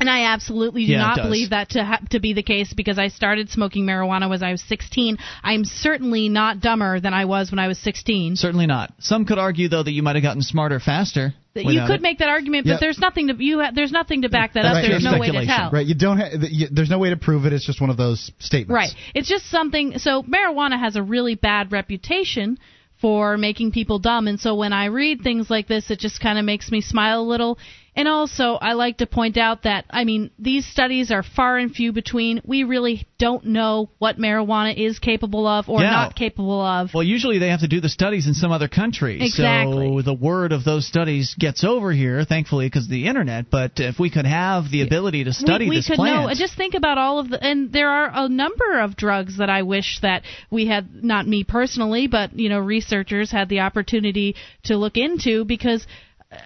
And I absolutely do Yeah, not believe that to ha- to be the case because I started smoking marijuana when I was 16. I'm certainly not dumber than I was when I was 16. Certainly not. Some could argue though that you might have gotten smarter faster. You could it. make that argument, Yeah. but there's nothing to you. Ha- there's nothing to back that up. That's There's no way to tell. Right. You don't. Ha- you, there's no way to prove it. It's just one of those statements. Right. It's just something. So marijuana has a really bad reputation for making people dumb, and so when I read things like this, it just kind of makes me smile a little. And also, I like to point out that I mean these studies are far and few between. We really don't know what marijuana is capable of or Yeah. not capable of. Well, usually they have to do the studies in some other country. Exactly. So the word of those studies gets over here, thankfully, because of the internet. But if we could have the ability to study we, we this could plant, know. Just think about all of the, and there are a number of drugs that I wish that we had, not me personally, but you know, researchers had the opportunity to look into because.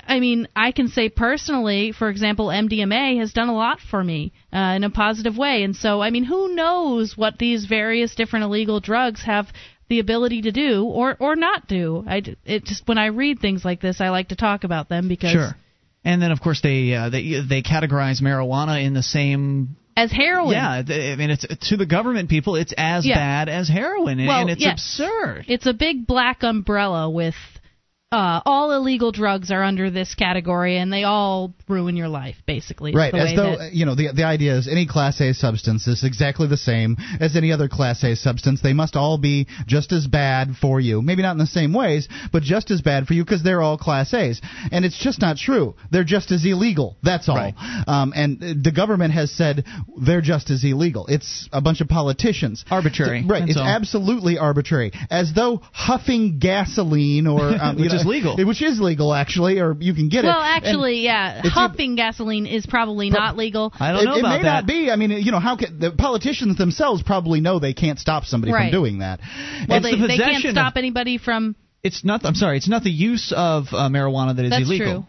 I mean, I can say personally, for example, MDMA has done a lot for me uh, in a positive way. And so, I mean, who knows what these various different illegal drugs have the ability to do or or not do? I it just when I read things like this, I like to talk about them because sure. And then, of course, they uh, they they categorize marijuana in the same. as heroin, Yeah, I mean, it's to the government people, it's as Yeah. bad as heroin, and, Well, and it's yes. absurd. It's a big black umbrella with uh, all illegal drugs are under this category, and they all ruin your life, basically. Right, the as way though that- you know the the idea is any Class A substance is exactly the same as any other Class A substance. They must all be just as bad for you. Maybe not in the same ways, but just as bad for you because they're all Class A's. And it's just not true. They're just as illegal. That's all. Right. Um, and uh, the government has said they're just as illegal. It's a bunch of politicians. Arbitrary, Right. that's it's all. absolutely arbitrary. As though huffing gasoline or um, Which know- is legal. which is legal actually, or you can get it. well, And- actually, yeah, if you- huffing gasoline is probably not legal. I don't know it, it about may that. not be. I mean, you know, how can the politicians themselves probably know they can't stop somebody Right. from doing that? Well, they, the they can't stop of- anybody from. It's not. I'm sorry. It's not the use of uh, marijuana that is That's illegal. true.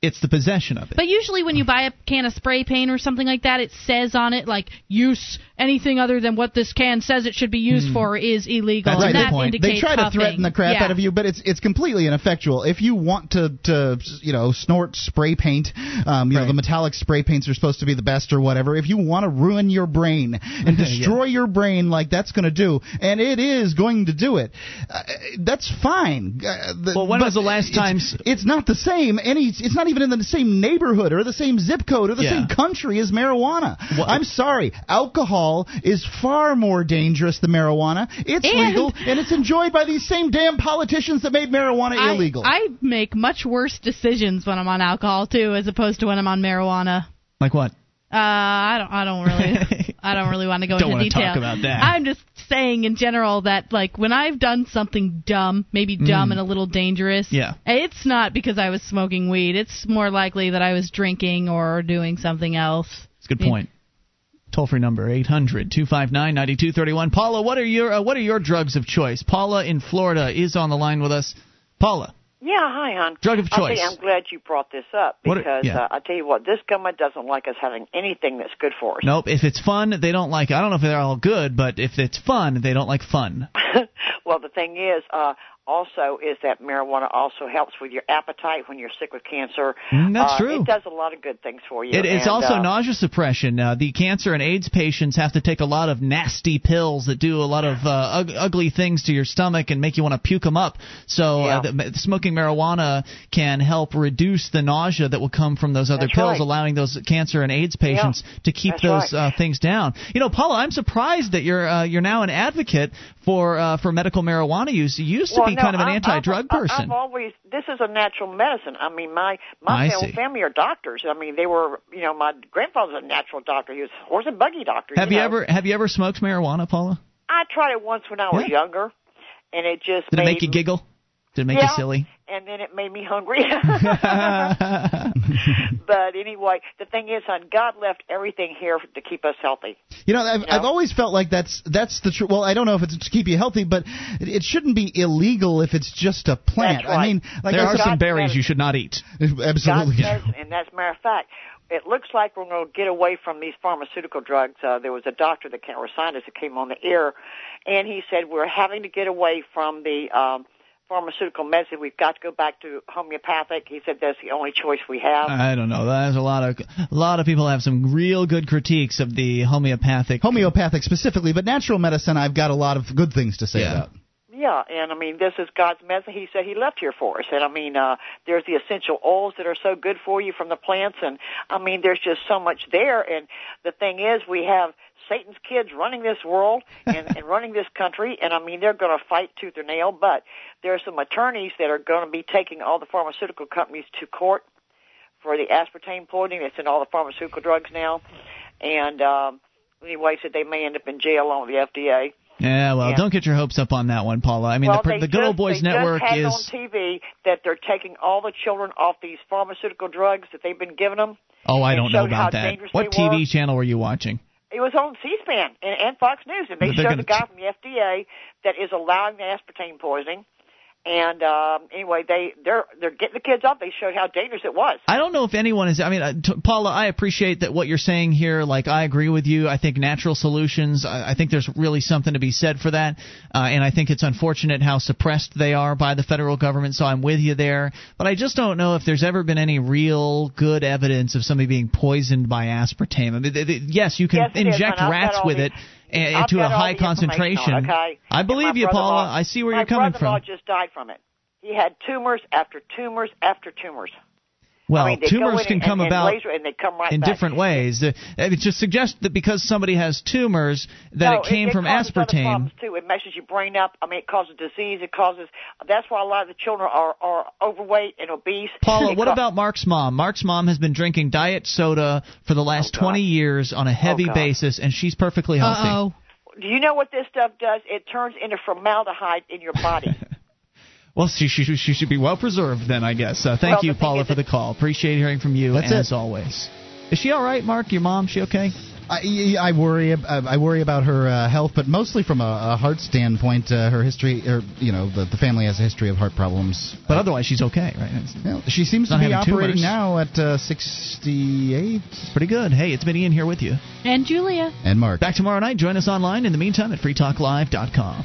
It's the possession of it. But usually, when you buy a can of spray paint or something like that, it says on it like use anything other than what this can says it should be used for is illegal, That's and good that point. indicates They try to huffing. threaten the crap Yeah. out of you, but it's it's completely ineffectual. If you want to to you know snort spray paint, um, you know the metallic spray paints are supposed to be the best or whatever. If you want to ruin your brain and destroy your brain like that's going to do, and it is going to do it, uh, that's fine. Uh, the- Well, when was the last it's- time- It's not the same. Any, it's not even in the same neighborhood or the same zip code or the Yeah. same country as marijuana. Well- I'm sorry. Alcohol is far more dangerous than marijuana. It's And- legal and it's enjoyed by these same damn politicians that made marijuana I, illegal. I make much worse decisions when I'm on alcohol too, as opposed to when I'm on marijuana. like what? Uh, I don't. I don't really. I don't really want to go Don't into detail talk about that. I'm just saying in general that like when I've done something dumb, maybe dumb Mm. and a little dangerous, Yeah. it's not because I was smoking weed. It's more likely that I was drinking or doing something else. It's a good point. Toll free number 800-259-9231. Paula, what are your uh, what are your drugs of choice? Paula in Florida is on the line with us. Paula, Yeah, hi, hon. Drug of choice. I'm glad you brought this up because yeah. uh, I tell you what, this government doesn't like us having anything that's good for us. nope. If it's fun, they don't like. it. I don't know if they're all good, but if it's fun, they don't like fun. well, the thing is, uh, also is that marijuana also helps with your appetite when you're sick with cancer. Mm, that's uh, true. It does a lot of good things for you. It, it's and, also uh, nausea suppression. Uh, the cancer and AIDS patients have to take a lot of nasty pills that do a lot of uh, ug- ugly things to your stomach and make you want to puke them up. So uh, the, smoking marijuana can help reduce the nausea that will come from those other That's pills, right. allowing those cancer and AIDS patients to keep That's those right. uh, things down. You know, Paula, I'm surprised that you're you're now an advocate for for medical marijuana use. You used to well, no, kind of an anti-drug I've, person. I've always this is a natural medicine. I mean, my my whole family are doctors. I mean, they were you know my grandfather's a natural doctor. He was horse and buggy doctor. have you know. ever have you ever smoked marijuana, Paula? I tried it once when I was Yeah. younger, and it just Did it make you giggle? Did it make yeah, you silly? And then it made me hungry. but anyway, the thing is, hon, God left everything here to keep us healthy. You know, I've, I've always felt like that's that's the truth. Well, I don't know if it's to keep you healthy, but it, it shouldn't be illegal if it's just a plant. That's right. I mean, like there I are said- some berries you should not eat. Absolutely. God's medicine, and that's a matter of fact. It looks like we're going to get away from these pharmaceutical drugs. Uh, there was a doctor that came, or a scientist that came on the air, and he said we're having to get away from the um, pharmaceutical medicine. We've got to go back to homeopathic. He said that's the only choice we have. I don't know. There's a lot of a lot of people have some real good critiques of the homeopathic. Homeopathic specifically, but natural medicine, I've got a lot of good things to say Yeah. about. Yeah, and I mean, this is God's medicine. He said He left here for us, and I mean, uh, there's the essential oils that are so good for you from the plants, and I mean, there's just so much there. And the thing is, we have Satan's kids running this world and, and running this country, and I mean, they're going to fight tooth and nail. But there are some attorneys that are going to be taking all the pharmaceutical companies to court for the aspartame poisoning that's in all the pharmaceutical drugs now, and um, anyway, said they may end up in jail along with the FDA. Yeah, well, Yeah. don't get your hopes up on that one, Paula. I mean, well, the, the Good Old Boys they Network just had it is. on TV that they're taking all the children off these pharmaceutical drugs that they've been giving them. Oh, I don't know about that. What TV were. channel were you watching? It was on C-SPAN and, and Fox News, and they they're showed the guy from the FDA that is allowing the aspartame poisoning. And um, anyway, they they're they're getting the kids up. They showed how dangerous it was. I don't know if anyone is. I mean, uh, t- Paula, I appreciate that what you're saying here. Like, I agree with you. I think natural solutions. I, I think there's really something to be said for that. Uh, and I think it's unfortunate how suppressed they are by the federal government. So I'm with you there. But I just don't know if there's ever been any real good evidence of somebody being poisoned by aspartame. I mean, th- th- yes, you can Yes, inject and I've got rats with it. I've to a high concentration. okay? I believe you, Paula. brother-in-law- I see where my you're coming brother-in-law from. just died from it. He had tumors after tumors after tumors. Well, I mean, tumors can and, come and about laser and they come right in back. different ways. Uh, It just suggests that because somebody has tumors, that no, it came it, from causes other aspartame. problems too. It messes your brain up. I mean, it causes disease. It causes. That's why a lot of the children are are overweight and obese. Paula, It what ca- about Mark's mom? Mark's mom has been drinking diet soda for the last 20 years on a heavy God. basis, and she's perfectly healthy. Uh-oh. Do you know what this stuff does? It turns into formaldehyde in your body. Well, she, she, she should be well preserved then, I guess. Uh, thank Well, you, Paula, for the call. Appreciate hearing from you, That's as it. always. Is she all right, Mark? Your mom? She okay? I, I worry. I worry about her uh, health, but mostly from a, a heart standpoint. Uh, her history, or you know, the, the family has a history of heart problems. But otherwise, she's okay, right? Well, she seems to be operating tumors. now at uh, 68. Pretty good. Hey, it's been Ian here with you. And Julia. And Mark. Back tomorrow night. Join us online in the meantime at freetalklive.com.